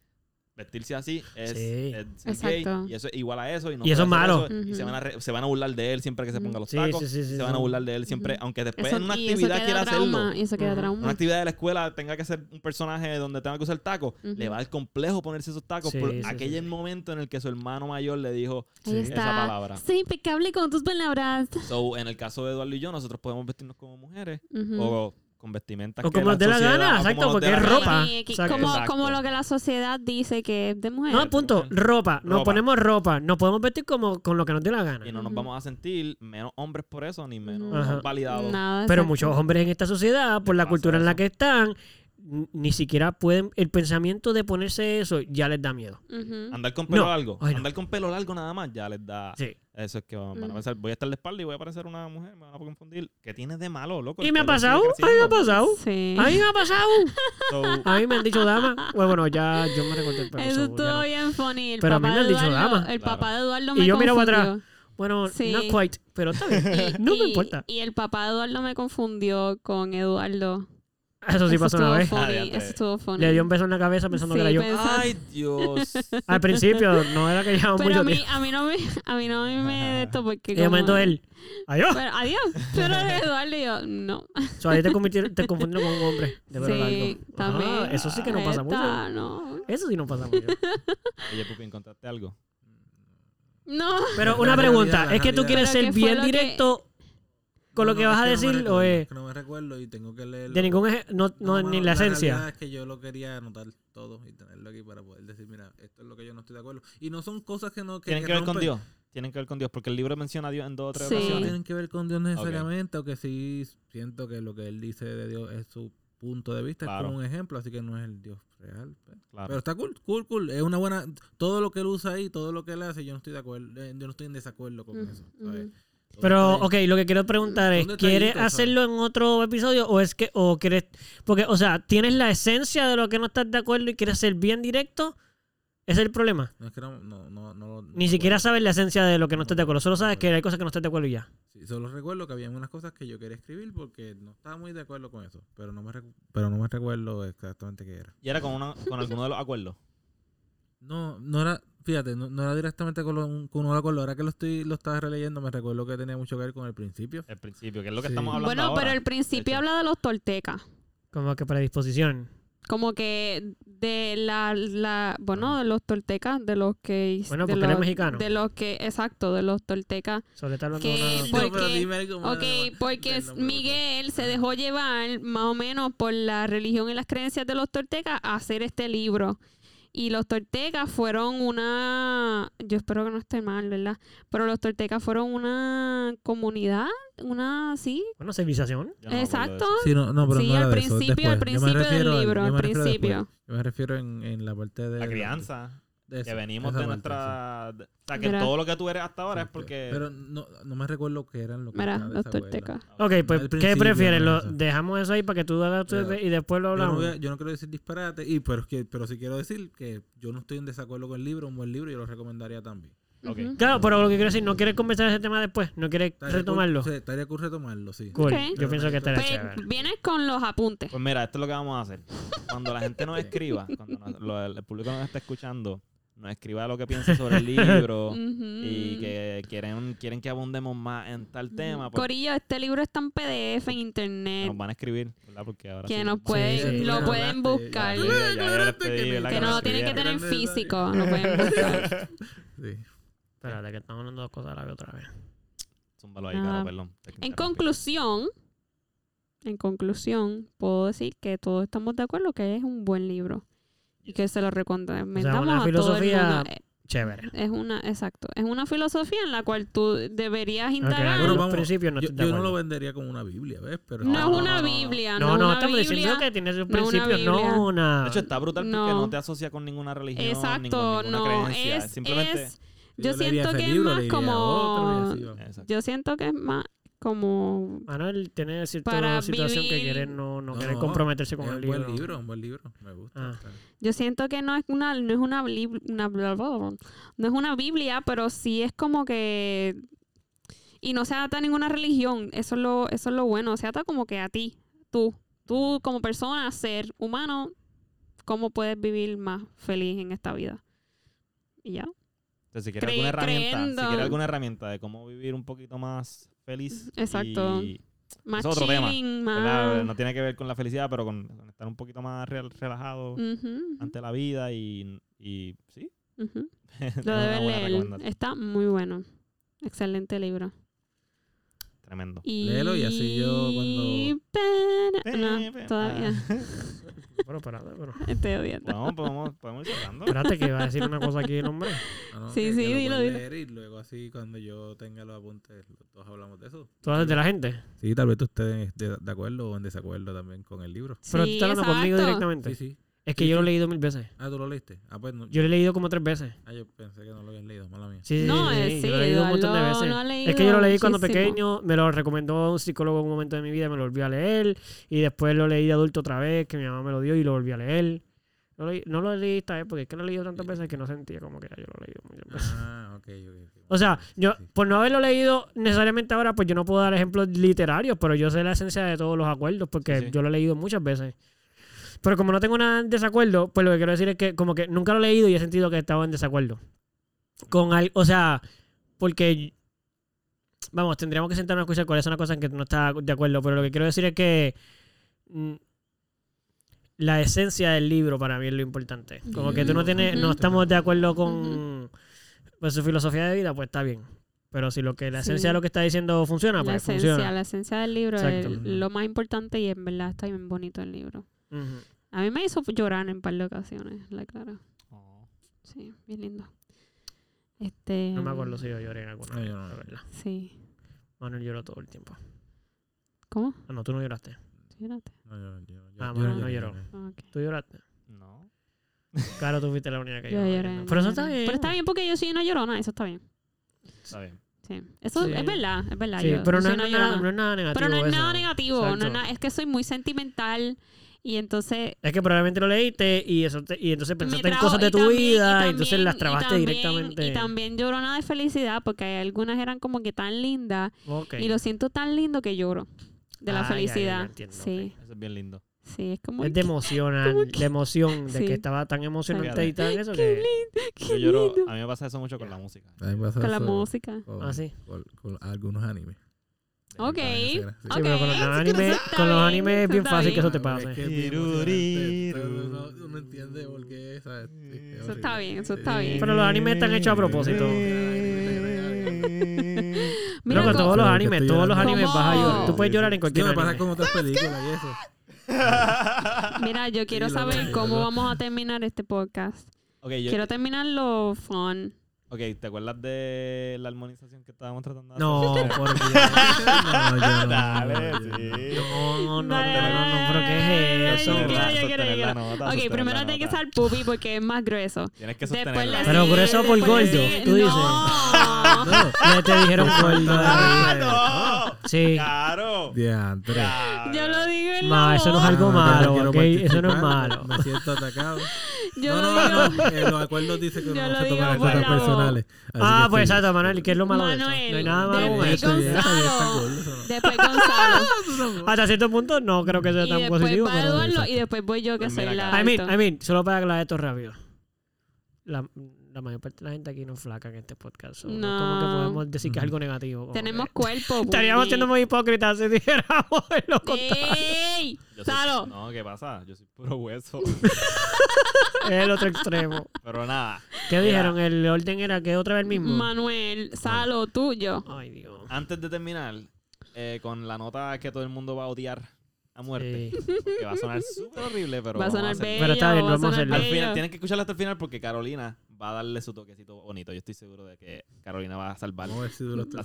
vestirse así es, Sí. es gay Exacto. y eso es igual a eso y, no Y eso es malo. eso, y se van, a re- se van a burlar de él siempre que se ponga los tacos sí, sí, sí, se van a burlar de él siempre aunque después Eso- en una actividad quiera trauma, hacerlo Y eso queda Ujú. trauma. una actividad de la escuela tenga que ser un personaje donde tenga que usar tacos, le va a dar complejo ponerse esos tacos Sí, por sí, aquel momento en el que su hermano mayor le dijo Ahí Sí. está. esa palabra. Sé impecable con tus palabras. So, en el caso de Eduardo y yo, nosotros podemos vestirnos como mujeres o con vestimentas O que como nos dé la sociedad- gana, exacto, porque la es ropa. Exacto. como, Exacto. como lo que la sociedad dice que es de mujer. No, punto. Ropa. Nos Ropa. ponemos ropa. Nos podemos vestir como con lo que nos dé la gana. Y no nos vamos a sentir menos hombres por eso, ni menos validados. Nada, Pero muchos hombres en esta sociedad, por la cultura en la que están, ni siquiera pueden. El pensamiento de ponerse eso ya les da miedo. Andar con pelo No. largo. Ay, no. Andar con pelo largo nada más ya les da. Sí. Eso es que van, a pensar, voy a estar de espalda y voy a parecer una mujer, me van a confundir. ¿Qué tienes de malo, loco? Y me ha pasado. A mí me ha pasado. Sí. A mí me ha pasado. (laughs) So, A mí me han dicho dama. Bueno, bueno, ya yo me recorté el pelo. Eso estuvo bien funny. El Pero a mí papá me han de dicho Eduardo- dama. El Claro. papá de Eduardo Y me yo miro para atrás. Bueno, Sí. not quite, pero está bien. (laughs) Y- No me y- importa. Y el papá de Eduardo me confundió con Eduardo. (laughs) Eso sí pasó una vez. funny, Ah, Eso estuvo funny. Le dio un beso en la cabeza pensando Sí, que era yo. pensé- Ay, (laughs) Dios. Al principio no era que llevaba Pero mucho a mí, tiempo. a mí no me, a mí no me de esto porque Y de momento él. Adiós. Pero, adiós. Pero (laughs) Eduardo y yo, no. So, ahí te, te confundieron con un hombre de pelo sí, largo. también. Ajá, eso sí que no pasa mucho. No. Eso sí no pasa mucho. Oye, Pupi, ¿encontraste algo? No. Pero una pregunta, ¿es que tú quieres ser ¿qué fue bien directo con lo No, que no, vas a que no decir o es que no me recuerdo y tengo que leerlo. de ningún no, no, ni la realidad esencia? es que yo lo quería anotar todo y tenerlo aquí para poder decir, mira, esto es lo que yo no estoy de acuerdo. Y no son cosas que no... Tienen que ver con Dios. Tienen que ver con Dios, porque el libro menciona a Dios en dos o tres Sí. No ocasiones. tienen que ver con Dios necesariamente, o que sí siento que lo que él dice de Dios es su punto de vista, Claro. es como un ejemplo, así que no es el Dios real. pues. Claro. Pero está cool, cool, cool. Es una buena... Todo lo que él usa ahí, todo lo que él hace, yo no estoy de acuerdo, eh, yo no estoy en desacuerdo con Ujú, eso. ¿sabes? Pero, ok, lo que quiero preguntar es, ¿quieres hacerlo en otro episodio o es que, o quieres, porque, o sea, ¿tienes la esencia de lo que no estás de acuerdo y quieres ser bien directo? Ese es el problema. No es que no, no, no, no- Ni no- siquiera sabes la esencia de lo que no estás de acuerdo. Solo sabes que hay cosas que no estás de acuerdo y ya. Sí, solo recuerdo que había unas cosas que yo quería escribir porque no estaba muy de acuerdo con eso. Pero no me, recu- pero no me recuerdo exactamente qué era. Y era con, una, con alguno de los acuerdos. No, no era, fíjate, no, no era directamente con, lo, con de acuerdo. Ahora que lo estoy, lo estaba releyendo, me recuerdo que tenía mucho que ver con el principio. El principio, que es lo que Sí. estamos hablando Bueno, ahora. pero el principio hecho. habla de los toltecas. Como que predisposición. Como que de la, la bueno, de los toltecas, de los que... Bueno, de porque él es los- mexicano. De los que, exacto, de los toltecas. Sobre todo hablando Que- de una- Porque- No, pero dime algo más Ok, de- porque Miguel se dejó llevar más o menos por la religión y las creencias de los toltecas a hacer este libro. Y los toltecas fueron una, yo espero que no esté mal, ¿verdad? Pero los toltecas fueron una comunidad, una, sí, Bueno, civilización. Exacto. Sí, no, no, pero Sí, no era al principio, al principio del libro, yo al me refiero después. principio. Yo me refiero en, en la parte de... La crianza. Que venimos de parte, nuestra... O sea, que Mira. todo lo que tú eres hasta ahora sí. es porque... Pero no, no me recuerdo qué eran lo que Mira, los toltecas. Ok, pues, ¿qué prefieres? ¿Lo, dejamos eso ahí para que tú hagas tu y después lo Yo no, hablamos? voy a- yo no quiero decir disparate, y, pero, que, pero sí quiero decir que yo no estoy en desacuerdo con el libro, un buen libro, y yo lo recomendaría también. Ok. Ujú. Claro, pero lo que quiero decir, ¿no quieres conversar ese tema después? ¿No quieres Estaría retomarlo? Cool, sí, estaría cool retomarlo, sí. Cool. Ok. Yo pienso que estaría Pues vienes con los apuntes. Pues mira, esto es lo que vamos a hacer. Cuando la gente nos (laughs) escriba, cuando nos- lo- el público nos está escuchando, nos escriba lo que piensa sobre el (laughs) libro y que quieren, quieren que abundemos más en tal tema, pues Corillo, este libro está en PDF en internet. nos van a escribir, ¿verdad? Porque ahora que sí, nos pueden, sí, lo pueden buscar. ya, ya, ya yo les pedí, ¿verdad? Que que no lo tienen que tener en físico, lo pueden (laughs) buscar. Sí. Espérate, que estamos hablando de dos cosas a la vez otra vez. Zúmbalo ahí, Ah. Caro, perdón. En conclusión, en conclusión, puedo decir que todos estamos de acuerdo que es un buen libro y que se lo recomendamos una a todo el filosofía mundo. Eh, Chévere. Es una, exacto, es una filosofía en la cual tú deberías Ok, indagar. a Bueno, los vamos, principios no yo, yo no lo vendería como una Biblia, ¿ves? Pero no, No, es no, una no, no. Biblia, No, no, no, una estamos Biblia. diciendo que tiene sus no una principios, no una... De hecho, está brutal porque No. no, te asocia con ninguna religión, Exacto, con ninguna no, creencia. es, simplemente... es- yo leería siento que es más como, otro, yo siento que es más como Manuel tiene cierta Para situación que vivir- quiere no, no, No, quiere no, comprometerse con es el un libro. buen libro, un buen libro. Me gusta. Ah. Yo siento que no es una, no es una, una bla, bla, bla, no es una Biblia, pero sí es como que y no se ata a ninguna religión. Eso es lo, eso es lo bueno. Se ata como que a ti, tú, tú como persona, ser humano, cómo puedes vivir más feliz en esta vida. Y ya. Entonces, si quieres alguna herramienta, creyendo- si quieres alguna herramienta de cómo vivir un poquito más feliz. Exacto. Y, Más Es otro tema, chilling, ¿verdad? más. No tiene que ver con la felicidad, pero con, con estar un poquito más rel- relajado ante la vida y, y sí. (laughs) Lo buena leer. Está muy bueno. Excelente libro. Tremendo. Y... Léelo y así yo cuando- No, todavía. (laughs) Pero espérate, pero... (laughs) Estoy odiando. Bueno, podemos, podemos ir cerrando. Espérate que iba a decir una (laughs) cosa aquí, hombre. No, no, Sí, que- sí, dilo, dilo. leer Y luego así cuando yo tenga los apuntes, los dos hablamos de eso. Tú haces de la gente. Sí, tal vez tú estés de, de acuerdo o en desacuerdo también con el libro. Pero tú Sí, estás hablando conmigo exacto. directamente. Sí, sí. Es que Sí, yo lo he leído mil veces. Ah, tú lo leíste. Ah, pues no. Yo lo he leído como tres veces. Ah, yo pensé que no lo habías leído, mala mía. Sí, sí, No, sí, eh, sí, sí, yo lo he leído un montón de lo- veces. lo Es que yo lo leí cuando pequeño, me lo recomendó un psicólogo en un momento de mi vida, me lo volví a leer. Y después lo leí de adulto otra vez, que mi mamá me lo dio y lo volví a leer. No, leí- no lo leí esta vez porque es que lo he leído tantas veces que no sentía como que ya yo lo he leído muchas veces. Ah, ok, ok. ok. O sea, yo, por no haberlo leído necesariamente ahora, pues yo no puedo dar ejemplos literarios, pero yo sé la esencia de todos los acuerdos porque Sí, sí. yo lo he leído muchas veces. Pero como no tengo nada en desacuerdo, pues lo que quiero decir es que como que nunca lo he leído y he sentido que estaba en desacuerdo. Con al, o sea, porque vamos, tendríamos que sentarnos a escuchar cuáles son las cosas en que no está de acuerdo, pero lo que quiero decir es que mm, la esencia del libro para mí es lo importante. Como que tú no tienes, no estamos de acuerdo con pues, su filosofía de vida, pues está bien. Pero si lo que la Sí. esencia de lo que está diciendo funciona, La pues esencia, funciona. la esencia del libro Exacto. es lo más importante y en verdad está bien bonito el libro. Ujú. A mí me hizo llorar en un par de ocasiones, la clara. Oh. Sí, bien lindo. Este, No me acuerdo si yo lloré en alguna No, vez, yo no. la verdad. Sí. Manuel lloró todo el tiempo. ¿Cómo? Ah, no, tú no lloraste. Sí, espérate. No, yo- yo- yo- Ah, yo lloré, no lloró. Ah. ¿Tú lloraste? No. Claro, tú fuiste la única que Yo lloró. lloré. Pero eso yo está bien. Pero está bien porque yo soy una llorona, eso está bien. Está bien. Sí. Eso Sí. es verdad, es verdad. Sí, yo- pero yo no es, nada, no es nada negativo. Pero no es eso. nada negativo, no nada- es que soy muy sentimental Y entonces Es que probablemente lo leíste y eso te- y entonces pensaste en cosas de tu también- vida y, y entonces las y trabaste también- directamente. Y también llorona de felicidad porque hay algunas eran como que tan lindas y lo siento tan lindo que lloro de la Ah, ya, ya, ya felicidad. entiendo, sí, Eso es bien lindo. sí, es como Es de (laughs) emocional, que- emoción, de Sí. que estaba tan emocionante y tan eso qué que... lindo, Yo qué lloro, lindo. a mí me pasa eso mucho con la música. A mí me pasa Con la eso música. Con, Ah, sí. con- con algunos animes. Ok. Sí, Sí, sí. pero con los Ok, animes, con los animes es bien fácil que eso te pase. es que es bien Tiruriru. emocionante. Uno, uno entiende por qué, ¿sabes? Sí, es Eso está bien, eso está Sí. bien. Pero los animes están hechos a propósito. Mira, Loco, co- todos los animes, todos los animes vas a llorar. Tú ¿Cómo? puedes llorar en ¿Qué cualquier me pasa anime. con otras películas y eso? (laughs) Mira, yo quiero Sí, saber cómo vamos a terminar este podcast. Ok, yo, Quiero terminarlo fun. Ok, ¿te acuerdas de la armonización que estábamos tratando de hacer? No, por (laughs) Dios. No, yo no, Dale, no, sí. No, no, no, no, pero ¿qué es eso? Ok, primero tiene que estar puppy porque es más grueso. Tienes que sostenerla. Pero grueso por gordo, tú dices. No. (laughs) No, Ya te dijeron gordo. ¡Ah, (laughs) no! Sí. ¡Claro! diantre. Claro. Yo lo digo en Ma, la eso no es algo No, malo, yo quiero ¿ok? Eso no es (laughs) malo. Me siento atacado. Yo no, lo no, digo. no. En los acuerdos dice que uno no se digo toma las por cosas personales. Así Ah, pues sí. exacto, Manuel. ¿Y qué es lo malo de eso? Manuel, No hay nada malo con después eso. No. Después Gonzalo. (laughs) Hasta cierto punto no creo que sea y tan positivo. va Eduardo y después voy yo que Pues soy la. I mean. I mean, solo para aclarar esto rápido. La, la mayor parte de la gente aquí no es flaca en este podcast. so no. es como que No. podemos decir que es algo negativo. Tenemos que- cuerpo. (laughs) Estaríamos siendo muy hipócritas si dijéramos (laughs) lo contrario. ¡Ey! Yo soy- Salo. No, ¿qué pasa? Yo soy puro hueso. (laughs) Es el otro extremo. Pero nada, ¿Qué dijeron? ¿El orden era que otra vez el mismo? Manuel, Salo, tuyo. Ay, Dios. antes de terminar, eh, con la nota que todo el mundo va a odiar a muerte, Sí. que va a sonar súper horrible, pero Va a sonar bello. Pero está bien, vamos a hacerlo. Al final, tienen que escucharlo hasta el final porque Carolina va a darle su toquecito bonito. Yo estoy seguro de que Carolina va a salvar la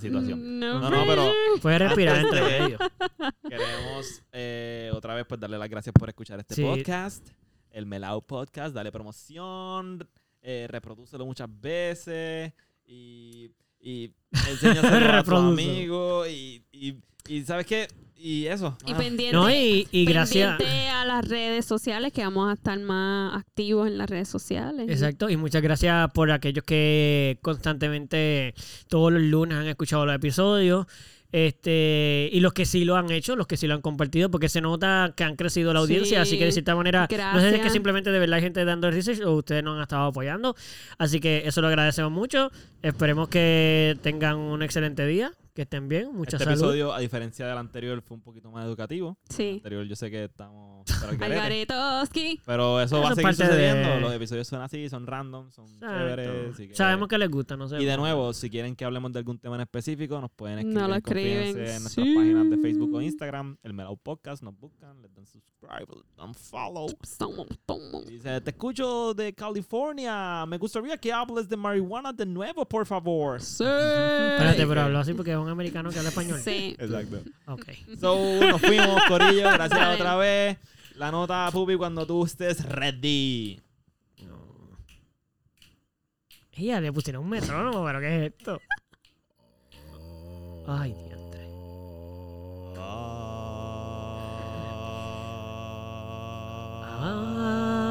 situación. No, No, no, pero Puedes respirar entre medio. (laughs) queremos eh, otra vez pues darle las gracias por escuchar este Sí. podcast, el Melao Podcast. Dale promoción, eh, reprodúcelo muchas veces y, y enséñaselo a tu (laughs) amigo y, y, y ¿sabes qué? Y eso. Y ah, pendiente, No, y, y gracias. pendiente a las redes sociales, que vamos a estar más activos en las redes sociales. Exacto, y muchas gracias por aquellos que constantemente todos los lunes han escuchado los episodios. Este, y los que sí lo han hecho, los que sí lo han compartido, porque se nota que han crecido la audiencia, Sí, así que de cierta manera, no sé si es que simplemente de verdad hay gente dando el research o ustedes nos han estado apoyando, así que eso lo agradecemos mucho, esperemos que tengan un excelente día, que estén bien, mucha Este salud. episodio, a diferencia del anterior, fue un poquito más educativo. El Sí. anterior yo sé que estamos (laughs) el Algaretoski. pero eso va a seguir sucediendo. de- Los episodios son así, son random, son Exacto. chéveres. que- Sabemos que les gusta, no sé. Y de nuevo, si quieren que hablemos de algún tema en específico, nos pueden escribir No lo en confidencia escriben. en nuestras Sí. páginas de Facebook o Instagram, el Melao Podcast, nos buscan, les dan subscribe, les dan follow. Y dice, te escucho de California, me gustaría que hables de marihuana de nuevo, por favor. Sí. Espérate, pero habló así porque es un un americano que habla español. Sí. Exacto. Ok. So, nos fuimos, Corillo. Gracias otra vez. La nota, Pupi, cuando tú estés ready. No. Ella le pusieron un metrónomo, pero ¿qué es esto? Ay, diantre. Ah. ah.